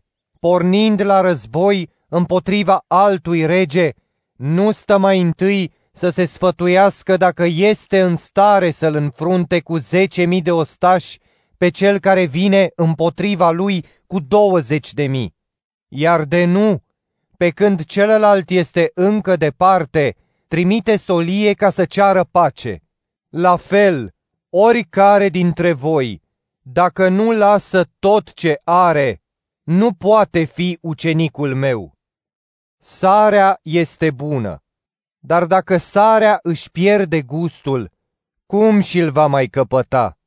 pornind la război împotriva altui rege, nu stă mai întâi să se sfătuiască dacă este în stare să-l înfrunte cu zece mii de ostași pe cel care vine împotriva lui cu douăzeci de mii. Iar de nu, pe când celălalt este încă departe, trimite solie ca să ceară pace. La fel, oricare dintre voi, dacă nu lasă tot ce are, nu poate fi ucenicul meu. Sarea este bună, dar dacă sarea își pierde gustul, cum și-l va mai căpăta?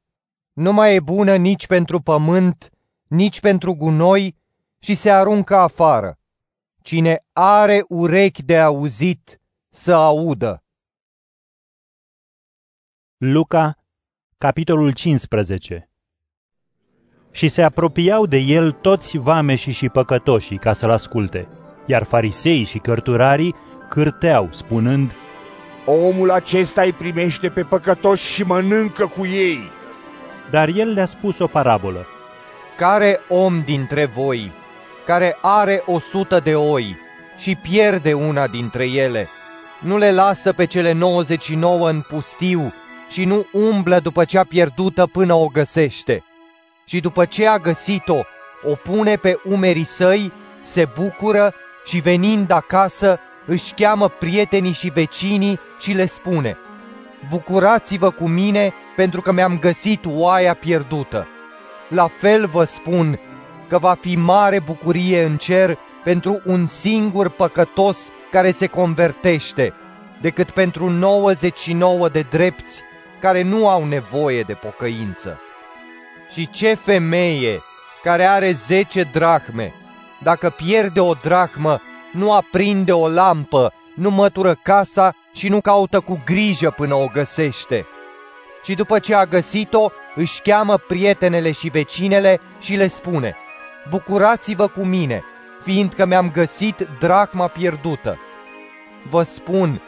Nu mai e bună nici pentru pământ, nici pentru gunoi și se aruncă afară. Cine are urechi de auzit, să audă. Luca, capitolul 15 Și se apropiau de el toți vameșii și păcătoșii ca să-l asculte, iar farisei și cărturarii cârteau, spunând, Omul acesta îi primește pe păcătoși și mănâncă cu ei. Dar el le-a spus o parabolă. Care om dintre voi, care are o sută de oi și pierde una dintre ele, nu le lasă pe cele 99 în pustiu și nu umblă după cea pierdută până o găsește. Și după ce a găsit-o, o pune pe umerii săi, se bucură și venind acasă își cheamă prietenii și vecinii și le spune Bucurați-vă cu mine pentru că mi-am găsit oaia pierdută. La fel vă spun că va fi mare bucurie în cer pentru un singur păcătos care se convertește, decât pentru 99 de drepți care nu au nevoie de pocăință. Și ce femeie care are 10 drahme, dacă pierde o drahmă, nu aprinde o lampă, nu mătură casa și nu caută cu grijă până o găsește. Și după ce a găsit-o, își cheamă prietenele și vecinele și le spune, Bucurați-vă cu mine, fiindcă mi-am găsit dracma pierdută. Vă spun,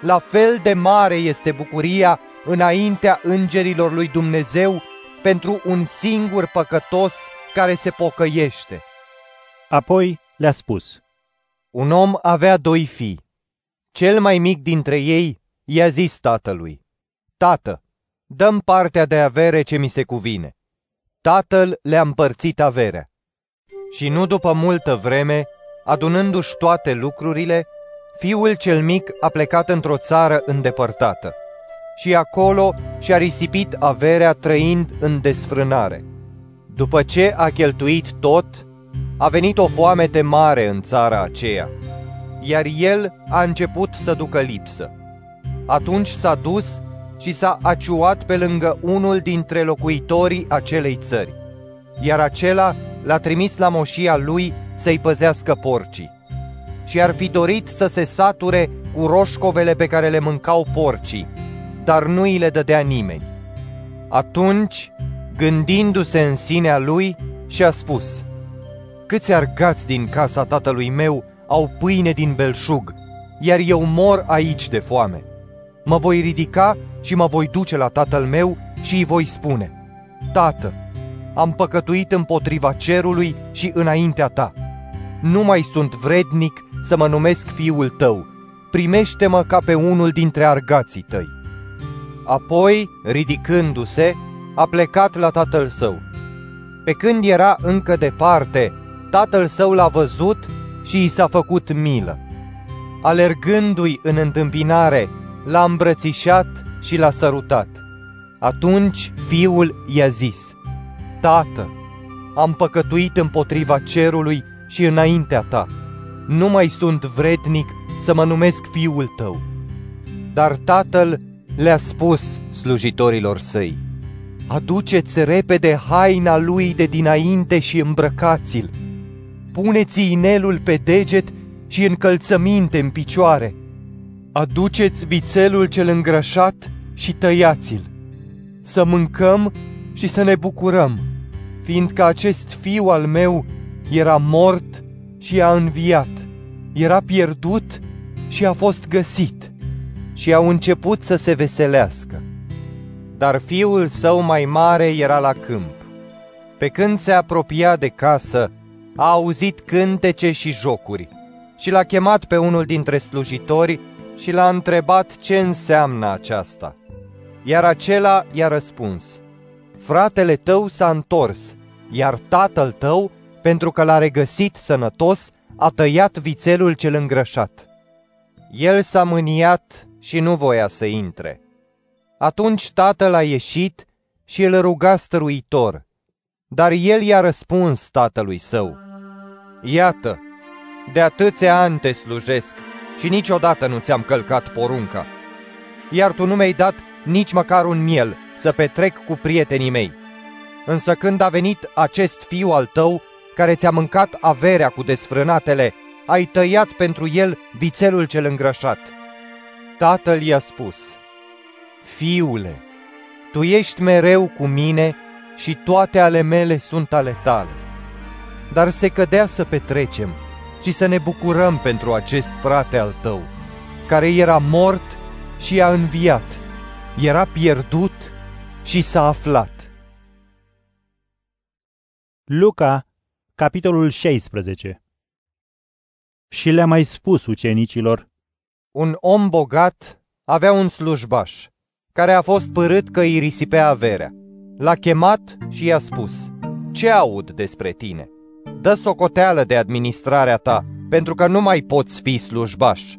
la fel de mare este bucuria înaintea îngerilor lui Dumnezeu pentru un singur păcătos care se pocăiește. Apoi le-a spus, Un om avea doi fii. Cel mai mic dintre ei i-a zis tatălui, Tată, dăm partea de avere ce mi se cuvine. Tatăl le-a împărțit averea. Și nu după multă vreme, adunându-și toate lucrurile, fiul cel mic a plecat într-o țară îndepărtată și acolo și-a risipit averea trăind în desfrânare. După ce a cheltuit tot, a venit o foamete mare în țara aceea, iar el a început să ducă lipsă. Atunci s-a dus și s-a aciuat pe lângă unul dintre locuitorii acelei țări, iar acela l-a trimis la moșia lui să-i păzească porcii. Și ar fi dorit să se sature cu roșcovele pe care le mâncau porcii, dar nu îi le dădea nimeni. Atunci, gândindu-se în sinea lui, și-a spus, Câți argați din casa tatălui meu au pâine din belșug, iar eu mor aici de foame. Mă voi ridica și mă voi duce la tatăl meu și îi voi spune, Tată, am păcătuit împotriva cerului și înaintea ta. Nu mai sunt vrednic să mă numesc fiul tău, primește-mă ca pe unul dintre argații tăi. Apoi, ridicându-se, a plecat la tatăl său. Pe când era încă departe, tatăl său l-a văzut și i s-a făcut milă. Alergându-i în întâmpinare, l-a îmbrățișat și l-a sărutat. Atunci fiul i-a zis, Tată, am păcătuit împotriva cerului și înaintea ta. Nu mai sunt vrednic să mă numesc fiul tău. Dar tatăl le-a spus slujitorilor săi, Aduceți repede haina lui de dinainte și îmbrăcați-l. Puneți inelul pe deget și încălțăminte în picioare. Aduceți vițelul cel îngrășat și tăiați-l. Să mâncăm și să ne bucurăm, fiindcă acest fiu al meu era mort și a înviat, era pierdut și a fost găsit și au început să se veselească. Dar fiul său mai mare era la câmp. Pe când se apropia de casă, a auzit cântece și jocuri și l-a chemat pe unul dintre slujitori și l-a întrebat ce înseamnă aceasta. Iar acela i-a răspuns, fratele tău s-a întors, iar tatăl tău, pentru că l-a regăsit sănătos, a tăiat vițelul cel îngrășat. El s-a mâniat și nu voia să intre. Atunci tatăl a ieșit și îl ruga stăruitor, dar el i-a răspuns tatălui său, Iată, de atâția ani te slujesc și niciodată nu ți-am călcat porunca. Iar tu nu mi-ai dat nici măcar un miel să petrec cu prietenii mei. Însă când a venit acest fiu al tău, care ți-a mâncat averea cu desfrânatele, ai tăiat pentru el vițelul cel îngrășat. Tatăl i-a spus, Fiule, tu ești mereu cu mine și toate ale mele sunt ale tale. Dar se cădea să petrecem și să ne bucurăm pentru acest frate al tău, care era mort și a înviat, era pierdut și s-a aflat. Luca, capitolul 16 Și le-a mai spus ucenicilor, Un om bogat avea un slujbaș, care a fost părât că îi risipea averea. L-a chemat și i-a spus, Ce aud despre tine? Dă socoteală de administrarea ta, pentru că nu mai poți fi slujbaș.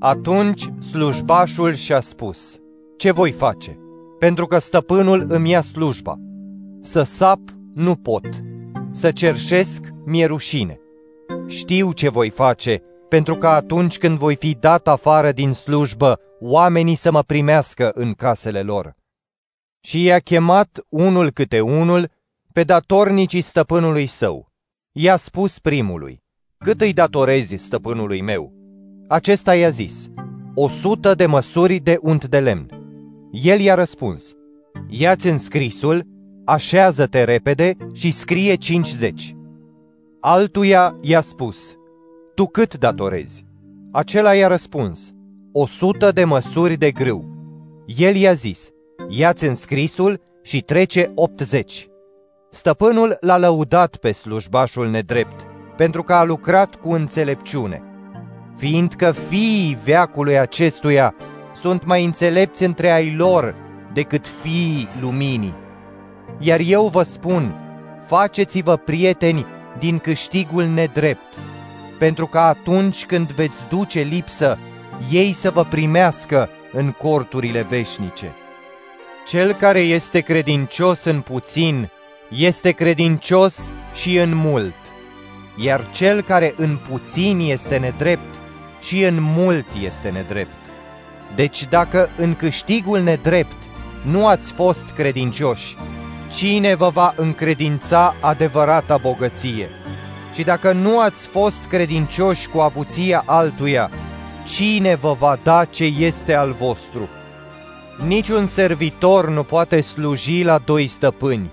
Atunci slujbașul și-a spus, Ce voi face? Pentru că stăpânul îmi ia slujba. Să sap nu pot, să cerșesc mi-e rușine. Știu ce voi face, pentru că atunci când voi fi dat afară din slujbă, oamenii să mă primească în casele lor. Și i-a chemat unul câte unul pe datornicii stăpânului său. I-a spus primului, cât îi datorezi stăpânului meu? Acesta i-a zis, o sută de măsuri de unt de lemn. El i-a răspuns, ia-ți înscrisul, așează-te repede și scrie 50. Altuia i-a spus, tu cât datorezi? Acela i-a răspuns, o sută de măsuri de grâu. El i-a zis, ia-ți înscrisul și trece 80. Stăpânul l-a lăudat pe slujbașul nedrept, pentru că a lucrat cu înțelepciune, fiindcă fiii veacului acestuia sunt mai înțelepți între ai lor decât fiii luminii. Iar eu vă spun, faceți-vă prieteni din câștigul nedrept, pentru că atunci când veți duce lipsă, ei să vă primească în corturile veșnice. Cel care este credincios în puțin, este credincios și în mult, iar cel care în puțin este nedrept, și în mult este nedrept. Deci dacă în câștigul nedrept nu ați fost credincioși, cine vă va încredința adevărata bogăție? Și dacă nu ați fost credincioși cu avuția altuia, cine vă va da ce este al vostru? Niciun servitor nu poate sluji la doi stăpâni,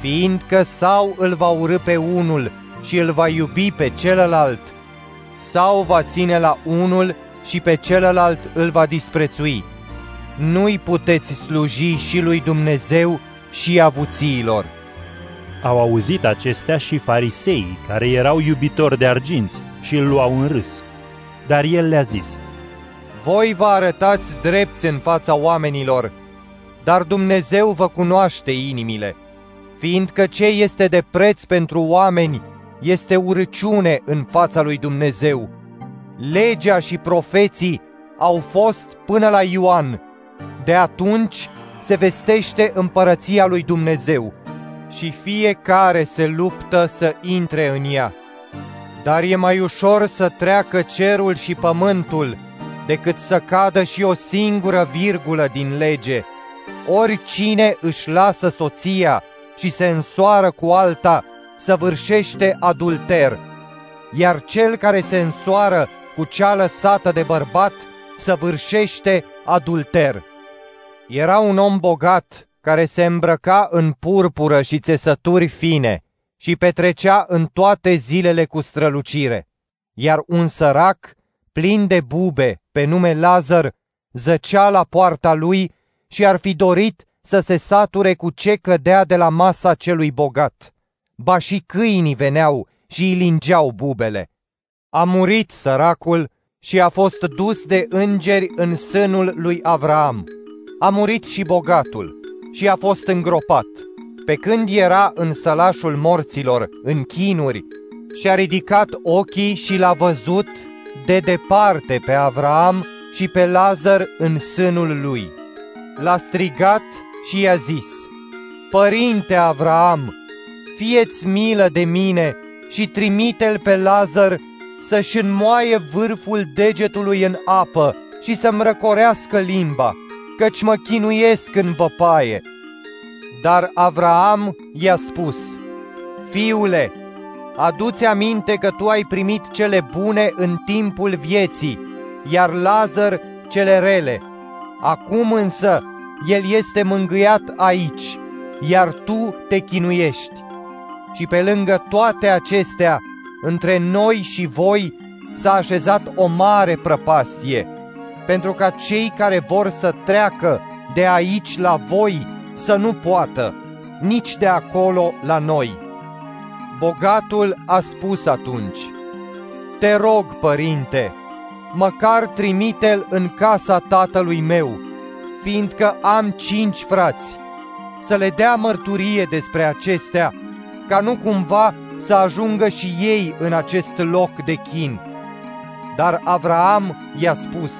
fiindcă sau îl va urâ pe unul și îl va iubi pe celălalt, sau va ține la unul și pe celălalt îl va disprețui. Nu-i puteți sluji și lui Dumnezeu și avuțiilor. Au auzit acestea și fariseii, care erau iubitori de arginți și îl luau în râs. Dar el le-a zis, Voi vă arătați drepți în fața oamenilor, dar Dumnezeu vă cunoaște inimile, fiindcă ce este de preț pentru oameni este urăciune în fața lui Dumnezeu. Legea și profeții au fost până la Ioan. De atunci se vestește împărăția lui Dumnezeu și fiecare se luptă să intre în ea. Dar e mai ușor să treacă cerul și pământul decât să cadă și o singură virgulă din lege. Oricine își lasă soția și se însoară cu alta, săvârșește adulter, iar cel care se însoară cu cea lăsată de bărbat săvârșește adulter. Era un om bogat care se îmbrăca în purpură și țesături fine și petrecea în toate zilele cu strălucire, iar un sărac, plin de bube, pe nume Lazar, zăcea la poarta lui și ar fi dorit să se sature cu ce cădea de la masa celui bogat ba și câinii veneau și îi lingeau bubele. A murit săracul și a fost dus de îngeri în sânul lui Avraam. A murit și bogatul și a fost îngropat. Pe când era în sălașul morților, în chinuri, și-a ridicat ochii și l-a văzut de departe pe Avraam și pe Lazar în sânul lui. L-a strigat și i-a zis, Părinte Avraam, fieți milă de mine și trimite-l pe Lazar să-și înmoaie vârful degetului în apă și să-mi răcorească limba, căci mă chinuiesc în văpaie. Dar Avraam i-a spus, Fiule, adu-ți aminte că tu ai primit cele bune în timpul vieții, iar Lazar cele rele. Acum însă el este mângâiat aici, iar tu te chinuiești. Și pe lângă toate acestea, între noi și voi s-a așezat o mare prăpastie, pentru ca cei care vor să treacă de aici la voi să nu poată, nici de acolo la noi. Bogatul a spus atunci, Te rog, părinte, măcar trimite-l în casa tatălui meu, fiindcă am cinci frați, să le dea mărturie despre acestea, ca nu cumva să ajungă și ei în acest loc de chin. Dar Avraam i-a spus,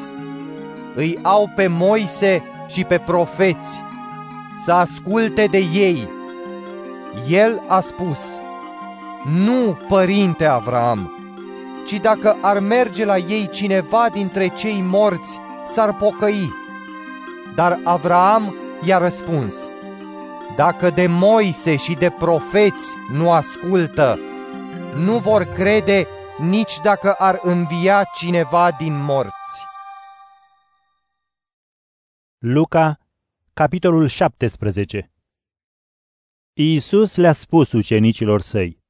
îi au pe Moise și pe profeți, să asculte de ei. El a spus, nu, părinte Avraam, ci dacă ar merge la ei cineva dintre cei morți, s-ar pocăi. Dar Avraam i-a răspuns, dacă de Moise și de profeți nu ascultă, nu vor crede nici dacă ar învia cineva din morți. Luca, capitolul 17 Iisus le-a spus ucenicilor săi,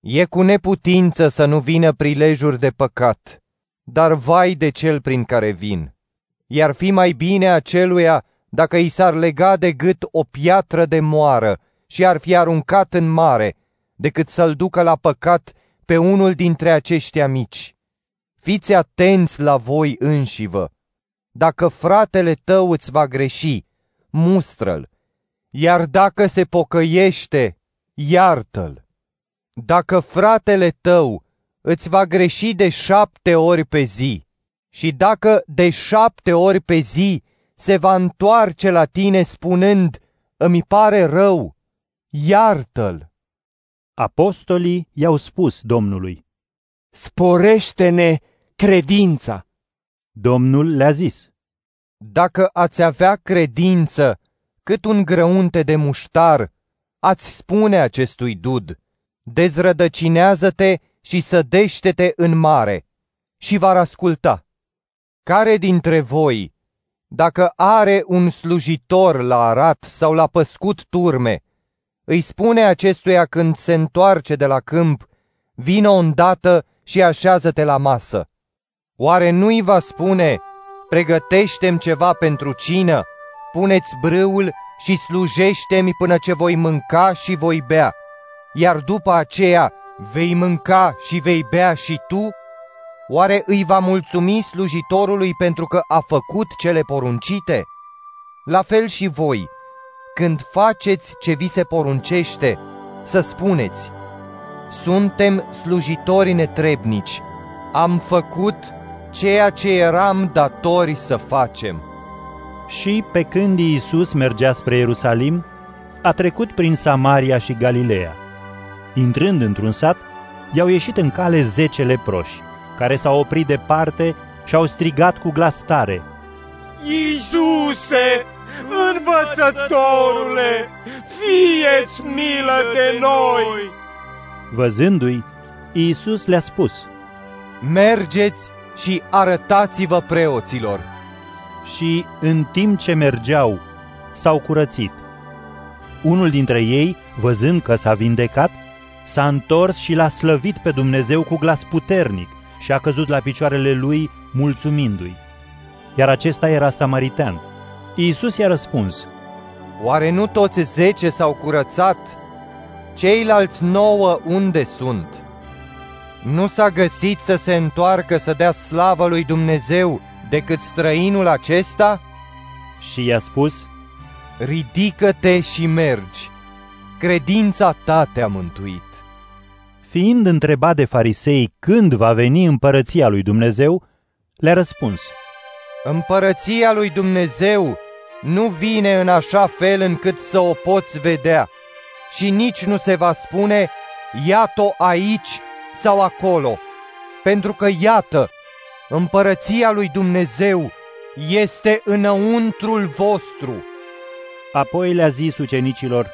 E cu neputință să nu vină prilejuri de păcat, dar vai de cel prin care vin. Iar fi mai bine aceluia dacă i s-ar lega de gât o piatră de moară și ar fi aruncat în mare, decât să-l ducă la păcat pe unul dintre aceștia mici. Fiți atenți la voi înșivă. Dacă fratele tău îți va greși, mustră-l, iar dacă se pocăiește, iartă-l. Dacă fratele tău îți va greși de șapte ori pe zi și dacă de șapte ori pe zi se va întoarce la tine spunând, îmi pare rău, iartă-l. Apostolii i-au spus Domnului, Sporește-ne credința. Domnul le-a zis, Dacă ați avea credință cât un grăunte de muștar, ați spune acestui dud, dezrădăcinează-te și sădește-te în mare și va asculta. Care dintre voi, dacă are un slujitor la arat sau la păscut turme, îi spune acestuia când se întoarce de la câmp, vină îndată și așează-te la masă. Oare nu-i va spune, pregătește-mi ceva pentru cină, puneți brâul și slujește-mi până ce voi mânca și voi bea, iar după aceea vei mânca și vei bea și tu? Oare îi va mulțumi slujitorului pentru că a făcut cele poruncite? La fel și voi, când faceți ce vi se poruncește, să spuneți, suntem slujitori netrebnici, am făcut ceea ce eram datori să facem. Și pe când Iisus mergea spre Ierusalim, a trecut prin Samaria și Galileea. Intrând într-un sat, i-au ieșit în cale zece leproși, care s-au oprit departe și au strigat cu glas tare. Iisuse, învățătorule, fieți milă de noi! Văzându-i, Iisus le-a spus, Mergeți și arătați-vă preoților. Și în timp ce mergeau, s-au curățit. Unul dintre ei, văzând că s-a vindecat, s-a întors și l-a slăvit pe Dumnezeu cu glas puternic și a căzut la picioarele lui, mulțumindu-i. Iar acesta era samaritean. Iisus i-a răspuns, Oare nu toți zece s-au curățat? Ceilalți nouă unde sunt? Nu s-a găsit să se întoarcă să dea slavă lui Dumnezeu decât străinul acesta? Și i-a spus, Ridică-te și mergi, credința ta te-a mântuit. Fiind întrebat de farisei când va veni împărăția lui Dumnezeu, le-a răspuns, Împărăția lui Dumnezeu nu vine în așa fel încât să o poți vedea și nici nu se va spune, iată aici sau acolo, pentru că iată, împărăția lui Dumnezeu este înăuntrul vostru. Apoi le-a zis ucenicilor,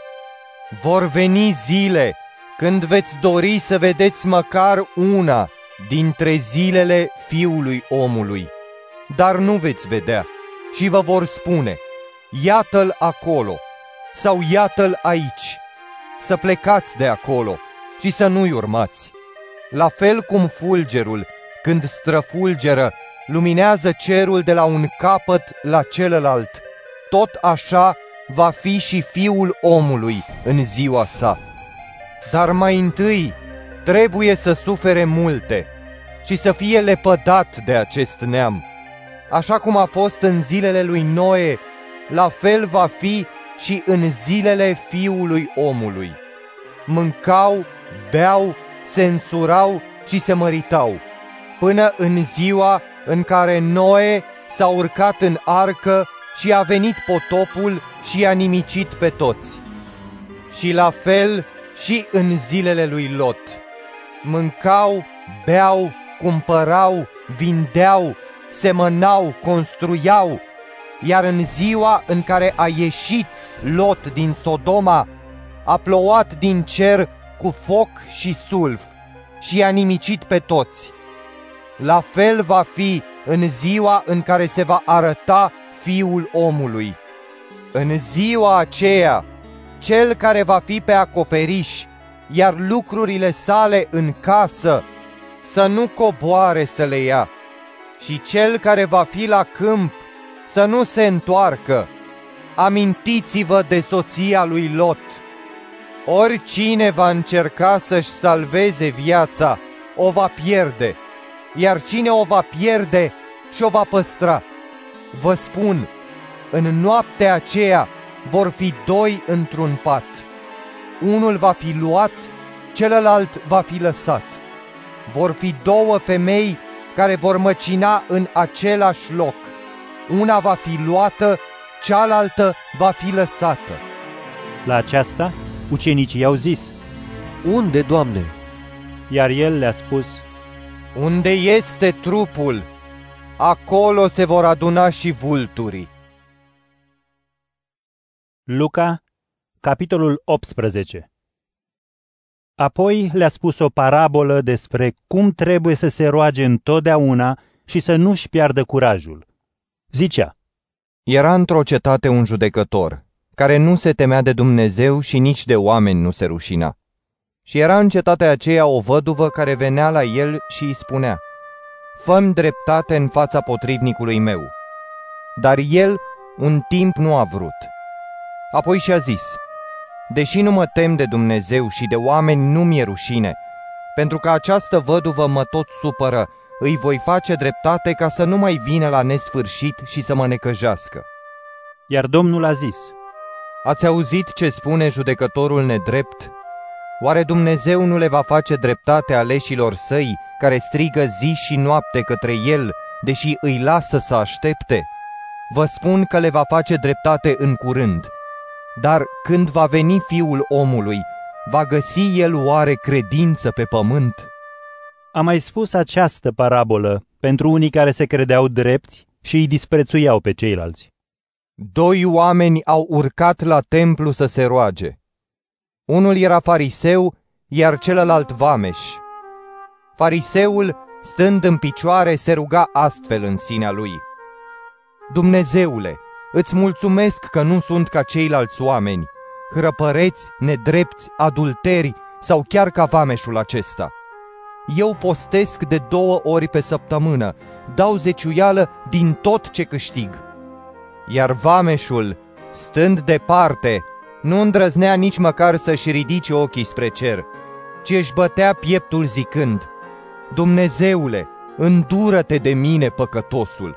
Vor veni zile când veți dori să vedeți măcar una dintre zilele fiului omului, dar nu veți vedea și vă vor spune, iată-l acolo sau iată-l aici, să plecați de acolo și să nu-i urmați. La fel cum fulgerul, când străfulgeră, luminează cerul de la un capăt la celălalt, tot așa va fi și fiul omului în ziua sa. Dar mai întâi trebuie să sufere multe și să fie lepădat de acest neam. Așa cum a fost în zilele lui Noe, la fel va fi și în zilele fiului omului. Mâncau, beau, se însurau și se măritau, până în ziua în care Noe s-a urcat în arcă și a venit potopul și i-a nimicit pe toți. Și la fel și în zilele lui Lot. Mâncau, beau, cumpărau, vindeau, semănau, construiau, iar în ziua în care a ieșit Lot din Sodoma, a plouat din cer cu foc și sulf și i-a nimicit pe toți. La fel va fi în ziua în care se va arăta Fiul omului. În ziua aceea, cel care va fi pe acoperiș, iar lucrurile sale în casă, să nu coboare să le ia, și cel care va fi la câmp, să nu se întoarcă. Amintiți-vă de soția lui Lot. Oricine va încerca să-și salveze viața, o va pierde, iar cine o va pierde, și-o va păstra. Vă spun, în noaptea aceea vor fi doi într-un pat. Unul va fi luat, celălalt va fi lăsat. Vor fi două femei care vor măcina în același loc. Una va fi luată, cealaltă va fi lăsată. La aceasta, ucenicii i-au zis, Unde, Doamne? Iar el le-a spus, Unde este trupul, acolo se vor aduna și vulturii. Luca, capitolul 18 Apoi le-a spus o parabolă despre cum trebuie să se roage întotdeauna și să nu-și piardă curajul. Zicea, Era într-o cetate un judecător, care nu se temea de Dumnezeu și nici de oameni nu se rușina. Și era în cetatea aceea o văduvă care venea la el și îi spunea, Făm dreptate în fața potrivnicului meu. Dar el un timp nu a vrut. Apoi și-a zis, Deși nu mă tem de Dumnezeu și de oameni nu mi-e rușine, pentru că această văduvă mă tot supără, îi voi face dreptate ca să nu mai vină la nesfârșit și să mă necăjească. Iar Domnul a zis, Ați auzit ce spune judecătorul nedrept? Oare Dumnezeu nu le va face dreptate aleșilor săi, care strigă zi și noapte către el, deși îi lasă să aștepte? Vă spun că le va face dreptate în curând. Dar când va veni fiul omului, va găsi el oare credință pe pământ? A mai spus această parabolă pentru unii care se credeau drepți și îi disprețuiau pe ceilalți. Doi oameni au urcat la templu să se roage. Unul era fariseu, iar celălalt vameș. Fariseul, stând în picioare, se ruga astfel în sinea lui. Dumnezeule, îți mulțumesc că nu sunt ca ceilalți oameni, hrăpăreți, nedrepți, adulteri sau chiar ca vameșul acesta. Eu postesc de două ori pe săptămână, dau zeciuială din tot ce câștig. Iar vameșul, stând departe, nu îndrăznea nici măcar să-și ridice ochii spre cer, ci își bătea pieptul zicând, Dumnezeule, îndură-te de mine, păcătosul.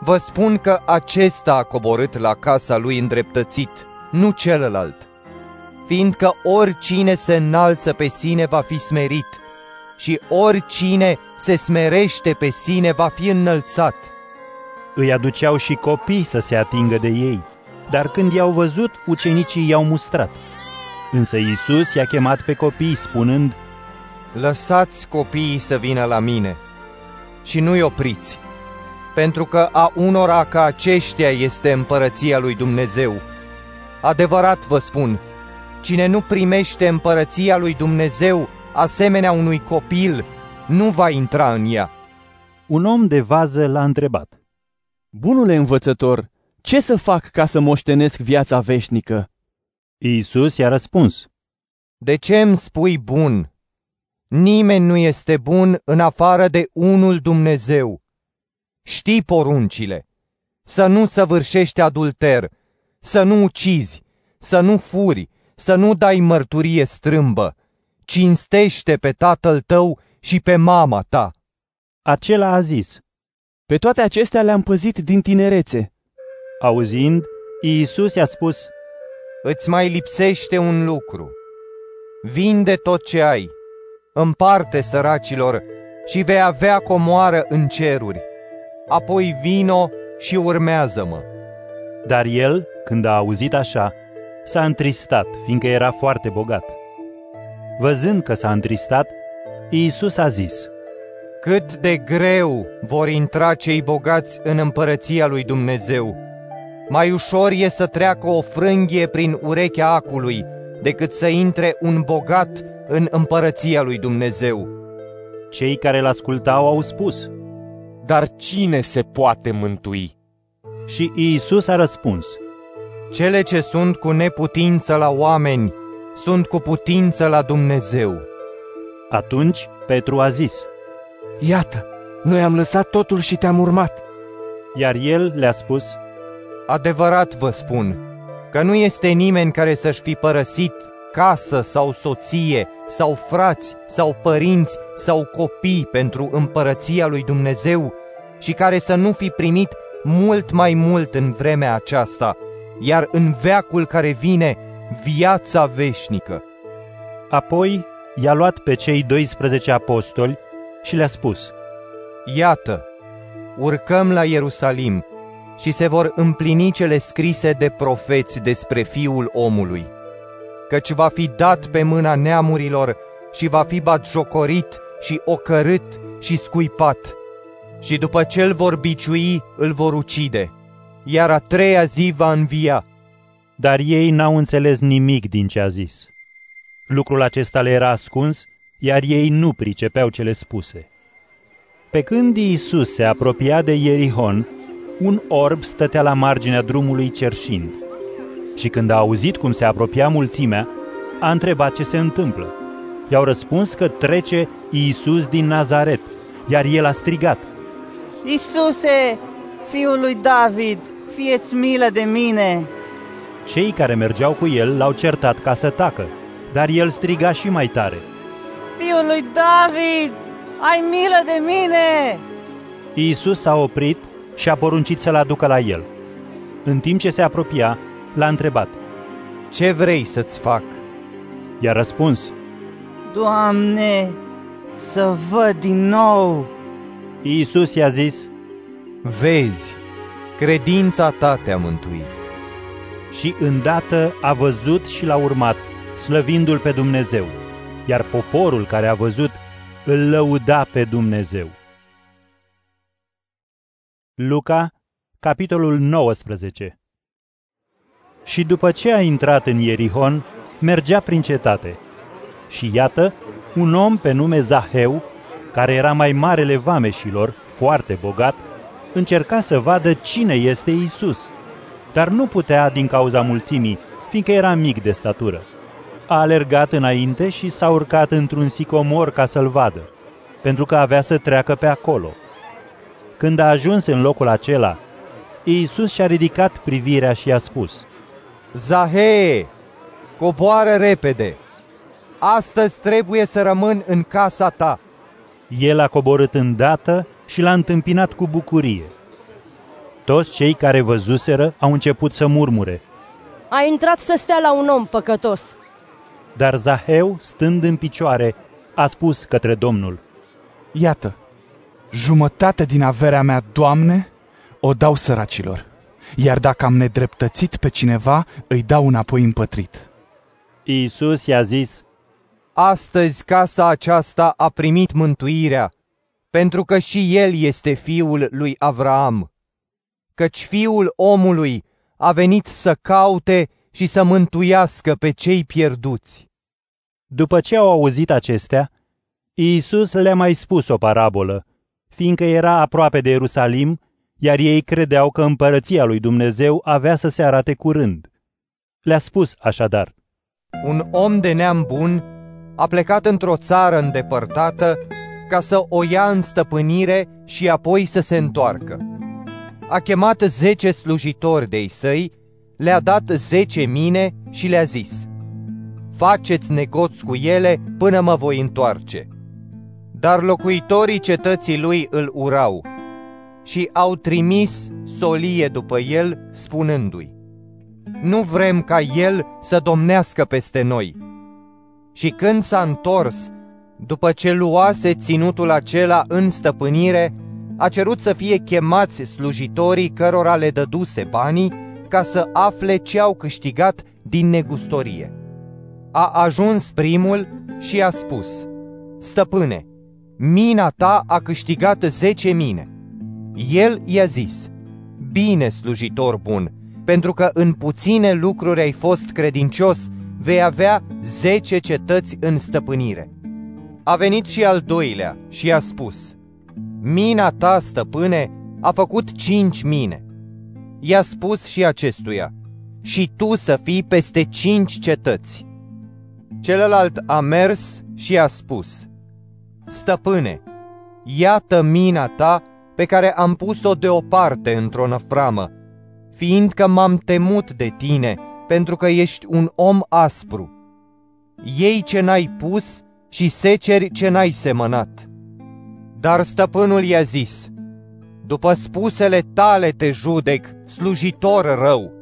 Vă spun că acesta a coborât la casa lui îndreptățit, nu celălalt. Fiindcă oricine se înalță pe sine va fi smerit și oricine se smerește pe sine va fi înălțat. Îi aduceau și copii să se atingă de ei, dar când i-au văzut, ucenicii i-au mustrat. Însă Iisus i-a chemat pe copii spunând, Lăsați copiii să vină la mine și nu-i opriți, pentru că a unora ca aceștia este împărăția lui Dumnezeu. Adevărat vă spun, cine nu primește împărăția lui Dumnezeu asemenea unui copil, nu va intra în ea. Un om de vază l-a întrebat. Bunule învățător, ce să fac ca să moștenesc viața veșnică? Iisus i-a răspuns. De ce îmi spui bun? Nimeni nu este bun în afară de unul Dumnezeu. Știi poruncile. Să nu săvârșești adulter, să nu ucizi, să nu furi, să nu dai mărturie strâmbă, cinstește pe tatăl tău și pe mama ta. Acela a zis, Pe toate acestea le-am păzit din tinerețe. Auzind, Iisus i-a spus, Îți mai lipsește un lucru. Vinde tot ce ai, împarte săracilor și vei avea comoară în ceruri. Apoi vino și urmează-mă. Dar el, când a auzit așa, s-a întristat, fiindcă era foarte bogat. Văzând că s-a întristat, Iisus a zis, Cât de greu vor intra cei bogați în împărăția lui Dumnezeu! Mai ușor e să treacă o frânghie prin urechea acului decât să intre un bogat în împărăția lui Dumnezeu. Cei care l-ascultau au spus, Dar cine se poate mântui? Și Iisus a răspuns, Cele ce sunt cu neputință la oameni, sunt cu putință la Dumnezeu. Atunci Petru a zis, Iată, noi am lăsat totul și te-am urmat. Iar el le-a spus, Adevărat vă spun, că nu este nimeni care să-și fi părăsit casă sau soție, sau frați, sau părinți, sau copii pentru împărăția lui Dumnezeu și care să nu fi primit mult mai mult în vremea aceasta, iar în veacul care vine, viața veșnică. Apoi i-a luat pe cei 12 apostoli și le-a spus, Iată, urcăm la Ierusalim și se vor împlini cele scrise de profeți despre Fiul omului, căci va fi dat pe mâna neamurilor și va fi batjocorit și ocărât și scuipat. Și după ce îl vor biciui, îl vor ucide, iar a treia zi va învia. Dar ei n-au înțeles nimic din ce a zis. Lucrul acesta le era ascuns, iar ei nu pricepeau cele spuse. Pe când Iisus se apropia de Ierihon, un orb stătea la marginea drumului cerșind. Și când a auzit cum se apropia mulțimea, a întrebat ce se întâmplă. I-au răspuns că trece Iisus din Nazaret, iar el a strigat. Isuse, fiul lui David, fieți milă de mine! Cei care mergeau cu el l-au certat ca să tacă, dar el striga și mai tare. Fiul lui David, ai milă de mine! Iisus s-a oprit și a poruncit să-l aducă la el. În timp ce se apropia, l-a întrebat. Ce vrei să-ți fac? I-a răspuns. Doamne, să văd din nou! Iisus i-a zis. Vezi, credința ta te-a mântuit. Și îndată a văzut și l-a urmat, slăvindu-l pe Dumnezeu, iar poporul care a văzut îl lăuda pe Dumnezeu. Luca, capitolul 19 Și după ce a intrat în Ierihon, mergea prin cetate. Și iată, un om pe nume Zaheu, care era mai marele vameșilor, foarte bogat, încerca să vadă cine este Isus, dar nu putea din cauza mulțimii, fiindcă era mic de statură. A alergat înainte și s-a urcat într-un sicomor ca să-l vadă, pentru că avea să treacă pe acolo. Când a ajuns în locul acela, Iisus și-a ridicat privirea și i-a spus, Zahee, coboară repede! Astăzi trebuie să rămân în casa ta. El a coborât îndată și l-a întâmpinat cu bucurie. Toți cei care văzuseră au început să murmure, A intrat să stea la un om păcătos. Dar Zaheu, stând în picioare, a spus către Domnul, Iată, jumătate din averea mea, Doamne, o dau săracilor. Iar dacă am nedreptățit pe cineva, îi dau înapoi împătrit. Iisus i-a zis, Astăzi casa aceasta a primit mântuirea, pentru că și el este fiul lui Avraam. Căci fiul omului a venit să caute și să mântuiască pe cei pierduți. După ce au auzit acestea, Iisus le-a mai spus o parabolă, fiindcă era aproape de Ierusalim, iar ei credeau că împărăția lui Dumnezeu avea să se arate curând. Le-a spus așadar, Un om de neam bun a plecat într-o țară îndepărtată ca să o ia în stăpânire și apoi să se întoarcă. A chemat zece slujitori de-ai săi, le-a dat zece mine și le-a zis, Faceți negoți cu ele până mă voi întoarce. Dar locuitorii cetății lui îl urau și au trimis solie după el, spunându-i, Nu vrem ca el să domnească peste noi. Și când s-a întors, după ce luase ținutul acela în stăpânire, a cerut să fie chemați slujitorii cărora le dăduse banii ca să afle ce au câștigat din negustorie. A ajuns primul și a spus, Stăpâne, mina ta a câștigat zece mine. El i-a zis, Bine, slujitor bun, pentru că în puține lucruri ai fost credincios, vei avea zece cetăți în stăpânire. A venit și al doilea și a spus, Mina ta, stăpâne, a făcut cinci mine. I-a spus și acestuia, și tu să fii peste cinci cetăți. Celălalt a mers și a spus, Stăpâne, iată mina ta pe care am pus-o deoparte într-o năframă, fiindcă m-am temut de tine, pentru că ești un om aspru. Ei ce n-ai pus și seceri ce n-ai semănat. Dar stăpânul i-a zis, după spusele tale te judec, slujitor rău.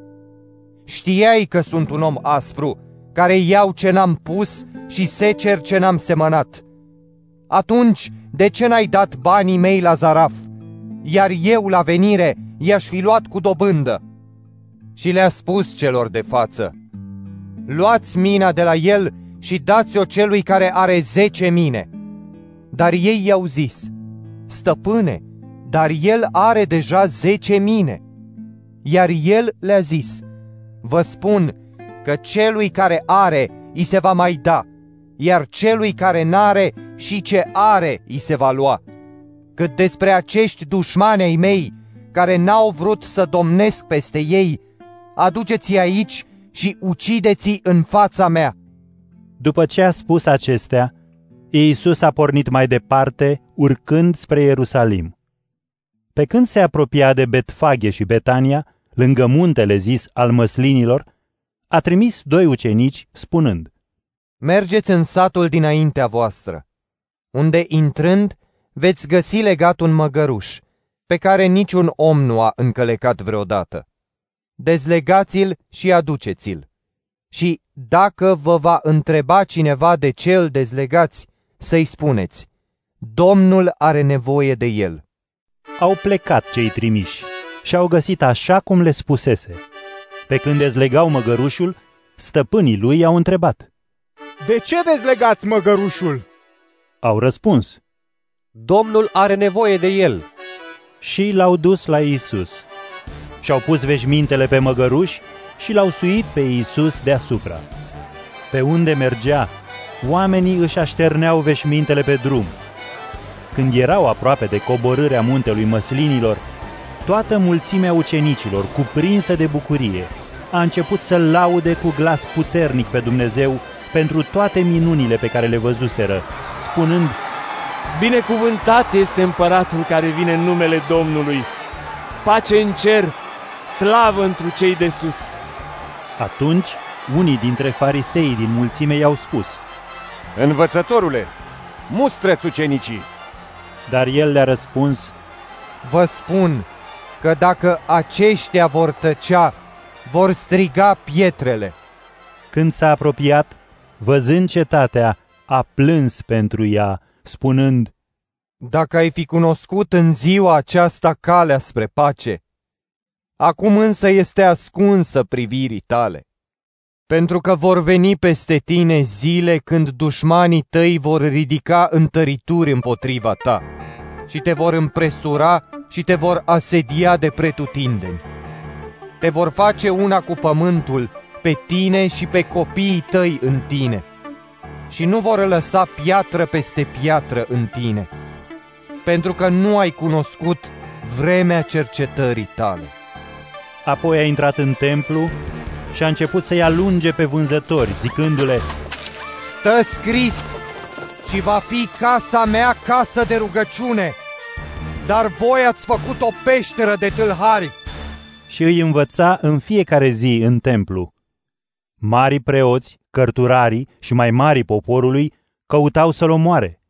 Știai că sunt un om aspru, care iau ce n-am pus și secer ce n-am semănat. Atunci, de ce n-ai dat banii mei la zaraf? Iar eu, la venire, i-aș fi luat cu dobândă. Și le-a spus celor de față, Luați mina de la el și dați-o celui care are zece mine. Dar ei i-au zis, Stăpâne, dar el are deja zece mine. Iar el le-a zis, Vă spun că celui care are, îi se va mai da, iar celui care n-are și ce are, îi se va lua. Cât despre acești dușmani ai mei, care n-au vrut să domnesc peste ei, aduceți aici și ucideți în fața mea. După ce a spus acestea, Iisus a pornit mai departe, urcând spre Ierusalim. Pe când se apropia de Betfage și Betania, lângă muntele zis al măslinilor, a trimis doi ucenici, spunând, Mergeți în satul dinaintea voastră, unde intrând veți găsi legat un măgăruș, pe care niciun om nu a încălecat vreodată. Dezlegați-l și aduceți-l. Și dacă vă va întreba cineva de ce îl dezlegați, să-i spuneți, Domnul are nevoie de el. Au plecat cei trimiși și au găsit așa cum le spusese. Pe când dezlegau măgărușul, stăpânii lui i-au întrebat. De ce dezlegați măgărușul? Au răspuns. Domnul are nevoie de el. Și l-au dus la Isus. Și-au pus veșmintele pe măgăruș și l-au suit pe Isus deasupra. Pe unde mergea, oamenii își așterneau veșmintele pe drum. Când erau aproape de coborârea muntelui măslinilor, toată mulțimea ucenicilor, cuprinsă de bucurie, a început să laude cu glas puternic pe Dumnezeu pentru toate minunile pe care le văzuseră, spunând, Binecuvântat este împăratul care vine în numele Domnului. Pace în cer, slavă întru cei de sus. Atunci, unii dintre farisei din mulțime i-au spus, Învățătorule, mustră-ți ucenicii! Dar el le-a răspuns, Vă spun că dacă aceștia vor tăcea, vor striga pietrele. Când s-a apropiat, văzând cetatea, a plâns pentru ea, spunând, Dacă ai fi cunoscut în ziua aceasta calea spre pace, acum însă este ascunsă privirii tale. Pentru că vor veni peste tine zile când dușmanii tăi vor ridica întărituri împotriva ta și te vor împresura și te vor asedia de pretutindeni. Te vor face una cu pământul, pe tine și pe copiii tăi în tine. Și nu vor lăsa piatră peste piatră în tine, pentru că nu ai cunoscut vremea cercetării tale. Apoi a intrat în templu și a început să-i alunge pe vânzători, zicându-le, Stă scris și va fi casa mea casă de rugăciune, dar voi ați făcut o peșteră de tâlhari. Și îi învăța în fiecare zi în templu. Mari preoți, cărturarii și mai mari poporului căutau să-l omoare,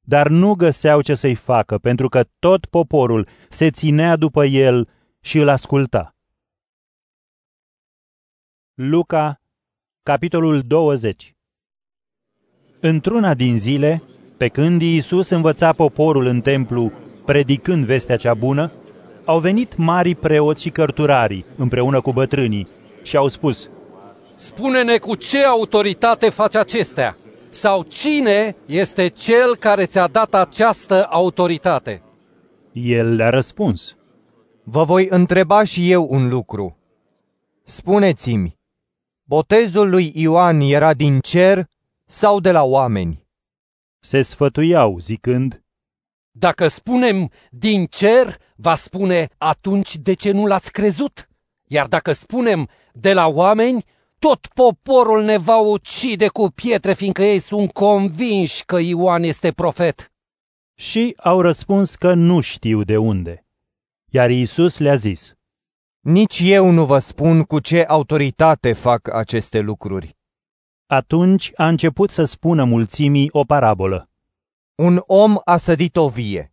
dar nu găseau ce să-i facă, pentru că tot poporul se ținea după el și îl asculta. Luca, capitolul 20 Într-una din zile, pe când Iisus învăța poporul în templu, predicând vestea cea bună, au venit mari preoți și cărturarii împreună cu bătrânii și au spus, Spune-ne cu ce autoritate faci acestea? Sau cine este cel care ți-a dat această autoritate? El le-a răspuns, Vă voi întreba și eu un lucru. Spuneți-mi, botezul lui Ioan era din cer sau de la oameni? Se sfătuiau zicând, Dacă spunem din cer, va spune atunci de ce nu l-ați crezut? Iar dacă spunem de la oameni, tot poporul ne va ucide cu pietre, fiindcă ei sunt convinși că Ioan este profet. Și au răspuns că nu știu de unde. Iar Iisus le-a zis, Nici eu nu vă spun cu ce autoritate fac aceste lucruri. Atunci a început să spună mulțimii o parabolă. Un om a sădit o vie,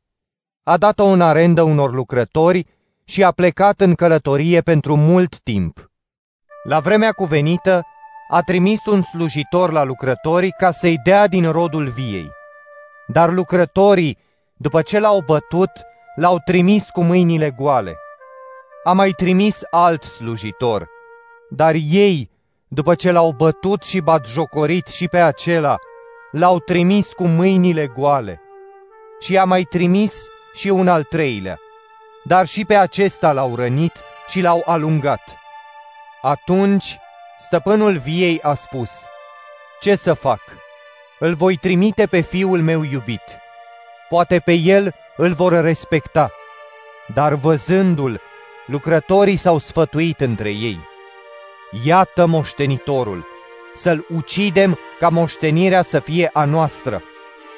a dat-o în arendă unor lucrători și a plecat în călătorie pentru mult timp. La vremea cuvenită, a trimis un slujitor la lucrători ca să-i dea din rodul viei. Dar lucrătorii, după ce l-au bătut, l-au trimis cu mâinile goale. A mai trimis alt slujitor, dar ei, după ce l-au bătut și batjocorit și pe acela, l-au trimis cu mâinile goale. Și a mai trimis și un al treilea, dar și pe acesta l-au rănit și l-au alungat. Atunci stăpânul viei a spus, Ce să fac? Îl voi trimite pe fiul meu iubit. Poate pe el îl vor respecta. Dar văzându-l, lucrătorii s-au sfătuit între ei. Iată moștenitorul, să-l ucidem ca moștenirea să fie a noastră.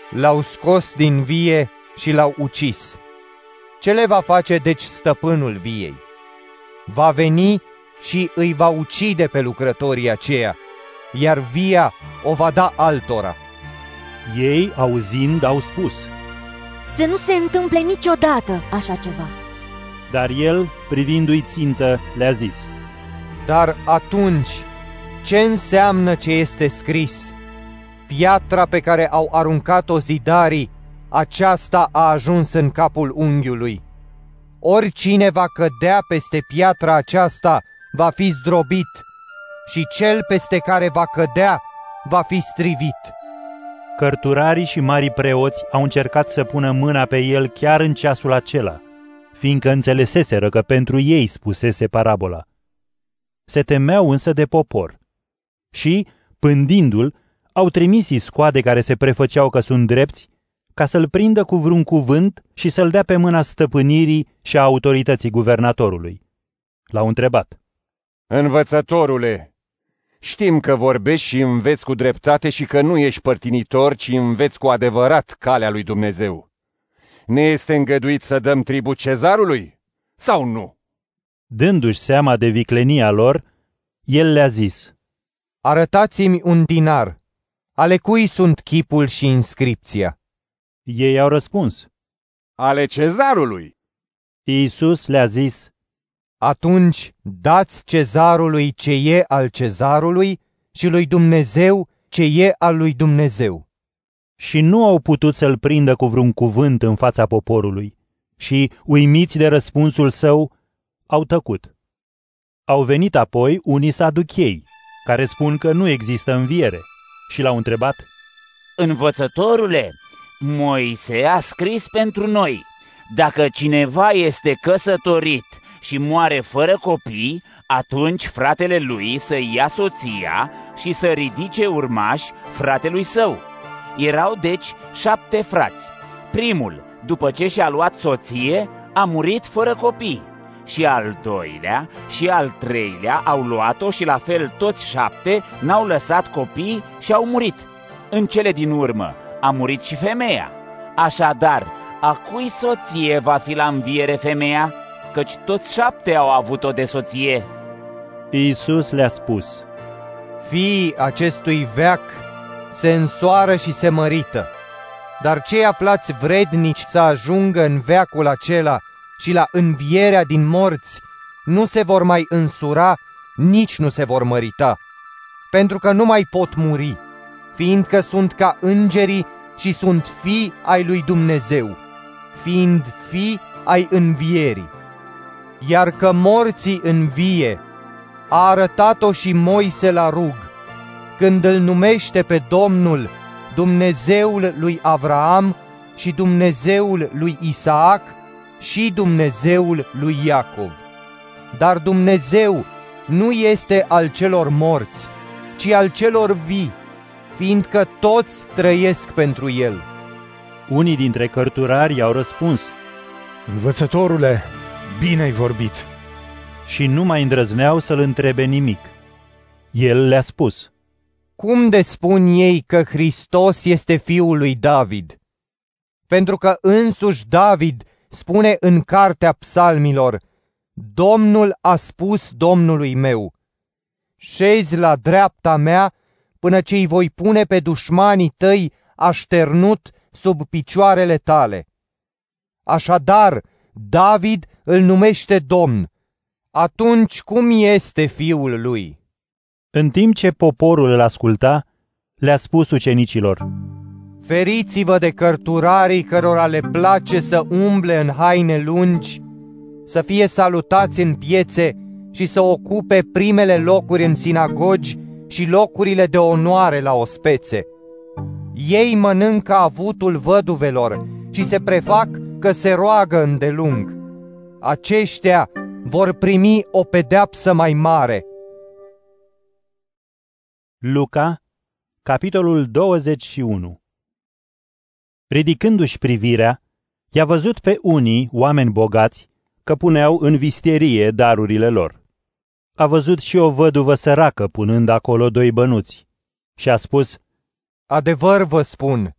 L-au scos din vie și l-au ucis. Ce le va face deci stăpânul viei? Va veni și îi va ucide pe lucrătorii aceia, iar via o va da altora. Ei, auzind, au spus, Să nu se întâmple niciodată așa ceva. Dar el, privindu-i țintă, le-a zis, Dar atunci, ce înseamnă ce este scris? Piatra pe care au aruncat-o zidarii, aceasta a ajuns în capul unghiului. Oricine va cădea peste piatra aceasta va fi zdrobit și cel peste care va cădea va fi strivit. Cărturarii și mari preoți au încercat să pună mâna pe el chiar în ceasul acela, fiindcă înțeleseseră că pentru ei spusese parabola. Se temeau însă de popor și, pândindu-l, au trimis iscoade care se prefăceau că sunt drepți, ca să-l prindă cu vreun cuvânt și să-l dea pe mâna stăpânirii și a autorității guvernatorului. L-au întrebat. Învățătorule, știm că vorbești și înveți cu dreptate și că nu ești părtinitor, ci înveți cu adevărat calea lui Dumnezeu. Ne este îngăduit să dăm tribut cezarului sau nu? Dându-și seama de viclenia lor, el le-a zis, Arătați-mi un dinar, ale cui sunt chipul și inscripția. Ei au răspuns, Ale cezarului. Iisus le-a zis, Atunci dați cezarului ce e al cezarului și lui Dumnezeu ce e al lui Dumnezeu. Și nu au putut să-l prindă cu vreun cuvânt în fața poporului și, uimiți de răspunsul său, au tăcut. Au venit apoi unii saduchei, care spun că nu există înviere, și l-au întrebat, Învățătorule, Moise a scris pentru noi, dacă cineva este căsătorit și moare fără copii, atunci fratele lui să ia soția și să ridice urmași fratelui său. Erau deci șapte frați. Primul, după ce și-a luat soție, a murit fără copii. Și al doilea și al treilea au luat-o și la fel toți șapte n-au lăsat copii și au murit. În cele din urmă a murit și femeia. Așadar, a cui soție va fi la înviere femeia? Căci toți șapte au avut-o de soție. Iisus le-a spus, Fiii acestui veac se însoară și se mărită, dar cei aflați vrednici să ajungă în veacul acela și la învierea din morți nu se vor mai însura, nici nu se vor mărita, pentru că nu mai pot muri, fiindcă sunt ca îngerii și sunt fii ai lui Dumnezeu, fiind fii ai învierii. Iar că morții învie, a arătat-o și Moise la rug, când îl numește pe Domnul Dumnezeul lui Avraam și Dumnezeul lui Isaac și Dumnezeul lui Iacov. Dar Dumnezeu nu este al celor morți, ci al celor vii, fiindcă toți trăiesc pentru el. Unii dintre cărturari i-au răspuns Învățătorule, bine ai vorbit. și nu mai îndrăzneau să-l întrebe nimic. El le-a spus, Cum de spun ei că Hristos este fiul lui David? Pentru că însuși David spune în cartea psalmilor, Domnul a spus Domnului meu, șezi la dreapta mea până ce îi voi pune pe dușmanii tăi așternut sub picioarele tale. Așadar, David îl numește Domn. Atunci cum este fiul lui? În timp ce poporul îl asculta, le-a spus ucenicilor, Feriți-vă de cărturarii cărora le place să umble în haine lungi, să fie salutați în piețe și să ocupe primele locuri în sinagogi și locurile de onoare la ospețe. Ei mănâncă avutul văduvelor și se prefac că se roagă îndelung. Aceștia vor primi o pedeapsă mai mare. Luca, capitolul 21 Ridicându-și privirea, i-a văzut pe unii, oameni bogați, că puneau în visterie darurile lor. A văzut și o văduvă săracă punând acolo doi bănuți și a spus, Adevăr vă spun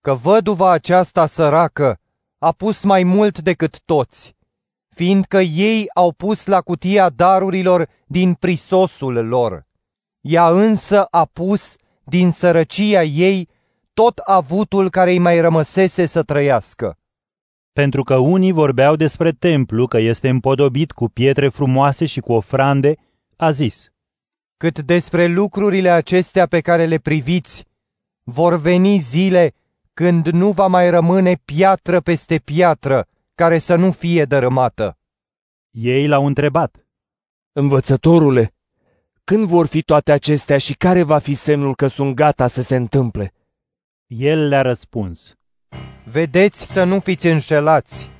că văduva aceasta săracă a pus mai mult decât toți, fiindcă ei au pus la cutia darurilor din prisosul lor. Ea însă a pus din sărăcia ei tot avutul care îi mai rămăsese să trăiască. pentru că unii vorbeau despre templu că este împodobit cu pietre frumoase și cu ofrande, a zis, Cât despre lucrurile acestea pe care le priviți, vor veni zile când nu va mai rămâne piatră peste piatră care să nu fie dărâmată. Ei l-au întrebat, Învățătorule, când vor fi toate acestea și care va fi semnul că sunt gata să se întâmple? El le-a răspuns, Vedeți să nu fiți înșelați,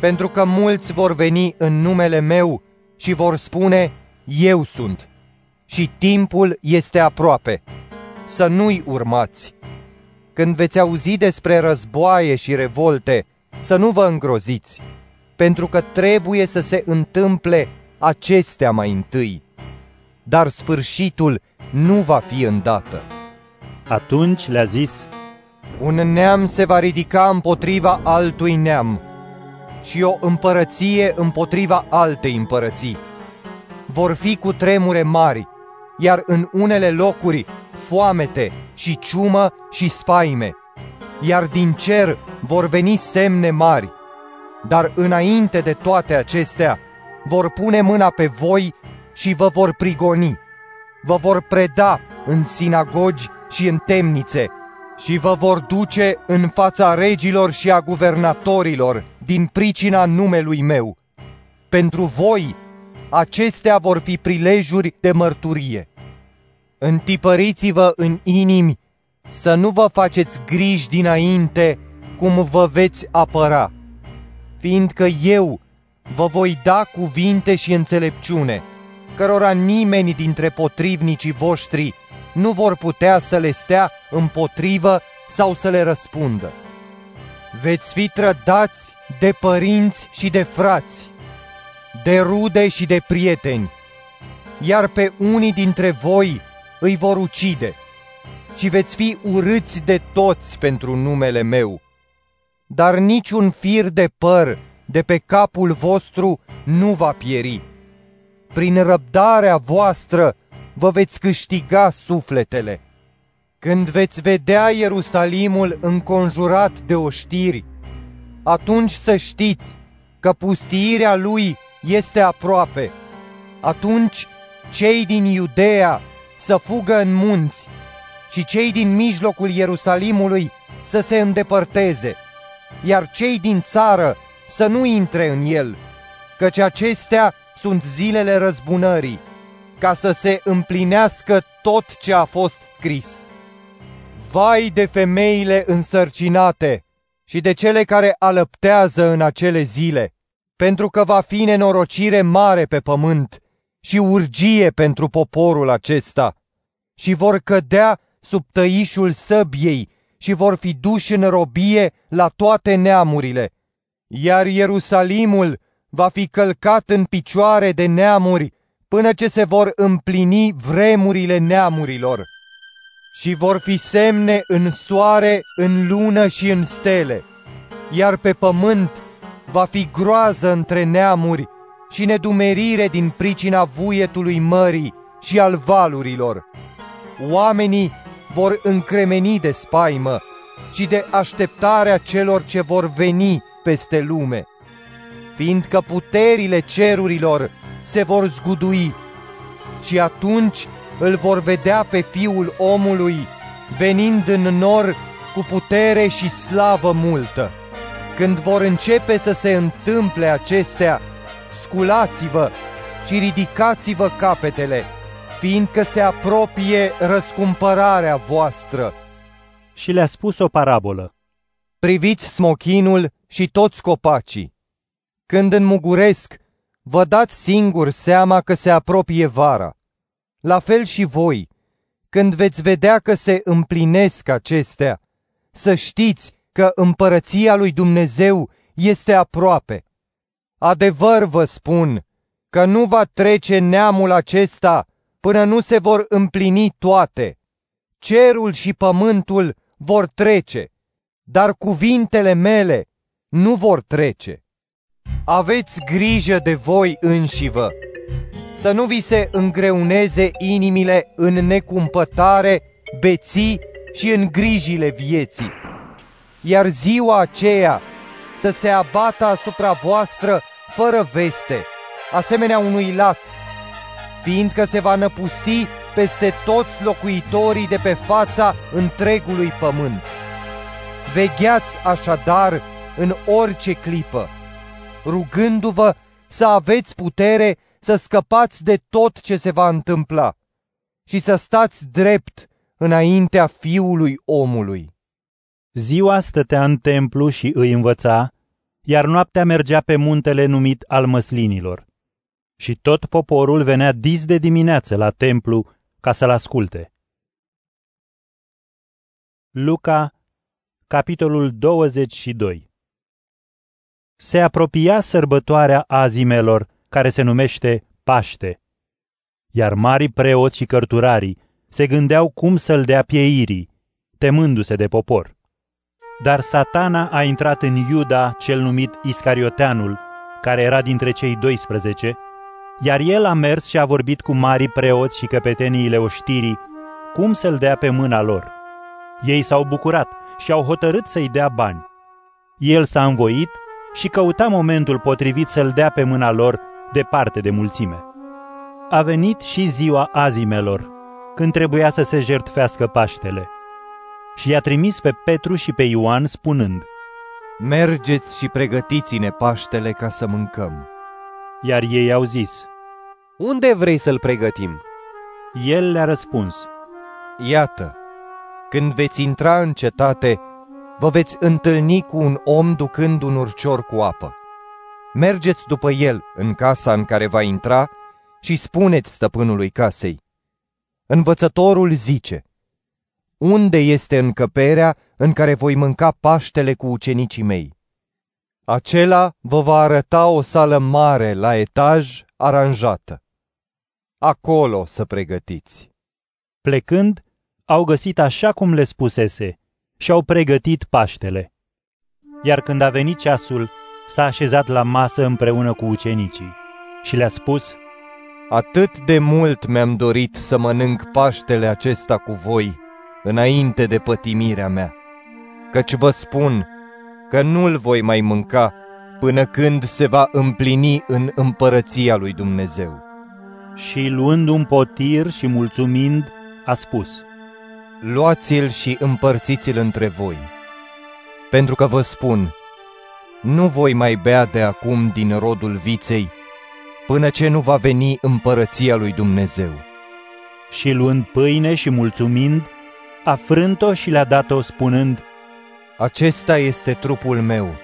pentru că mulți vor veni în numele meu și vor spune, Eu sunt. Și timpul este aproape. Să nu-i urmați. Când veți auzi despre războaie și revolte, să nu vă îngroziți, pentru că trebuie să se întâmple acestea mai întâi. Dar sfârșitul nu va fi îndată. Atunci le-a zis, Un neam se va ridica împotriva altui neam și o împărăție împotriva altei împărății. Vor fi cu tremure mari, iar în unele locuri foamete și ciumă și spaime, iar din cer vor veni semne mari, Dar înainte de toate acestea, vor pune mâna pe voi și vă vor prigoni. Vă vor preda în sinagogi și în temnițe și vă vor duce în fața regilor și a guvernatorilor din pricina numelui meu. Pentru voi, acestea vor fi prilejuri de mărturie. Întipăriți-vă în inimi să nu vă faceți griji dinainte cum vă veți apăra, fiindcă eu vă voi da cuvinte și înțelepciune, cărora nimeni dintre potrivnicii voștri nu vor putea să le stea împotrivă sau să le răspundă. Veți fi trădați de părinți și de frați, de rude și de prieteni, iar pe unii dintre voi îi vor ucide și veți fi urâți de toți pentru numele meu. Dar niciun fir de păr de pe capul vostru nu va pieri. Prin răbdarea voastră vă veți câștiga sufletele. Când veți vedea Ierusalimul înconjurat de oștiri, atunci să știți că pustiirea lui este aproape. Atunci cei din Iudea să fugă în munți și cei din mijlocul Ierusalimului să se îndepărteze, iar cei din țară să nu intre în el, căci acestea sunt zilele răzbunării, ca să se împlinească tot ce a fost scris. Vai de femeile însărcinate și de cele care alăptează în acele zile, pentru că va fi nenorocire mare pe pământ și urgie pentru poporul acesta, și vor cădea sub tăișul săbiei și vor fi duși în robie la toate neamurile, iar Ierusalimul va fi călcat în picioare de neamuri până ce se vor împlini vremurile neamurilor. Și vor fi semne în soare, în lună și în stele, iar pe pământ va fi groază între neamuri și nedumerire din pricina vuietului mării și al valurilor. Oamenii vor încremeni de spaimă și de așteptarea celor ce vor veni peste lume, fiindcă puterile cerurilor se vor zgudui și atunci îl vor vedea pe Fiul omului venind în nor cu putere și slavă multă. Când vor începe să se întâmple acestea, sculați-vă și ridicați-vă capetele, fiindcă se apropie răscumpărarea voastră. Și le-a spus o parabolă. Priviți smochinul și toți copacii. Când înmuguresc, vă dați singur seama că se apropie vara. La fel și voi, când veți vedea că se împlinesc acestea, să știți că împărăția lui Dumnezeu este aproape. Adevăr vă spun că nu va trece neamul acesta până nu se vor împlini toate. Cerul și pământul vor trece, dar cuvintele mele nu vor trece. Aveți grijă de voi înșivă, să nu vi se îngreuneze inimile în necumpătare, beții și în grijile vieții. Iar ziua aceea să se abată asupra voastră fără veste, asemenea unui laț, fiindcă se va năpusti peste toți locuitorii de pe fața întregului pământ. Vegheați așadar în orice clipă, rugându-vă să aveți putere să scăpați de tot ce se va întâmpla și să stați drept înaintea Fiului omului. Ziua stătea în templu și îi învăța, iar noaptea mergea pe muntele numit al măslinilor. Și tot poporul venea dis de dimineață la templu ca să-l asculte. Luca, capitolul 22 Se apropia sărbătoarea azimelor, care se numește Paște, iar mari preoți și cărturarii se gândeau cum să-l dea pieirii, temându-se de popor. Dar satana a intrat în Iuda, cel numit Iscarioteanul, care era dintre cei 12, iar el a mers și a vorbit cu mari preoți și căpeteniile oștirii, cum să-l dea pe mâna lor. Ei s-au bucurat și au hotărât să-i dea bani. El s-a învoit și căuta momentul potrivit să-l dea pe mâna lor departe de mulțime. A venit și ziua azimelor, când trebuia să se jertfească Paștele. Și i-a trimis pe Petru și pe Ioan spunând, Mergeți și pregătiți-ne Paștele ca să mâncăm. Iar ei au zis, Unde vrei să-l pregătim? El le-a răspuns, Iată, când veți intra în cetate, vă veți întâlni cu un om ducând un urcior cu apă. Mergeți după el în casa în care va intra și spuneți stăpânului casei. Învățătorul zice, Unde este încăperea în care voi mânca paștele cu ucenicii mei? Acela vă va arăta o sală mare la etaj aranjată. Acolo să pregătiți. Plecând, au găsit așa cum le spusese și au pregătit Paștele. Iar când a venit ceasul, s-a așezat la masă împreună cu ucenicii și le-a spus, Atât de mult mi-am dorit să mănânc Paștele acesta cu voi, înainte de pătimirea mea, căci vă spun că nu-l voi mai mânca până când se va împlini în împărăția lui Dumnezeu. Și luând un potir și mulțumind, a spus, Luați-l și împărțiți-l între voi, pentru că vă spun, nu voi mai bea de acum din rodul viței, până ce nu va veni împărăția lui Dumnezeu. Și luând pâine și mulțumind, a frânt-o și le-a dat-o spunând, Acesta este trupul meu,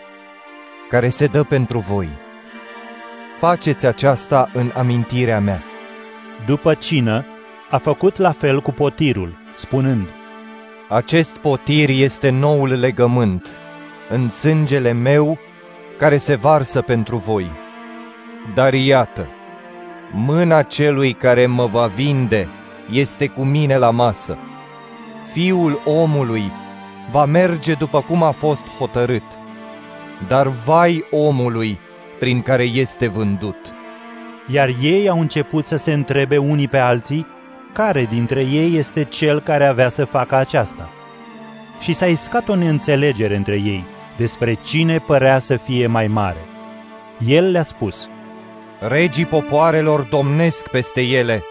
care se dă pentru voi. Faceți aceasta în amintirea mea. După cină, a făcut la fel cu potirul, spunând, Acest potir este noul legământ, în sângele meu, care se varsă pentru voi. Dar iată, mâna celui care mă va vinde este cu mine la masă. Fiul omului va merge după cum a fost hotărât, dar vai omului prin care este vândut. Iar ei au început să se întrebe unii pe alții care dintre ei este cel care avea să facă aceasta. Și s-a iscat o neînțelegere între ei despre cine părea să fie mai mare. El le-a spus, Regii popoarelor domnesc peste ele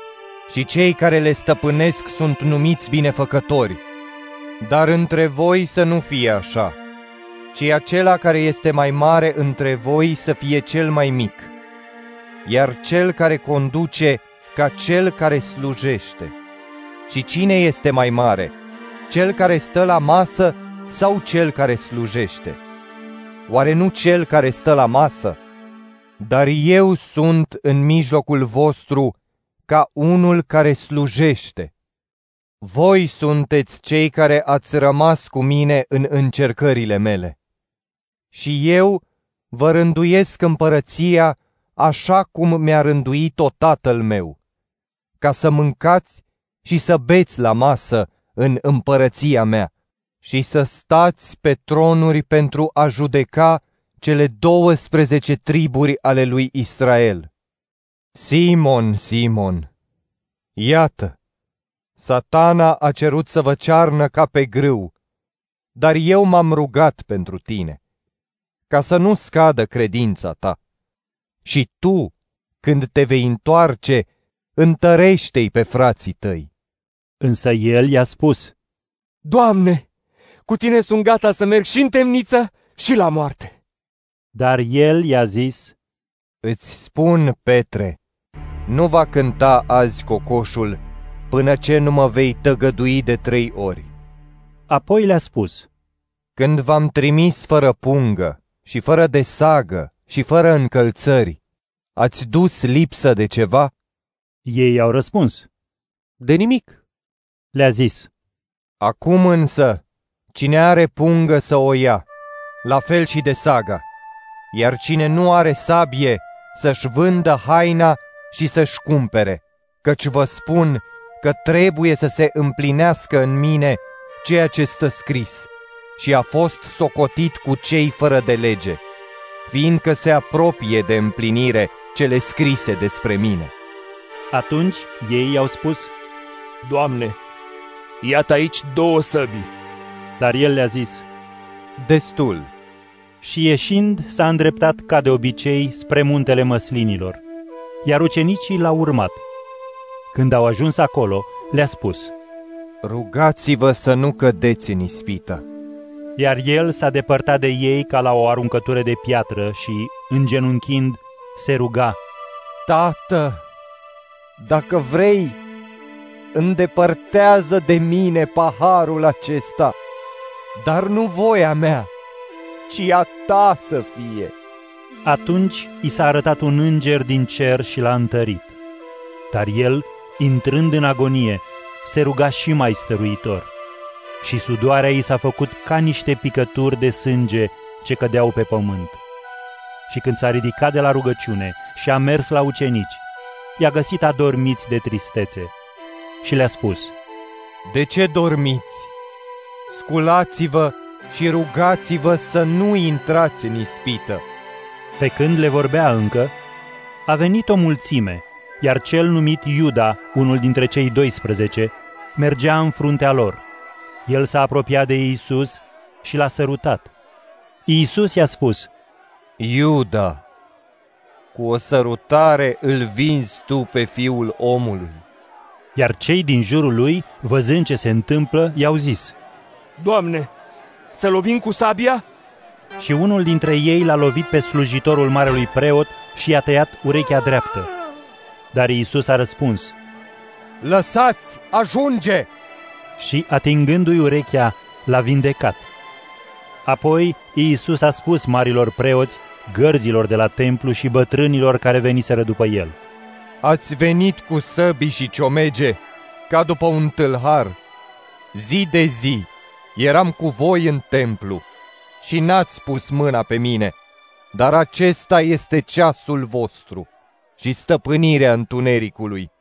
și cei care le stăpânesc sunt numiți binefăcători. Dar între voi să nu fie așa, ci acela care este mai mare între voi să fie cel mai mic, iar cel care conduce ca cel care slujește. Și cine este mai mare, cel care stă la masă sau cel care slujește? Oare nu cel care stă la masă? Dar eu sunt în mijlocul vostru ca unul care slujește. Voi sunteți cei care ați rămas cu mine în încercările mele. Și eu vă rânduiesc împărăția așa cum mi-a rânduit-o tatăl meu, ca să mâncați și să beți la masă în împărăția mea și să stați pe tronuri pentru a judeca cele 12 triburi ale lui Israel. Simon, Simon, iată, satana a cerut să vă cearnă ca pe grâu, dar eu m-am rugat pentru tine, ca să nu scadă credința ta. Și tu, când te vei întoarce, întărește-i pe frații tăi. Însă el i-a spus, Doamne, cu tine sunt gata să merg și în temniță și la moarte. Dar el i-a zis, Îți spun, Petre, nu va cânta azi cocoșul până ce nu mă vei tăgădui de trei ori. Apoi le-a spus, Când v-am trimis fără pungă și fără de sagă și fără încălțări, ați dus lipsă de ceva? Ei au răspuns, De nimic. Le-a zis, Acum însă, cine are pungă să o ia, la fel și de saga, iar cine nu are sabie să-și vândă haina și să-și cumpere, căci vă spun că trebuie să se împlinească în mine ceea ce stă scris și a fost socotit cu cei fără de lege, fiindcă se apropie de împlinire cele scrise despre mine. Atunci ei i-au spus, Doamne, iată aici două săbii. Dar el le-a zis, Destul. Și ieșind, s-a îndreptat ca de obicei spre muntele măslinilor, iar ucenicii l-au urmat. Când au ajuns acolo, le-a spus, Rugați-vă să nu cădeți în ispită. Iar el s-a depărtat de ei ca la o aruncătură de piatră și, îngenunchind, se ruga. Tată, dacă vrei, îndepărtează de mine paharul acesta, dar nu voia mea, ci a ta să fie. Atunci i s-a arătat un înger din cer și l-a întărit. Dar el, intrând în agonie, se ruga și mai stăruitor. Și sudoarea i s-a făcut ca niște picături de sânge ce cădeau pe pământ. Și când s-a ridicat de la rugăciune și a mers la ucenici, i-a găsit adormiți de tristețe și le-a spus, De ce dormiți? Sculați-vă și rugați-vă să nu intrați în ispită. Pe când le vorbea încă, a venit o mulțime, iar cel numit Iuda, unul dintre cei 12, mergea în fruntea lor. El s-a apropiat de Iisus și l-a sărutat. Iisus i-a spus, Iuda, cu o sărutare îl vinzi tu pe fiul omului. Iar cei din jurul lui, văzând ce se întâmplă, i-au zis, Doamne, să lovim cu sabia? Și unul dintre ei l-a lovit pe slujitorul marelui preot și i-a tăiat urechea dreaptă. Dar Iisus a răspuns, Lăsați, ajunge! Și atingându-i urechea, l-a vindecat. Apoi Iisus a spus marilor preoți, gărzilor de la templu și bătrânilor care veniseră după el. Ați venit cu săbii și ciomege, ca după un tâlhar. Zi de zi eram cu voi în templu și n-ați pus mâna pe mine, dar acesta este ceasul vostru și stăpânirea întunericului.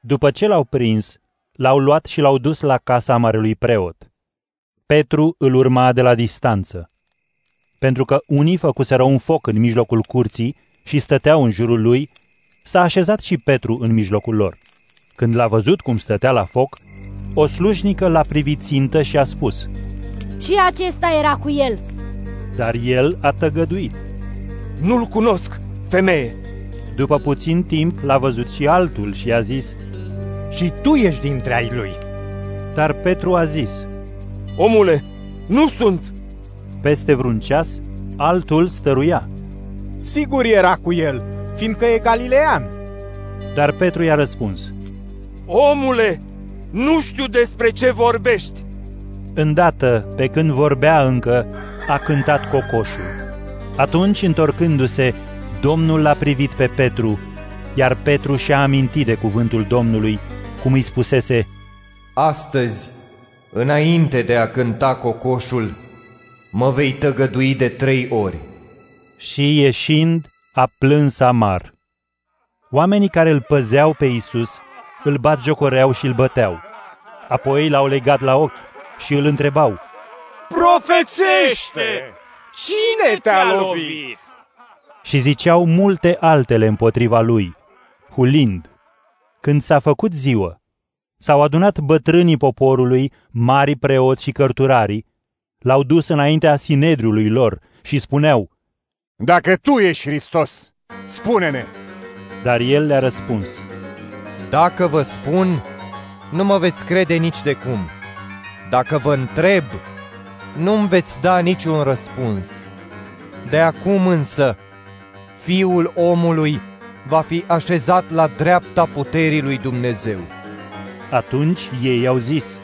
După ce l-au prins, l-au luat și l-au dus la casa marelui preot. Petru îl urma de la distanță. Pentru că unii făcuseră un foc în mijlocul curții și stăteau în jurul lui, s-a așezat și Petru în mijlocul lor. Când l-a văzut cum stătea la foc, o slujnică l-a privit țintă și a spus, Și acesta era cu el. Dar el a tăgăduit. Nu-l cunosc, femeie. După puțin timp l-a văzut și altul și a zis, Și tu ești dintre ai lui. Dar Petru a zis, Omule, nu sunt. Peste vreun ceas, altul stăruia. Sigur era cu el, fiindcă e galilean. Dar Petru i-a răspuns, Omule, nu știu despre ce vorbești. Îndată, pe când vorbea încă, a cântat cocoșul. Atunci, întorcându-se, Domnul l-a privit pe Petru, iar Petru și-a amintit de cuvântul Domnului, cum îi spusese, Astăzi, înainte de a cânta cocoșul, mă vei tăgădui de trei ori. Și ieșind, a plâns amar. Oamenii care îl păzeau pe Isus îl bat jocoreau și îl băteau. Apoi l-au legat la ochi și îl întrebau, Profețește! Cine te-a lovit? Și ziceau multe altele împotriva lui, hulind. Când s-a făcut ziua, s-au adunat bătrânii poporului, mari preoți și cărturarii, l-au dus înaintea sinedriului lor și spuneau, Dacă tu ești Hristos, spune-ne! Dar el le-a răspuns, Dacă vă spun, nu mă veți crede nici de cum. Dacă vă întreb, nu-mi veți da niciun răspuns. De acum însă, Fiul omului va fi așezat la dreapta puterii lui Dumnezeu. Atunci ei au zis,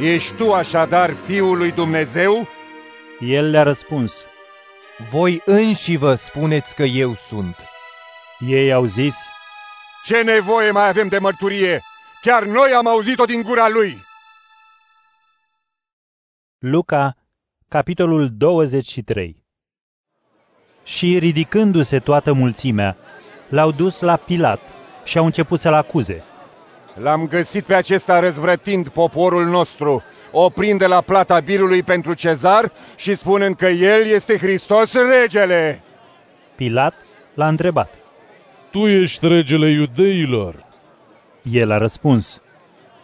Ești tu așadar Fiul lui Dumnezeu? El le-a răspuns, Voi înși vă spuneți că eu sunt. Ei au zis, Ce nevoie mai avem de mărturie? Chiar noi am auzit-o din gura lui. Luca, capitolul 23 Și ridicându-se toată mulțimea, l-au dus la Pilat și au început să-l acuze. L-am găsit pe acesta răzvrătind poporul nostru, oprind de la plata birului pentru cezar și spunând că el este Hristos regele. Pilat l-a întrebat. Tu ești regele iudeilor. El a răspuns.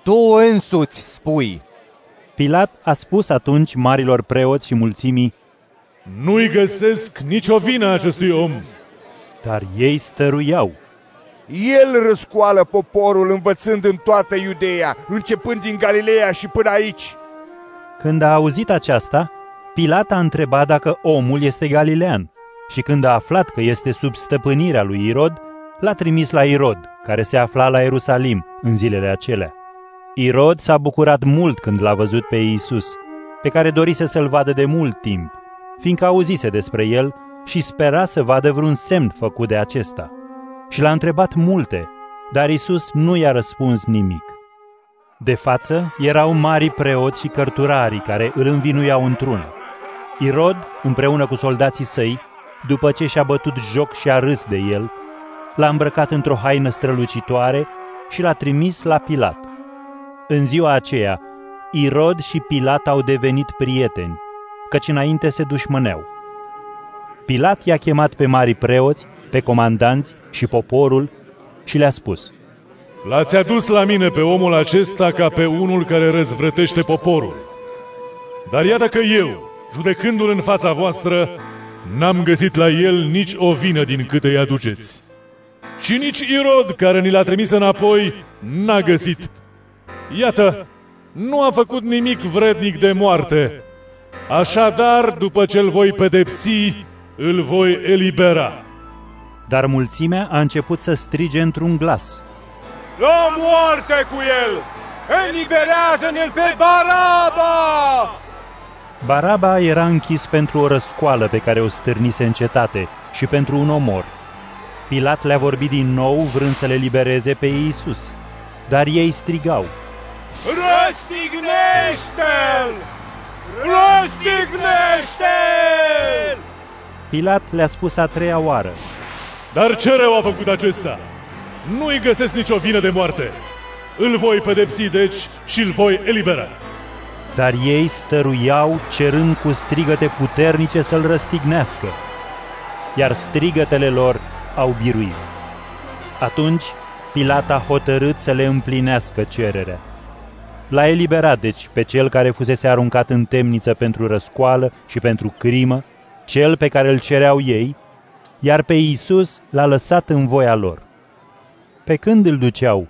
Tu însuți spui. Pilat a spus atunci marilor preoți și mulțimii, Nu-i găsesc nicio vină acestui om. Dar ei stăruiau. El răscoală poporul învățând în toată Iudeea, începând din Galileea și până aici. Când a auzit aceasta, Pilat a întrebat dacă omul este galilean și când a aflat că este sub stăpânirea lui Irod, l-a trimis la Irod, care se afla la Ierusalim în zilele acelea. Irod s-a bucurat mult când l-a văzut pe Iisus, pe care dorise să-l vadă de mult timp, fiindcă auzise despre el și spera să vadă vreun semn făcut de acesta. Și l-a întrebat multe, dar Iisus nu i-a răspuns nimic. De față erau mari preoți și cărturarii care îl învinuiau într-una. Irod, împreună cu soldații săi, după ce și-a bătut joc și a râs de el, l-a îmbrăcat într-o haină strălucitoare și l-a trimis la Pilat. În ziua aceea, Irod și Pilat au devenit prieteni, căci înainte se dușmăneau. Pilat i-a chemat pe mari preoți, pe comandanți și poporul și le-a spus L-ați adus la mine pe omul acesta ca pe unul care răzvrătește poporul. Dar iată că eu, judecându-l în fața voastră, n-am găsit la el nici o vină din câte îi aduceți. Și nici Irod, care ni l-a trimis înapoi, n-a găsit. Iată, nu a făcut nimic vrednic de moarte. Așadar, după ce îl voi pedepsi, îl voi elibera. Dar mulțimea a început să strige într-un glas. La moarte cu el! Eliberează-ne-l pe Baraba! Baraba era închis pentru o răscoală pe care o stârnise în cetate și pentru un omor. Pilat le-a vorbit din nou vrând să le libereze pe Iisus, dar ei strigau. Răstignește-l! Răstignește-l! Pilat le-a spus a treia oară. Dar ce rău a făcut acesta? Nu-i găsesc nicio vină de moarte. Îl voi pedepsi, deci, și îl voi elibera. Dar ei stăruiau cerând cu strigăte puternice să-l răstignească, iar strigătele lor au biruit. Atunci Pilat a hotărât să le împlinească cererea. L-a eliberat, deci, pe cel care fusese aruncat în temniță pentru răscoală și pentru crimă, cel pe care îl cereau ei, iar pe Iisus l-a lăsat în voia lor. Pe când îl duceau,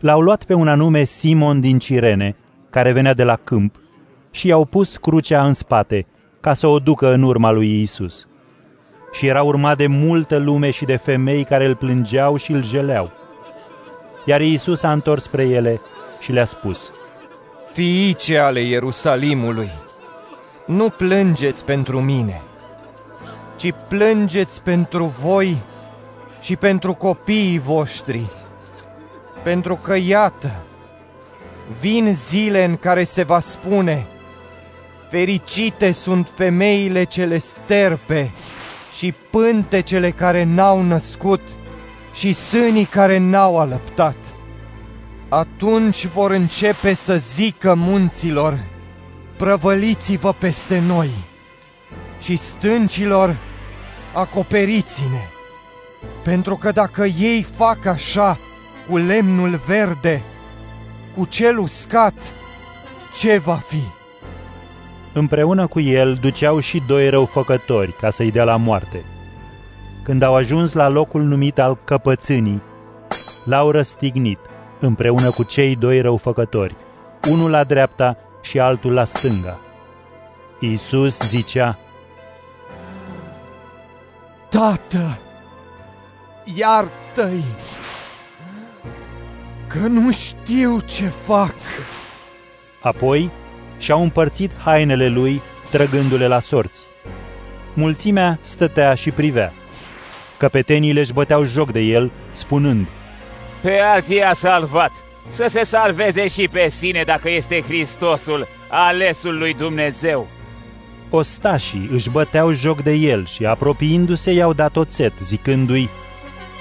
l-au luat pe un anume Simon din Cirene, care venea de la câmp, și i-au pus crucea în spate, ca să o ducă în urma lui Iisus. Și era urmat de multă lume și de femei care îl plângeau și îl jeleau. Iar Iisus a întors spre ele și le-a spus, Fiice ale Ierusalimului, nu plângeți pentru mine, ci plângeți pentru voi și pentru copiii voștri, pentru că, iată, vin zile în care se va spune, fericite sunt femeile cele sterpe și pântecele care n-au născut și sânii care n-au alăptat. Atunci vor începe să zică munților, prăvăliți-vă peste noi și stâncilor, acoperiți-ne. Pentru că dacă ei fac așa cu lemnul verde, cu cel uscat, ce va fi? Împreună cu el duceau și doi răufăcători ca să-i dea la moarte. Când au ajuns la locul numit al căpățânii, l-au răstignit împreună cu cei doi răufăcători, unul la dreapta și altul la stânga. Iisus zicea, Tată, iartă-i, că nu știu ce fac. Apoi și-au împărțit hainele lui, trăgându-le la sorți. Mulțimea stătea și privea. Căpetenii își băteau joc de el, spunând, Pe alții a salvat, să se salveze și pe sine dacă este Hristosul, alesul lui Dumnezeu. Ostașii își băteau joc de el și, apropiindu-se, i-au dat oțet, zicându-i,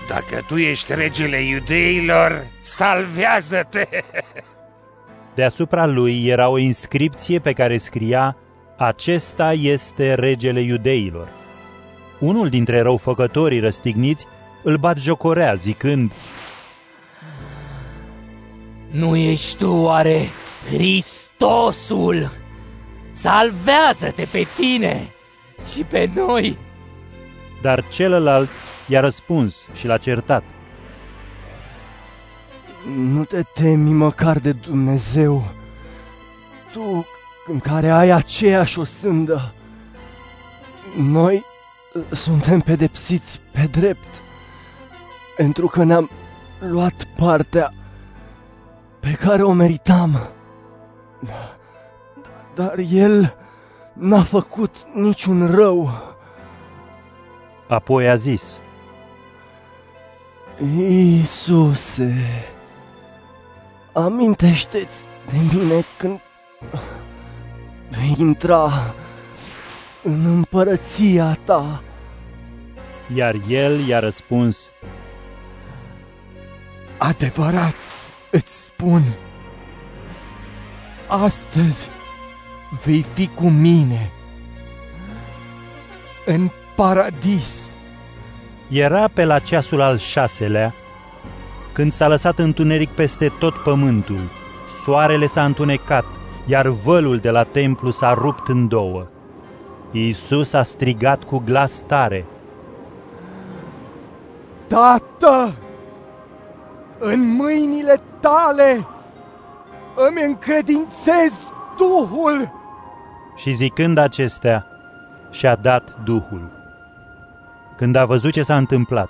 Dacă tu ești regele iudeilor, salvează-te! [LAUGHS] Deasupra lui era o inscripție pe care scria, Acesta este regele iudeilor. Unul dintre răufăcătorii răstigniți îl bat jocorea, zicând, Nu ești tu oare Hristosul? Salvează-te pe tine și pe noi. Dar celălalt i-a răspuns și l-a certat. Nu te temi măcar de Dumnezeu, tu în care ai aceeași o sândă. Noi suntem pedepsiți pe drept, pentru că ne-am luat partea pe care o meritam. Dar el n-a făcut niciun rău. Apoi a zis, Iisuse, amintește-ți de mine când vei intra în împărăția ta. Iar el i-a răspuns, Adevărat îți spun, astăzi vei fi cu mine în paradis. Era pe la ceasul al șaselea, când s-a lăsat întuneric peste tot pământul, soarele s-a întunecat, iar vălul de la templu s-a rupt în două. Iisus a strigat cu glas tare. Tată, în mâinile tale îmi încredințez Duhul. Și zicând acestea, și-a dat Duhul. Când a văzut ce s-a întâmplat,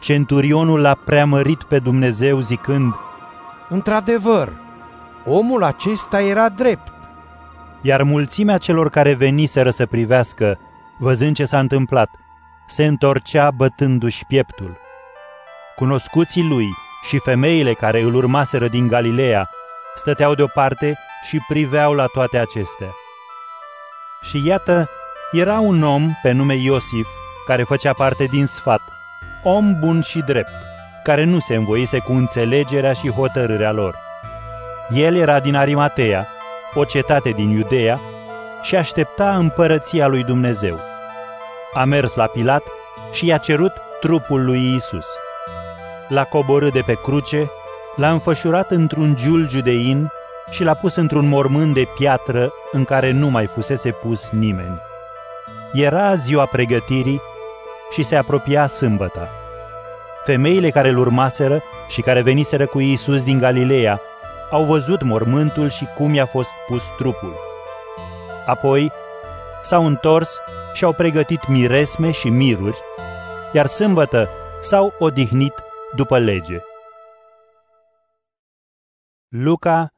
centurionul l-a preamărit pe Dumnezeu zicând, Într-adevăr, omul acesta era drept. Iar mulțimea celor care veniseră să privească, văzând ce s-a întâmplat, se întorcea bătându-și pieptul. Cunoscuții lui și femeile care îl urmaseră din Galileea stăteau deoparte și priveau la toate acestea. Și iată, era un om pe nume Iosif, care făcea parte din sfat, om bun și drept, care nu se învoise cu înțelegerea și hotărârea lor. El era din Arimatea, o cetate din Iudeea, și aștepta împărăția lui Dumnezeu. A mers la Pilat și i-a cerut trupul lui Isus. L-a coborât de pe cruce, l-a înfășurat într-un giulgiu de in și l-a pus într-un mormânt de piatră în care nu mai fusese pus nimeni. Era ziua pregătirii și se apropia sâmbăta. Femeile care îl urmaseră și care veniseră cu Iisus din Galileea au văzut mormântul și cum i-a fost pus trupul. Apoi s-au întors și au pregătit miresme și miruri, iar sâmbătă s-au odihnit după lege. Luca,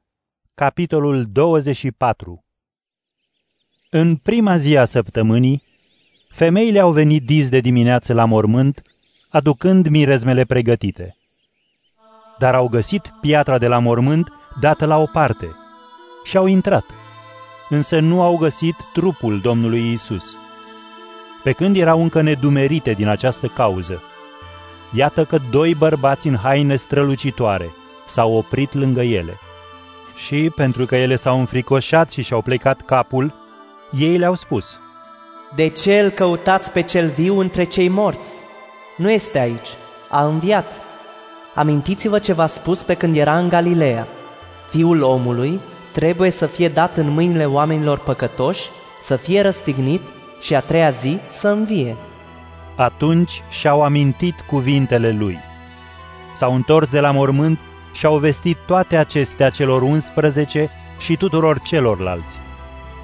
capitolul 24 În prima zi a săptămânii, femeile au venit dis de dimineață la mormânt, aducând mirezmele pregătite. Dar au găsit piatra de la mormânt dată la o parte și au intrat, însă nu au găsit trupul Domnului Isus. Pe când erau încă nedumerite din această cauză, iată că doi bărbați în haine strălucitoare s-au oprit lângă ele. Și, pentru că ele s-au înfricoșat și și-au plecat capul, ei le-au spus, De ce îl căutați pe cel viu între cei morți? Nu este aici, a înviat. Amintiți-vă ce v-a spus pe când era în Galileea. Fiul omului trebuie să fie dat în mâinile oamenilor păcătoși, să fie răstignit și a treia zi să învie. Atunci și-au amintit cuvintele lui. S-au întors de la mormânt și au vestit toate acestea celor 11 și tuturor celorlalți.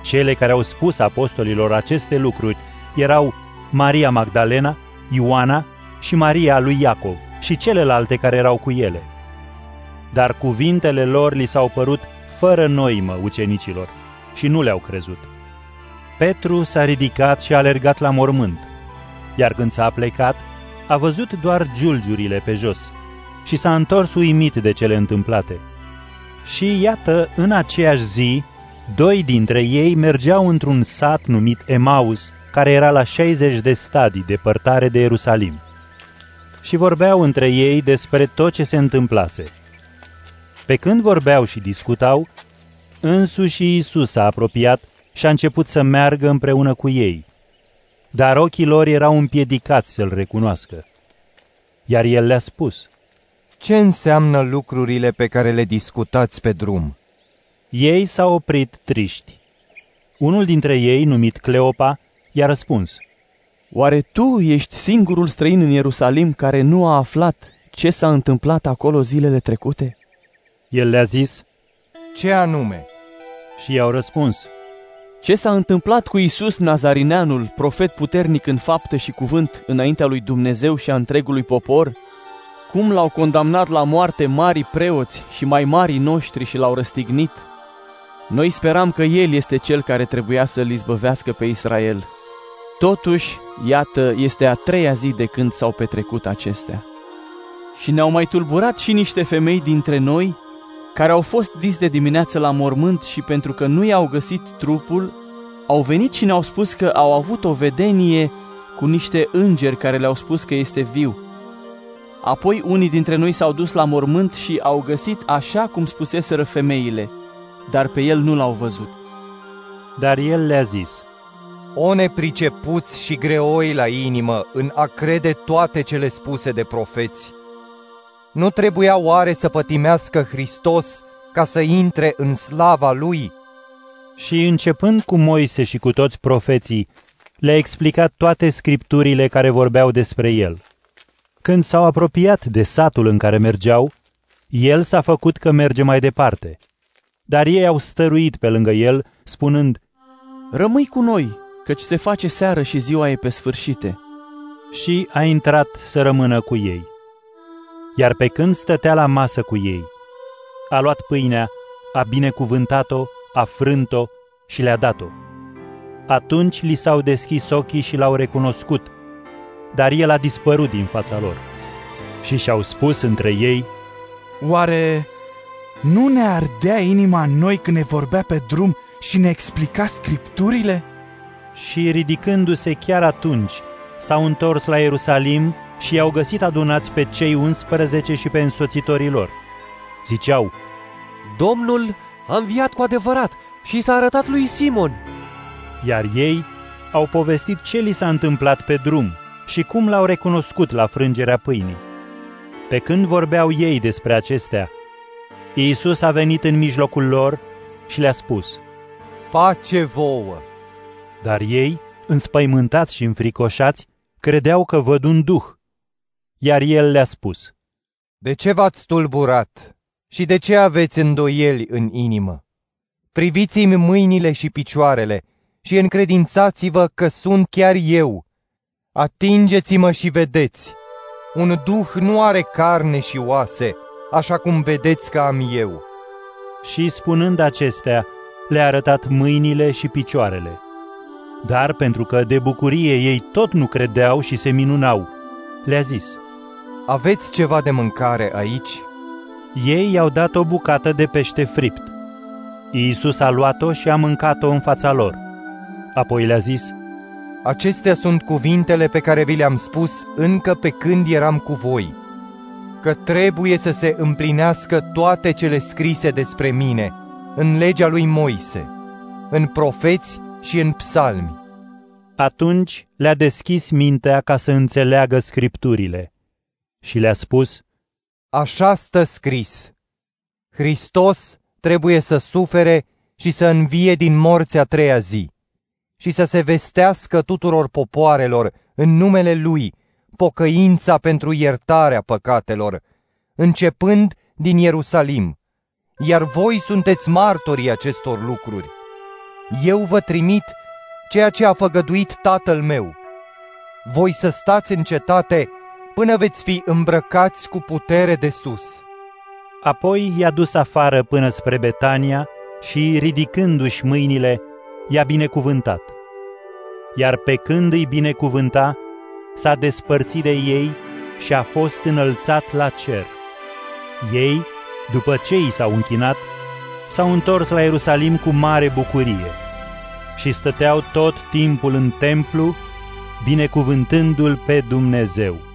Cele care au spus apostolilor aceste lucruri erau Maria Magdalena, Ioana și Maria lui Iacov și celelalte care erau cu ele. Dar cuvintele lor li s-au părut fără noimă ucenicilor și nu le-au crezut. Petru s-a ridicat și a alergat la mormânt, iar când s-a plecat, a văzut doar giulgiurile pe jos și s-a întors uimit de cele întâmplate. Și iată, în aceeași zi, doi dintre ei mergeau într-un sat numit Emaus, care era la 60 de stadii depărtare de Ierusalim. Și vorbeau între ei despre tot ce se întâmplase. Pe când vorbeau și discutau, însuși Iisus s-a apropiat și a început să meargă împreună cu ei. Dar ochii lor erau împiedicați să-l recunoască. Iar el le-a spus, Ce înseamnă lucrurile pe care le discutați pe drum? Ei s-au oprit triști. Unul dintre ei, numit Cleopa, i-a răspuns, Oare tu ești singurul străin în Ierusalim care nu a aflat ce s-a întâmplat acolo zilele trecute? El le-a zis, Ce anume? Și i-au răspuns, Ce s-a întâmplat cu Isus Nazarineanul, profet puternic în faptă și cuvânt înaintea lui Dumnezeu și a întregului popor? Cum l-au condamnat la moarte mari preoți și mai mari noștri și l-au răstignit? Noi speram că El este Cel care trebuia să-L izbăvească pe Israel. Totuși, iată, este a treia zi de când s-au petrecut acestea. Și ne-au mai tulburat și niște femei dintre noi, care au fost dis de dimineață la mormânt și pentru că nu i-au găsit trupul, au venit și ne-au spus că au avut o vedenie cu niște îngeri care le-au spus că este viu. Apoi unii dintre noi s-au dus la mormânt și au găsit așa cum spuseseră femeile, dar pe el nu l-au văzut. Dar el le-a zis, O nepricepuți și greoi la inimă în a crede toate cele spuse de profeți. Nu trebuia oare să pătimească Hristos ca să intre în slava Lui? Și începând cu Moise și cu toți profeții, le-a explicat toate scripturile care vorbeau despre el. Când s-au apropiat de satul în care mergeau, el s-a făcut că merge mai departe. Dar ei au stăruit pe lângă el, spunând, Rămâi cu noi, căci se face seară și ziua e pe sfârșite. Și a intrat să rămână cu ei. Iar pe când stătea la masă cu ei, a luat pâinea, a binecuvântat-o, a frânt-o și le-a dat-o. Atunci li s-au deschis ochii și l-au recunoscut, dar el a dispărut din fața lor. Și și-au spus între ei, Oare nu ne ardea inima în noi când ne vorbea pe drum și ne explica scripturile? Și ridicându-se chiar atunci, s-au întors la Ierusalim și i-au găsit adunați pe cei 11 și pe însoțitorii lor. Ziceau, Domnul a înviat cu adevărat și s-a arătat lui Simon. Iar ei au povestit ce li s-a întâmplat pe drum și cum l-au recunoscut la frângerea pâinii. Pe când vorbeau ei despre acestea, Iisus a venit în mijlocul lor și le-a spus, Pace vouă! Dar ei, înspăimântați și înfricoșați, credeau că văd un duh. Iar el le-a spus, De ce v-ați tulburat și de ce aveți îndoieli în inimă? Priviți-mi mâinile și picioarele și încredințați-vă că sunt chiar eu. Atingeți-mă și vedeți. Un duh nu are carne și oase, așa cum vedeți că am eu. Și spunând acestea, le-a arătat mâinile și picioarele. Dar pentru că de bucurie ei tot nu credeau și se minunau, le-a zis, Aveți ceva de mâncare aici? Ei i-au dat o bucată de pește fript. Iisus a luat-o și a mâncat-o în fața lor. Apoi le-a zis, Acestea sunt cuvintele pe care vi le-am spus încă pe când eram cu voi, că trebuie să se împlinească toate cele scrise despre mine în legea lui Moise, în profeți și în psalmi. Atunci le-a deschis mintea ca să înțeleagă scripturile și le-a spus, Așa stă scris, Hristos trebuie să sufere și să învie din morți a treia zi și să se vestească tuturor popoarelor în numele Lui pocăința pentru iertarea păcatelor, începând din Ierusalim. Iar voi sunteți martorii acestor lucruri. Eu vă trimit ceea ce a făgăduit Tatăl meu. Voi să stați în cetate până veți fi îmbrăcați cu putere de sus. Apoi i-a dus afară până spre Betania și, ridicându-și mâinile, i-a binecuvântat. Iar pe când îi binecuvânta, s-a despărțit de ei și a fost înălțat la cer. Ei, după ce i s-au închinat, s-au întors la Ierusalim cu mare bucurie și stăteau tot timpul în templu, binecuvântându-l pe Dumnezeu.